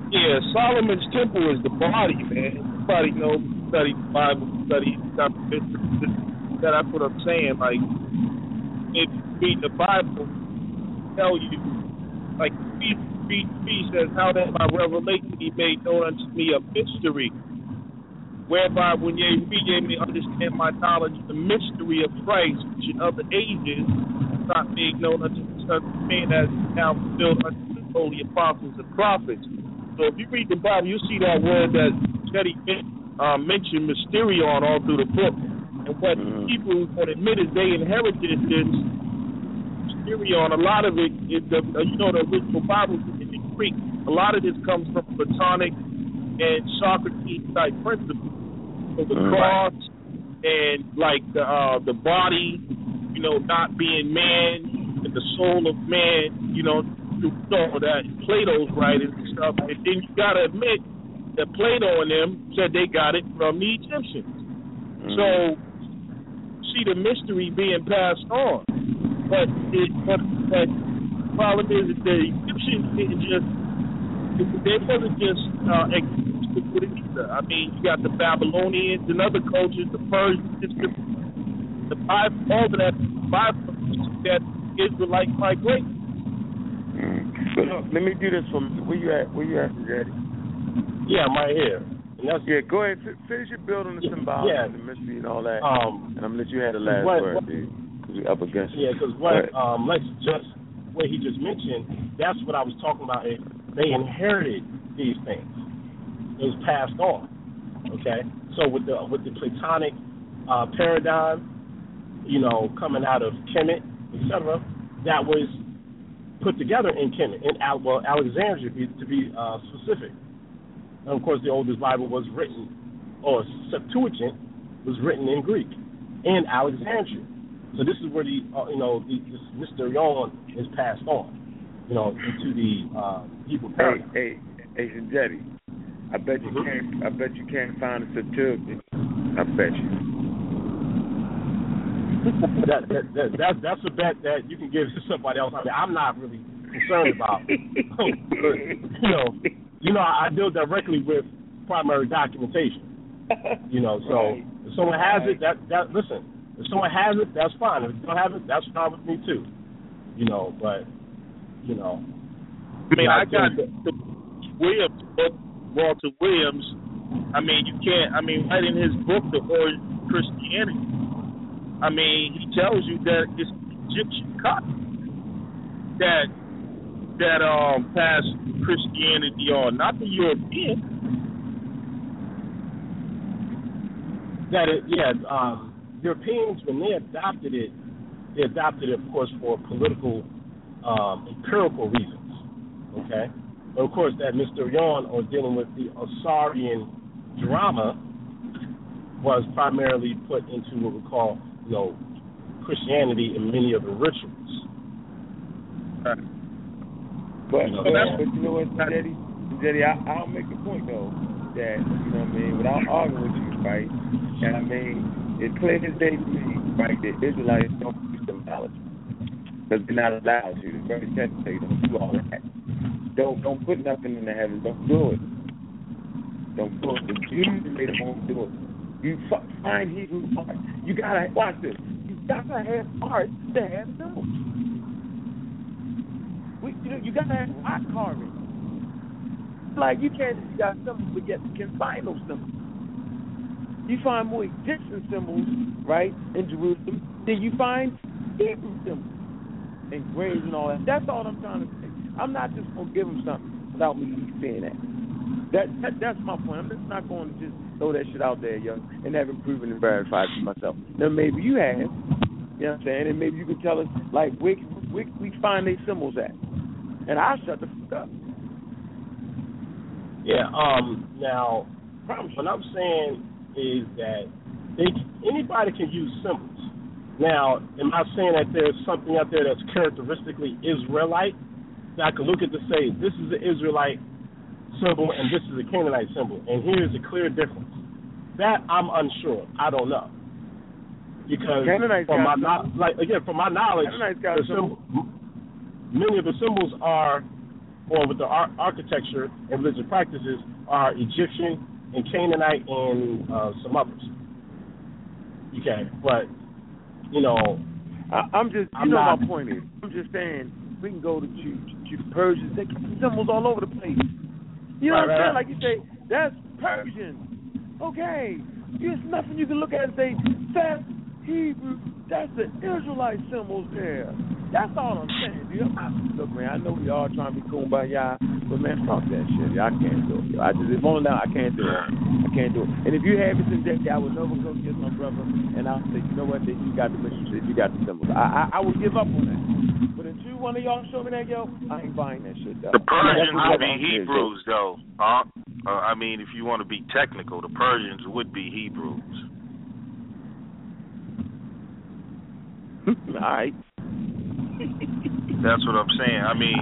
yeah, Solomon's temple is the body, man. Everybody knows, study the Bible, study that. That's what I'm saying. Like, if read the Bible, tell you, like, feast, feast says, How that by revelation he made known unto me a mystery, whereby when ye read, ye may understand my knowledge, the mystery of Christ, which in other ages not made known unto the sons of men, as now fulfilled unto the holy apostles and prophets. So if you read the Bible, you see that word that Teddy uh, mentioned, mysterion, all through the book. What mm-hmm. Hebrews would admit is they inherited this theory on. A lot of it is the, uh, you know, the original Bible Greek. A lot of this comes from Platonic and Socrates type principles. So the mm-hmm. cross and like the uh, the body, you know, not being man and the soul of man, you know, through all that Plato's writings and stuff. And then you gotta admit that Plato and them said they got it from the Egyptians. Mm-hmm. So see the mystery being passed on. But it but but the problem is that the Egyptians didn't just they wasn't just uh, with it either. I mean, you got the Babylonians and other cultures, the Persians, the Bible, all of that Bible that Israelite migration. Mm. But look, let me do this for me. Where you at? Where you at, Daddy? Yeah, I'm right here. Yeah, go ahead. Finish your build on the symbology yeah. and the mystery and all that. Um, and I'm gonna let you have the last what, word, what, dude. We up against Yeah, because what um, let's just what he just mentioned, that's what I was talking about. Is They inherited these things. It was passed on. Okay, so with the with the Platonic uh, paradigm, you know, coming out of Kemet, etc., that was put together in Kemet, in well, Alexandria, to be, to be uh, specific. And of course, the oldest Bible was written, or Septuagint was written in Greek, in Alexandria. So this is where the uh, you know the, this mysterion is passed on, you know, into the uh, Hebrew paradigm. Hey, hey, hey, Jetty, I bet you mm-hmm. can't. I bet you can't find a Septuagint. I bet you. that, that, that that's that's a bet that you can give to somebody else. I mean, I'm not really concerned about. *laughs* you know, you know, I deal directly with primary documentation. *laughs* You know, so right. if someone has right. it, that that listen, if someone has it, that's fine. If you don't have it, that's fine with me too. You know, but you know. I mean, I got the, the Williams book, Walter Williams. I mean, you can't. I mean, right in his book, The Origin of Christianity. I mean, he tells you that it's Egyptian Coptic that that um passed Christianity on, not the European. That it, yeah. Um, Europeans, when they adopted it, they adopted it, of course, for political, um, empirical reasons. Okay? But of course, that mysterion, or dealing with the Osirian drama, was primarily put into what we call, you know, Christianity and many of the rituals. But, You know, but, but you know what, Jetty? Jetty, I, I'll make the point though that you know what I mean without arguing with you, right? And I mean, it's clear as day to me, right? That Israelites don't use symbology because they're not allowed to. The very text say don't do all that. Don't don't put nothing in the heavens. Don't do it. Don't do it. The Jews made them won't do it. You f- find Hebrew art. You gotta watch this. You gotta have art to have symbols. We, you know, you gotta have rock carving. Like you can't just got symbols, but yet you can find those symbols. You find more Egyptian symbols, right, in Jerusalem than you find Hebrew symbols and graves and all that. That's all I'm trying to say. I'm not just gonna give them something without me saying that. That, that that's my point. I'm just not going to just throw that shit out there, yo, and have it proven and verified to myself. Now maybe you have, you know what I'm saying, and maybe you can tell us like where where we we find these symbols at, and I'll shut the fuck up. Yeah. Um. Now, what I'm saying is that they anybody can use symbols. Now, am I saying that there's something out there that's characteristically Israelite that I can look at to say this is an Israelite symbol and this is a Canaanite symbol, and here's a clear difference? That I'm unsure. I don't know because from my no- like again from my knowledge, the symbol, many of the symbols are, or with the ar- architecture and religious practices, are Egyptian and Canaanite and uh, some others. Okay, but you know, I, I'm just, you I'm know, not- my point is, I'm just saying we can go to to, to Persians. They got symbols all over the place. You know Right, what I'm saying? right, right. Like you say, that's Persian. Okay, there's nothing you can look at and say that's Hebrew. That's the Israelite symbols there. That's all I'm saying. Dude. I'm not, look, man, I know we all trying to be kumbaya, but man, fuck that shit. Yo. I can't do it. I just, if only now, I can't do it. I can't do it. And if you have it Jackie, I would never go get my brother, and I'll say, you know what, then you got the mission shit, you got the symbols. I, I, I would give up on that. But until one of y'all show me that, yo, I ain't buying that shit, though. The Persians would be Hebrews, though. Huh? Uh, I mean, if you want to be technical, the Persians would be Hebrews. *laughs* All right. That's what I'm saying. I mean,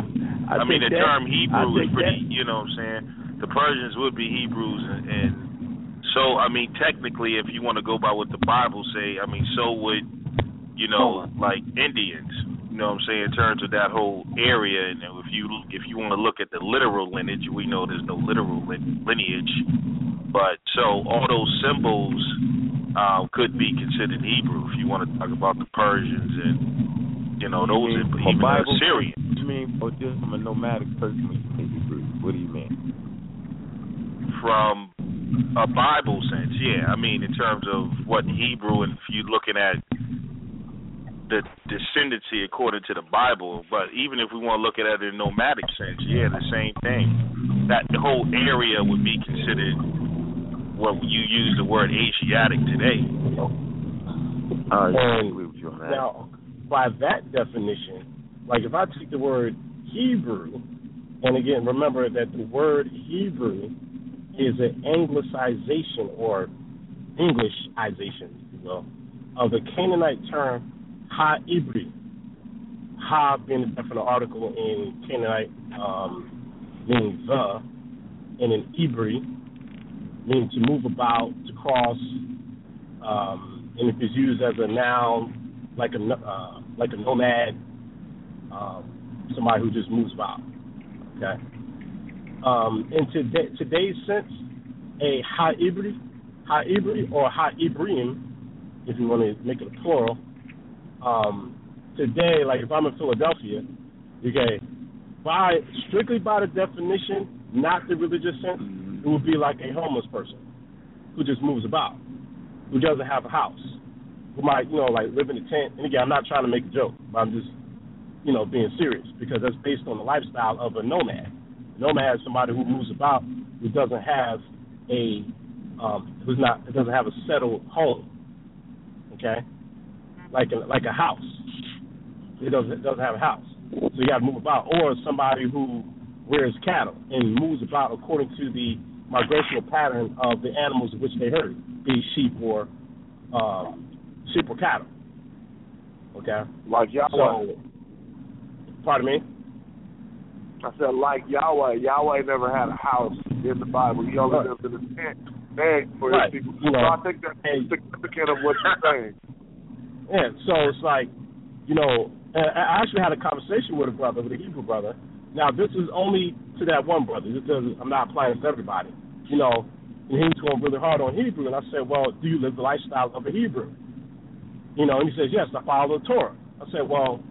I I, mean the that. term Hebrew is pretty. You know what I'm saying? The Persians would be Hebrews, and, and so I mean, technically, if you want to go by what the Bible say, I mean, so would you know, like Indians. You know what I'm saying? In terms of that whole area, and if you if you want to look at the literal lineage, we know there's no literal lin- lineage, but so all those symbols uh, could be considered Hebrew. If you want to talk about the Persians and you know those You mean even Bible Assyrians. You mean, or just from a nomadic person when you say Hebrew? What do you mean? from a Bible sense, yeah. I mean, in terms of what Hebrew, and if you're looking at the descendancy according to the Bible, but even if we want to look at it in a nomadic sense, yeah, the same thing. That the whole area would be considered what you use the word Asiatic today. I And agree with you on that. Now, by that definition, like if I take the word Hebrew, and again, remember that the word Hebrew is an anglicization or Englishization, if you will, of the Canaanite term Ha-Ibri. Ha being a definite article in Canaanite, um, meaning the, and in Ibri, meaning to move about, to cross, um, and if it's used as a noun, like a uh, like a nomad, um, somebody who just moves about. Okay. Um, in today, today's sense, a ha'ibri, ha'ibri or ha'ibrium, if you want to make it a plural. Um, today, like if I'm in Philadelphia, okay, by strictly by the definition, not the religious sense, it would be like a homeless person who just moves about, who doesn't have a house, who might, you know, like live in a tent. And again, I'm not trying to make a joke, but I'm just, you know, being serious because that's based on the lifestyle of a nomad. A Nomad is somebody who moves about, who doesn't have a, um, who's not, doesn't have a settled home. Okay, like a like a house. It doesn't it doesn't have a house, so you got to move about. Or somebody who rears cattle and moves about according to the migrational pattern of the animals of which they herd. be sheep or um, sheep or cattle. Okay. Like Yahweh. So, pardon me. I said like Yahweh. Yahweh never had a house in the Bible. He only lived in a tent, begged for Right. his people. You know, so I think that's significant of what you're *laughs* saying. Yeah, so it's like, you know, I actually had a conversation with a brother, with a Hebrew brother. Now, this is only to that one brother. This doesn't, I'm not applying this to everybody. You know, and he was going really hard on Hebrew, and I said, well, do you live the lifestyle of a Hebrew? You know, and he says, yes, I follow the Torah. I said, well,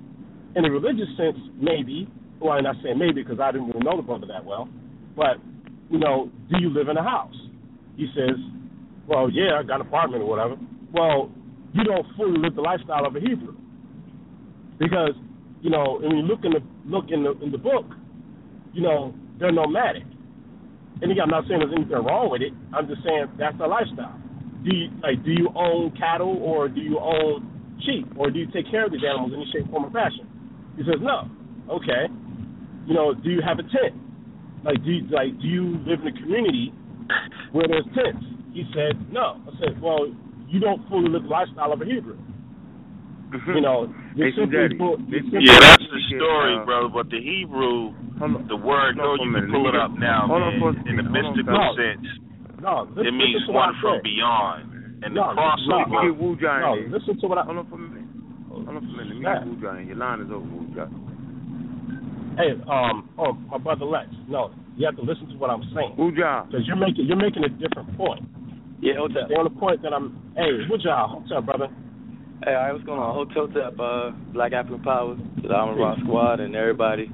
in a religious sense, maybe. Well, I'm not saying maybe because I didn't really know the brother that well. But, you know, do you live in a house? He says, well, yeah, I got an apartment or whatever. Well, you don't fully live the lifestyle of a Hebrew. Because, you know, when you look in the look in the in the book, you know, they're nomadic. And again, I'm not saying there's anything wrong with it. I'm just saying that's their lifestyle. Do you like do you own cattle or do you own sheep or do you take care of these animals in any shape, form, or fashion? He says no. Okay. You know, do you have a tent? Like do you, like do you live in a community where there's tents? He said no. I said, well, you don't fully live the lifestyle of a Hebrew. You know, *laughs* you're Listen, simply Daddy, full- listen- you're Yeah, that's the story, uh, brother. But the Hebrew, the word, hold though, on you can pull it up now, hold on man. for In the second. On mystical for sense, No, listen, it means listen to what one I from said. beyond. And the No, no, crossover. no. Wu No, listen to what I. Hold on for a minute. Hold on for a minute. Let me Yeah. get Wu John. Your line is open, Wu John. Hey, um, oh, my brother Lex. No, you have to listen to what I'm saying. Wu John. Because you're making you're making a different point. Yeah, what's up? On the point that I'm. Hey, what y'all? What's up, brother? Hey, all right, what's going on? Hotel Tap, uh, Black African Power, to the Alma Rock Squad, and everybody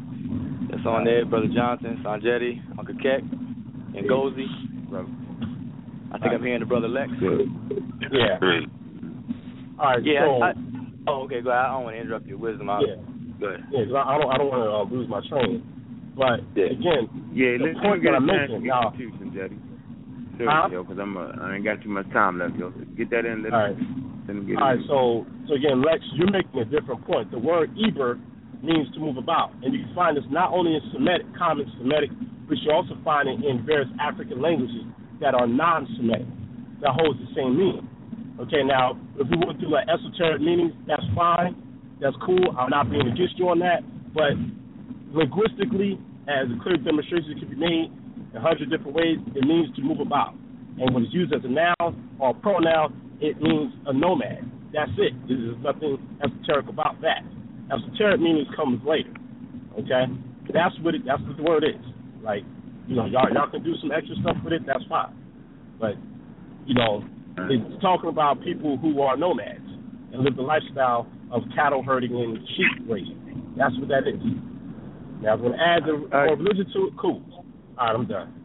that's on there, Brother Johnson, Sanjetti, Uncle Keck, and Gozy. I think I'm hearing the Brother Lex. Yeah. All right. Yeah, so, I, I, oh, okay, go ahead. I don't want to interrupt your wisdom. I, Yeah. Go ahead. yeah, 'cause I, I don't I don't want to uh, lose my train. But again, Yeah, the point get that a I'm making, y'all. you too, Sanjetti. Huh? Seriously, yo, because I'm uh, I ain't got too much time left, yo. Get that in. Let All right. him, let him get All right, in. so so again, Lex, you're making a different point. The word Eber means to move about, and you can find this not only in Semitic, common Semitic, but you also find it in various African languages that are non-Semitic that holds the same meaning. Okay, now if we went through like esoteric meanings, that's fine, that's cool. I'm not being against you on that, but linguistically, as a clear demonstration can be made in a hundred different ways, it means to move about. And when it's used as a noun or a pronoun, it means a nomad. That's it. There's nothing esoteric about that. Esoteric meanings comes later. Okay? That's what it that's what the word is. Like, you know, y'all y'all can do some extra stuff with it, that's fine. But, you know, it's talking about people who are nomads and live the lifestyle of cattle herding and sheep raising. That's what that is. Now, if we're going to add the more religion to it, cool. All right, I'm done.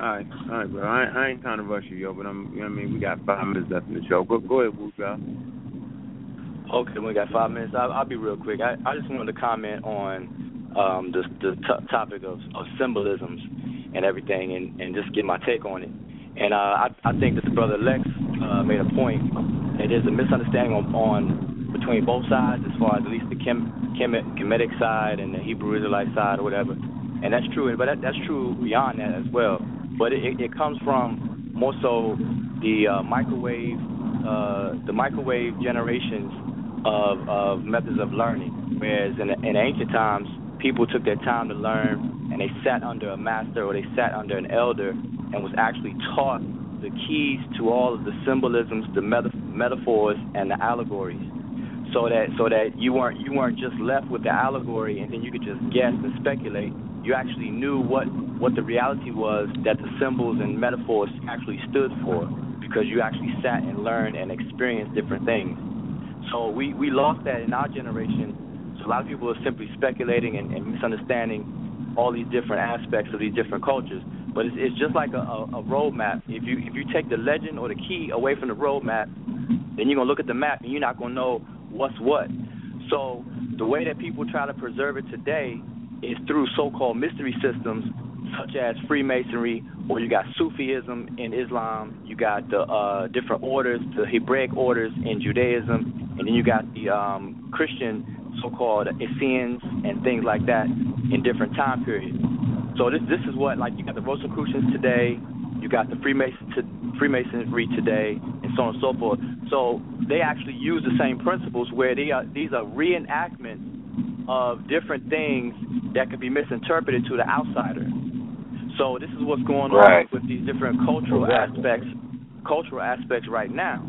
All right, all right, bro. I, I ain't trying to rush you, yo, but I'm. You know what I mean, we got five minutes left in the show. Go, go ahead, Wu. Okay, we got five minutes. I'll, I'll be real quick. I, I just wanted to comment on um, the the t- topic of, of symbolisms and everything, and, and just get my take on it. And uh, I, I think that the brother Lex uh, made a point that there's a misunderstanding on, on between both sides, as far as at least the Chem, Kemet, Kemetic side and the Hebrew Israelite side or whatever. And that's true, but that, that's true beyond that as well. But it, it, comes from more so the uh, microwave, uh, the microwave generations of of methods of learning. Whereas in, in ancient times, people took their time to learn, and they sat under a master or they sat under an elder and was actually taught the keys to all of the symbolisms, the meta- metaphors, and the allegories. So that so that you weren't you weren't just left with the allegory and then you could just guess and speculate. You actually knew what what the reality was that the symbols and metaphors actually stood for because you actually sat and learned and experienced different things. So we, we lost that in our generation. So a lot of people are simply speculating and, and misunderstanding all these different aspects of these different cultures. But it's, it's just like a, a, a. If you if you take the legend or the key away from the roadmap, then you're gonna look at the map and you're not gonna know what's what. So the way that people try to preserve it today is through so-called mystery systems such as Freemasonry, or you got Sufism in Islam, you got the uh, different orders, the Hebraic orders in Judaism, and then you got the um, Christian so-called Essenes and things like that in different time periods. So this this is what like you got the Rosicrucians today, You got the Freemason to, Freemasonry today, and so on and so forth. So they actually use the same principles where they are these are reenactments of different things that could be misinterpreted to the outsider. So this is what's going Right. on with these different cultural aspects, cultural aspects right now.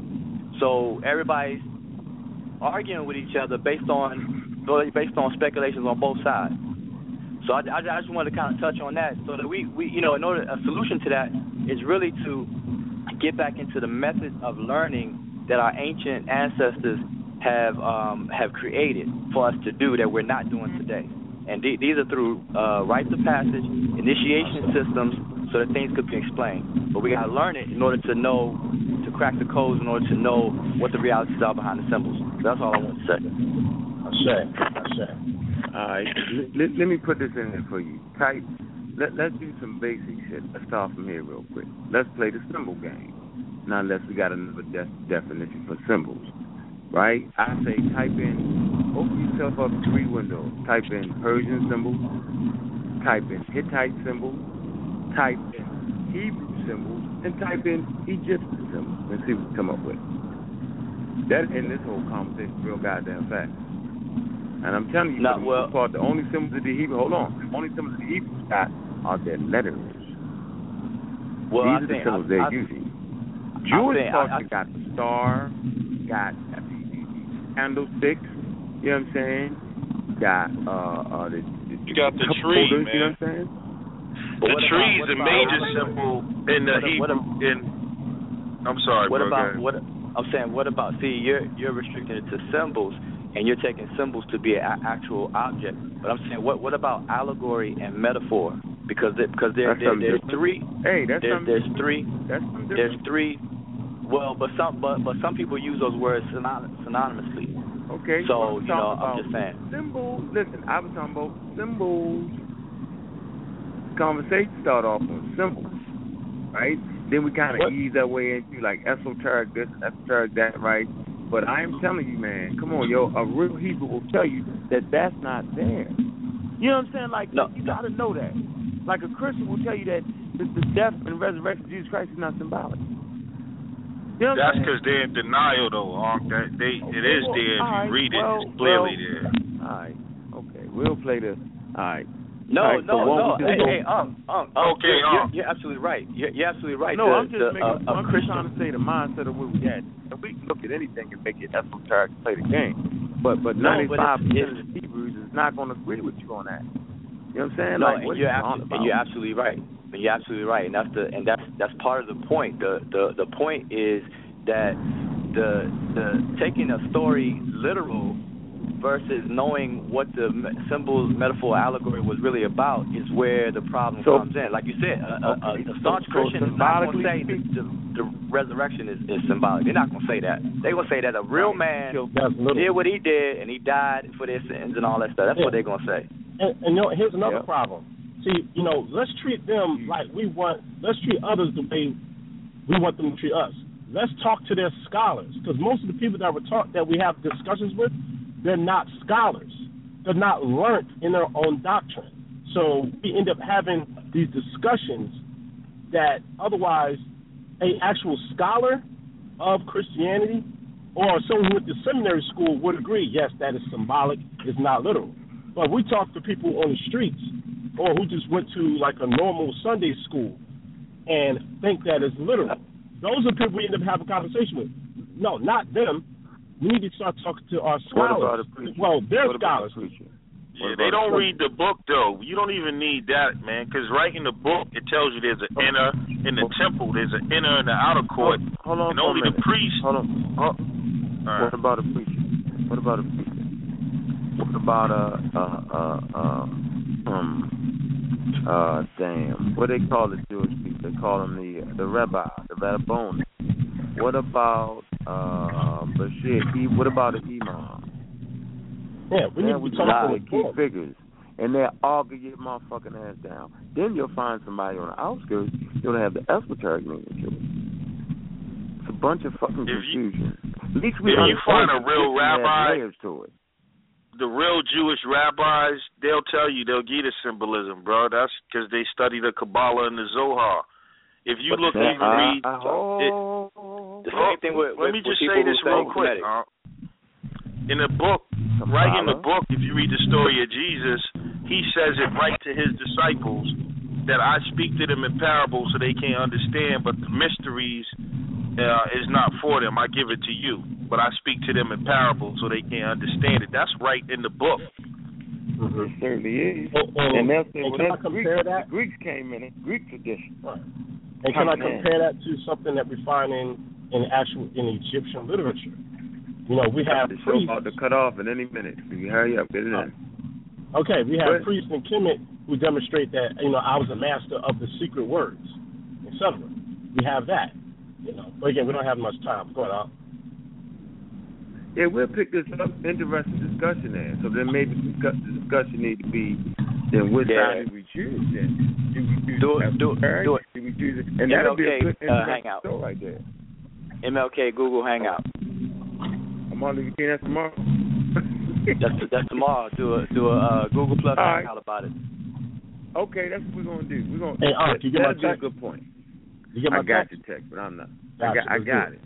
So everybody's arguing with each other based on based on speculations on both sides. So I, I, I just wanted to kind of touch on that, so that we, we you know, in order a solution to that is really to get back into the method of learning that our ancient ancestors have um, have created for us to do that we're not doing today. And the- these are through uh, rites of passage, initiation systems, so that things could be explained. But we got to learn it in order to know, to crack the codes, in order to know what the realities are behind the symbols. So that's all I want to say. I say, I say. All right, let, let, let me put this in there for you. Type. Let, let's do some basic shit. Let's start from here real quick. Let's play the symbol game. Now, unless we got another de- definition for symbols, right? I say type in, open yourself up three windows. Type in Persian symbols, type in Hittite symbols, type in Hebrew symbols, and type in Egyptian symbols, and see what you come up with. That in this whole conversation real goddamn fast. And I'm telling you, Not the well- part, the only symbols that the Hebrew, hold on, only symbols the Hebrews got are their letters. Well, These I are the symbols I- they're I- using. I Jewish I- culture got the star, got candlesticks, you know what I'm saying? Got uh uh the, the You got the cup tree, holders, you know what I'm saying? But the what about- tree is what a about- major symbol in the what- Hebrew. in I'm sorry, What bro. about ahead. what? I'm saying, what about? See, you're you're restricting it to symbols, and you're taking symbols to be an actual object. But I'm saying, what what about allegory and metaphor? Because there, because there, That's there there's different. three. Hey, that's there's there's three. That's There's three. Well, but some but but some people use those words synon- synonymously. Okay. So you know, I'm just saying. Symbols. Listen, I was talking about symbols. Conversation start off on symbols, right? Then we kind of ease our way into like esoteric this, esoteric that, right? But I am telling you, man, come on, yo, a real Hebrew will tell you that that's not there. You know what I'm saying? Like, you got to know that. Like a Christian will tell you that the, the death and resurrection of Jesus Christ is not symbolic. You know That's because they're in denial, though. Unc. That they it is well, there if all you right, read it. well, it's clearly well, there. All right. Okay. We'll play the. All right. No, All right, no, what no. Hey, go- hey, um, um, um, Okay, you're, um. you're, you're absolutely right. You're, you're absolutely right. No, the, I'm just the, making. uh, a I'm just Christian. trying to say the mindset of where we at. And we can look at anything and make it esoteric to play the game. But but No, ninety but percent of the Hebrews is not going to agree with you on that. You know what I'm saying? No, like, and what you're are you talking about? and you're absolutely right. And you're absolutely right, and that's the and that's that's part of the point. The the the point is that the the taking a story literal versus knowing what the symbols, metaphor, allegory was really about is where the problem So- comes in. Like you said, a, a, a, a staunch so- so Christian is not going to say the, the, the resurrection is, is symbolic. They're not going to say that. They're going to say that a real man did what he did and he died for their sins and all that stuff. That's what they're going to say. And, and you know, here's another Yeah. problem. See, you know, let's treat them like we want. Let's treat others the way we want them to treat us. Let's talk to their scholars, because most of the people that we talk that we have discussions with, they're not scholars. They're not learned in their own doctrine. So we end up having these discussions that otherwise a actual scholar of Christianity or someone went to seminary school would agree, yes, that is symbolic, it's not literal. But we talk to people on the streets or who just went to like a normal Sunday school and think that it's literal. Those are people we end up having a conversation with. No, not them. We need to start talking to our What scholars. about a preacher? well, they're What about a scholars. preacher? Yeah, they don't read the book though. You don't even need that, man, because right in the book it tells you there's an inner in the temple, there's an inner and an outer court, Hold on and only the minute. priest. Hold on. Hold- All right. What about a preacher? What about a preacher? What about a a a, a um uh damn what they call the Jewish people? They call them the the rabbi, the rabboni. What about uh Bashir? What about the imam? Yeah, we need Now to we be talking talking about key figures. And they'll all get your motherfucking ass down. Then you'll find somebody on the outskirts, you'll have the esoteric meaning to it. It's a bunch of fucking confusion. At least we if you find a real rabbi- layers to it. The real Jewish rabbis, they'll tell you they'll give you the symbolism, bro. That's because they study the Kabbalah and the Zohar. If you look Uh, and you read, The same thing with, let with, me just say people this who real quick. Uh, in the book, right in the book, if you read the story of Jesus, he says it right to his disciples that I speak to them in parables so they can't understand, but the mysteries uh, is not for them. I give it to you, but I speak to them in parables so they can't understand it. That's right in the book. It certainly is. And- and- and they'll and well, can I that's Greek. compare that? The Greeks came in it. Greek tradition. And can I Come on. compare that to something that we find in in actual in Egyptian literature? You know, we have the show priests. about to cut off in any minute. Can you hurry up? Get it in. Okay, we have priests in Kemet who demonstrate that you know I was a master of the secret words, etc. We have that, you know. But again, we don't have much time. Go ahead. Yeah, we'll pick this up. Interesting discussion there. So then maybe the discussion need to be then which Yeah. side do we choose then? Do we choose Do it- do it- parents? do it. Do we choose it? And that'll be a good uh, interesting hangout. show right there. MLK Google Hangout. I'm on the that's tomorrow. That's that's tomorrow. Do a do a uh, Google Plus All right. Hangout about it. Okay, that's what we're gonna do. We're gonna Hey, Ark, you get my that'll be a good point. You get my I got text? your text, but I'm not. I got, I got it.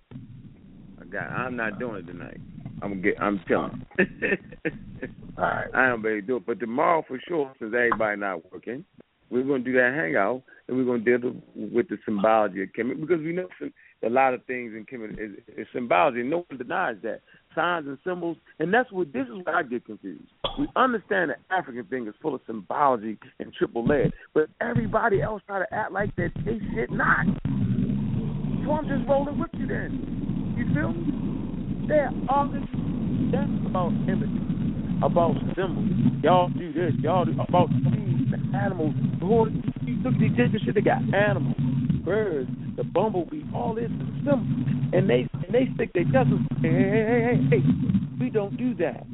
I got. I'm not doing it tonight. I'm get. I'm telling. *laughs* All right. I am ready to do it, but tomorrow for sure, since everybody not working, we're gonna do that hangout, and we're gonna deal with the symbology of chemistry because we know some, a lot of things in chemistry is, is symbology. No one denies that signs and symbols, and that's what this is where I get confused. We understand the African thing is full of symbology and triple layered, but everybody else try to act like that they shit not. So I'm just rolling with you then. You feel me? They're all this. That's about images, about symbols. Y'all do this. Y'all do about the animals. Boy, you look at these different shit. They got animals, birds, the bumblebee. All this is symbols, and they and they stick their say, hey, hey, hey, hey, hey, we don't do that.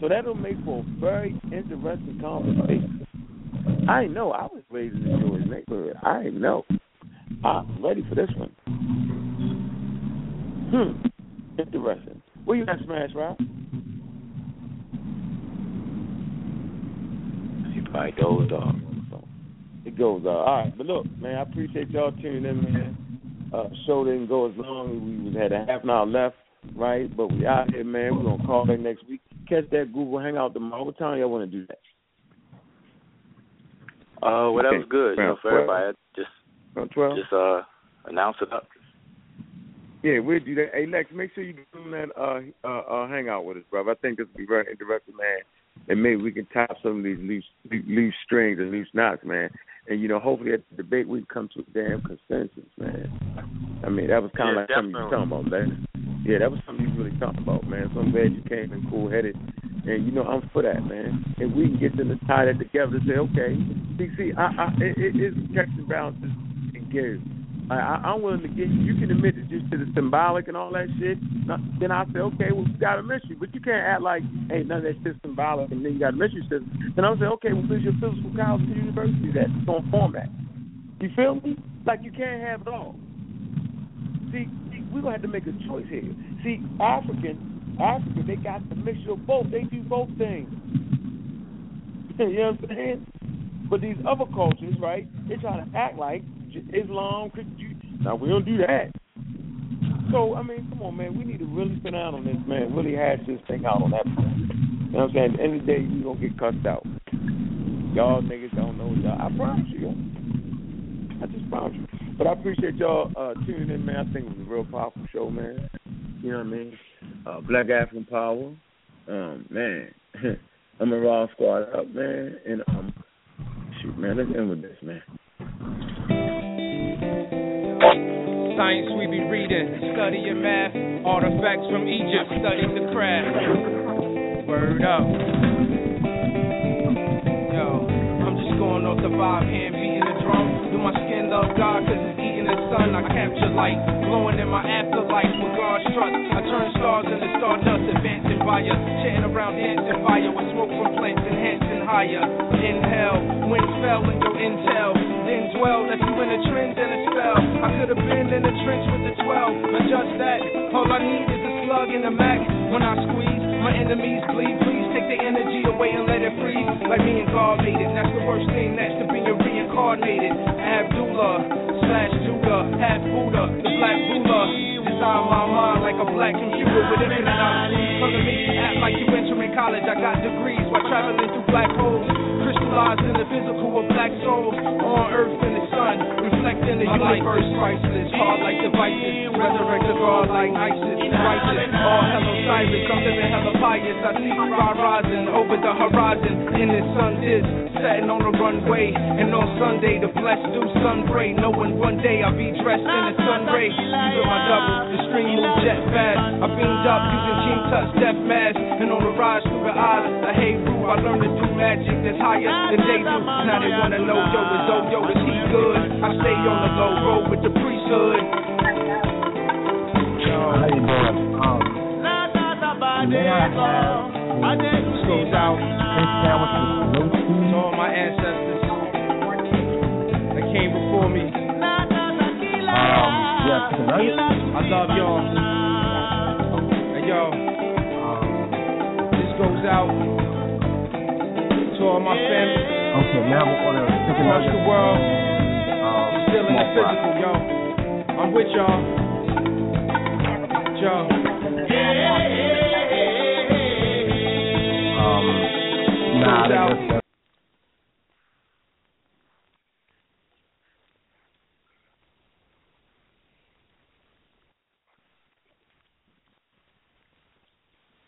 So that'll make for a very interesting conversation. I know I was raised in the Jewish neighborhood. I know. I'm ready for this one. Hmm. Interesting. Where you at, Smash Rock? He probably dozed off. It goes uh, all right, but look, man, I appreciate y'all tuning in, man. Uh, show didn't go as long. We had a half an hour left, right? But we out here, man. We're gonna call back next week. Catch that Google Hangout tomorrow. What time y'all want to do that? Uh, whatever's Okay. good, you know, for 12? everybody. Just just uh announce it up. Yeah, we'll do that. Hey, Lex, make sure you do that uh, uh, uh, hangout with us, brother. I think this will be very interesting, man. And maybe we can tie some of these loose, loose strings and loose knots, man. And, you know, hopefully at the debate we can come to a damn consensus, man. I mean, that was kind of Yeah, like something you were talking about, man. Yeah, that was something you really talking about, man. So I'm glad you came in cool-headed. And, you know, I'm for that, man. If we can get them to tie that together to say, okay, see, see I, I, it, it, it's checks and balances and gears. I, I, I'm willing to get you can admit that just to the symbolic and all that shit. Then I say, okay, well, you got a mystery, but you can't act like, hey, none of that shit's symbolic, and then you got a mystery system. Then I'm saying, okay, well, where's your physical college and university that's gonna form? You feel me? Like you can't have it all. See, see, we're gonna have to make a choice here. See, African, Africa, they got the mixture of both. They do both things. *laughs* you know what I'm saying? But these other cultures, right? They try to act like Islam, Christian. Now we don't do that. So I mean, come on, man. We need to really sit down on this, man. Really hash this thing out on that. Point. You know what I'm saying? At the end of the day, we gonna get cussed out. Y'all niggas don't know y'all. I promise you. I just promise you. But I appreciate y'all uh, tuning in, man. I think it was a real powerful show, man. You know what I mean? Uh, Black African Power. Um, man. *laughs* I'm a raw squad up, man. And um shoot, man, let's end with this, man. Science we be reading, study studying math, artifacts from Egypt, study the craft. Word up. Yo, I'm just going off the vibe, hand beating the drum. Do my skin love God cause it's eating the sun. I capture light, glowing in my afterlife with God's trust. I turn stars into stardust, via, chatting around dancing fire with smoke from plants enhancing higher. Inhale, wind fell in your intel. Then dwell, left you in a trend and a spell. I could have been in the trench with the 12, but just that. All I need is a slug in the mag. When I squeeze, my enemies bleed. Please take the energy away and let it freeze. Like me and God made it. That's the worst thing, that's to be reincarnated. Abdullah slash Judah, half Buddha, the black ruler. My mind like a black computer with infinite knowledge. Me, act like you entering college. I got degrees while traveling through black holes. Crystallized in the physical of black souls. On earth in the sun, reflecting the universe. Priceless, hard like devices. Resurrect the God like Isis. Righteous, all hello Cyrus. I'm living hella pious. I see far rising over the horizon. In the sun is setting on the runway. And on Sunday, the blessed do sun pray. Knowing one day I'll be dressed in the sun ray. Using my double, the stream move jet fast. I beamed up using King Tut's death mask. And on the rise through the eyes of the Hebrew, I learned to do magic that's higher than they do. Now they wanna know, yo, is Yo, is he good? I stay on the low road with the priesthood. How you doing? Um, may I have this goes out to all my ancestors that came before me. Um, yes, tonight. I love y'all. Hey, yo. This goes out to all my family. Okay, now we're gonna take Across another. the world. Um, Still in the physical, yo. I'm with y'all. Yo. Um, nah, Goes out. let's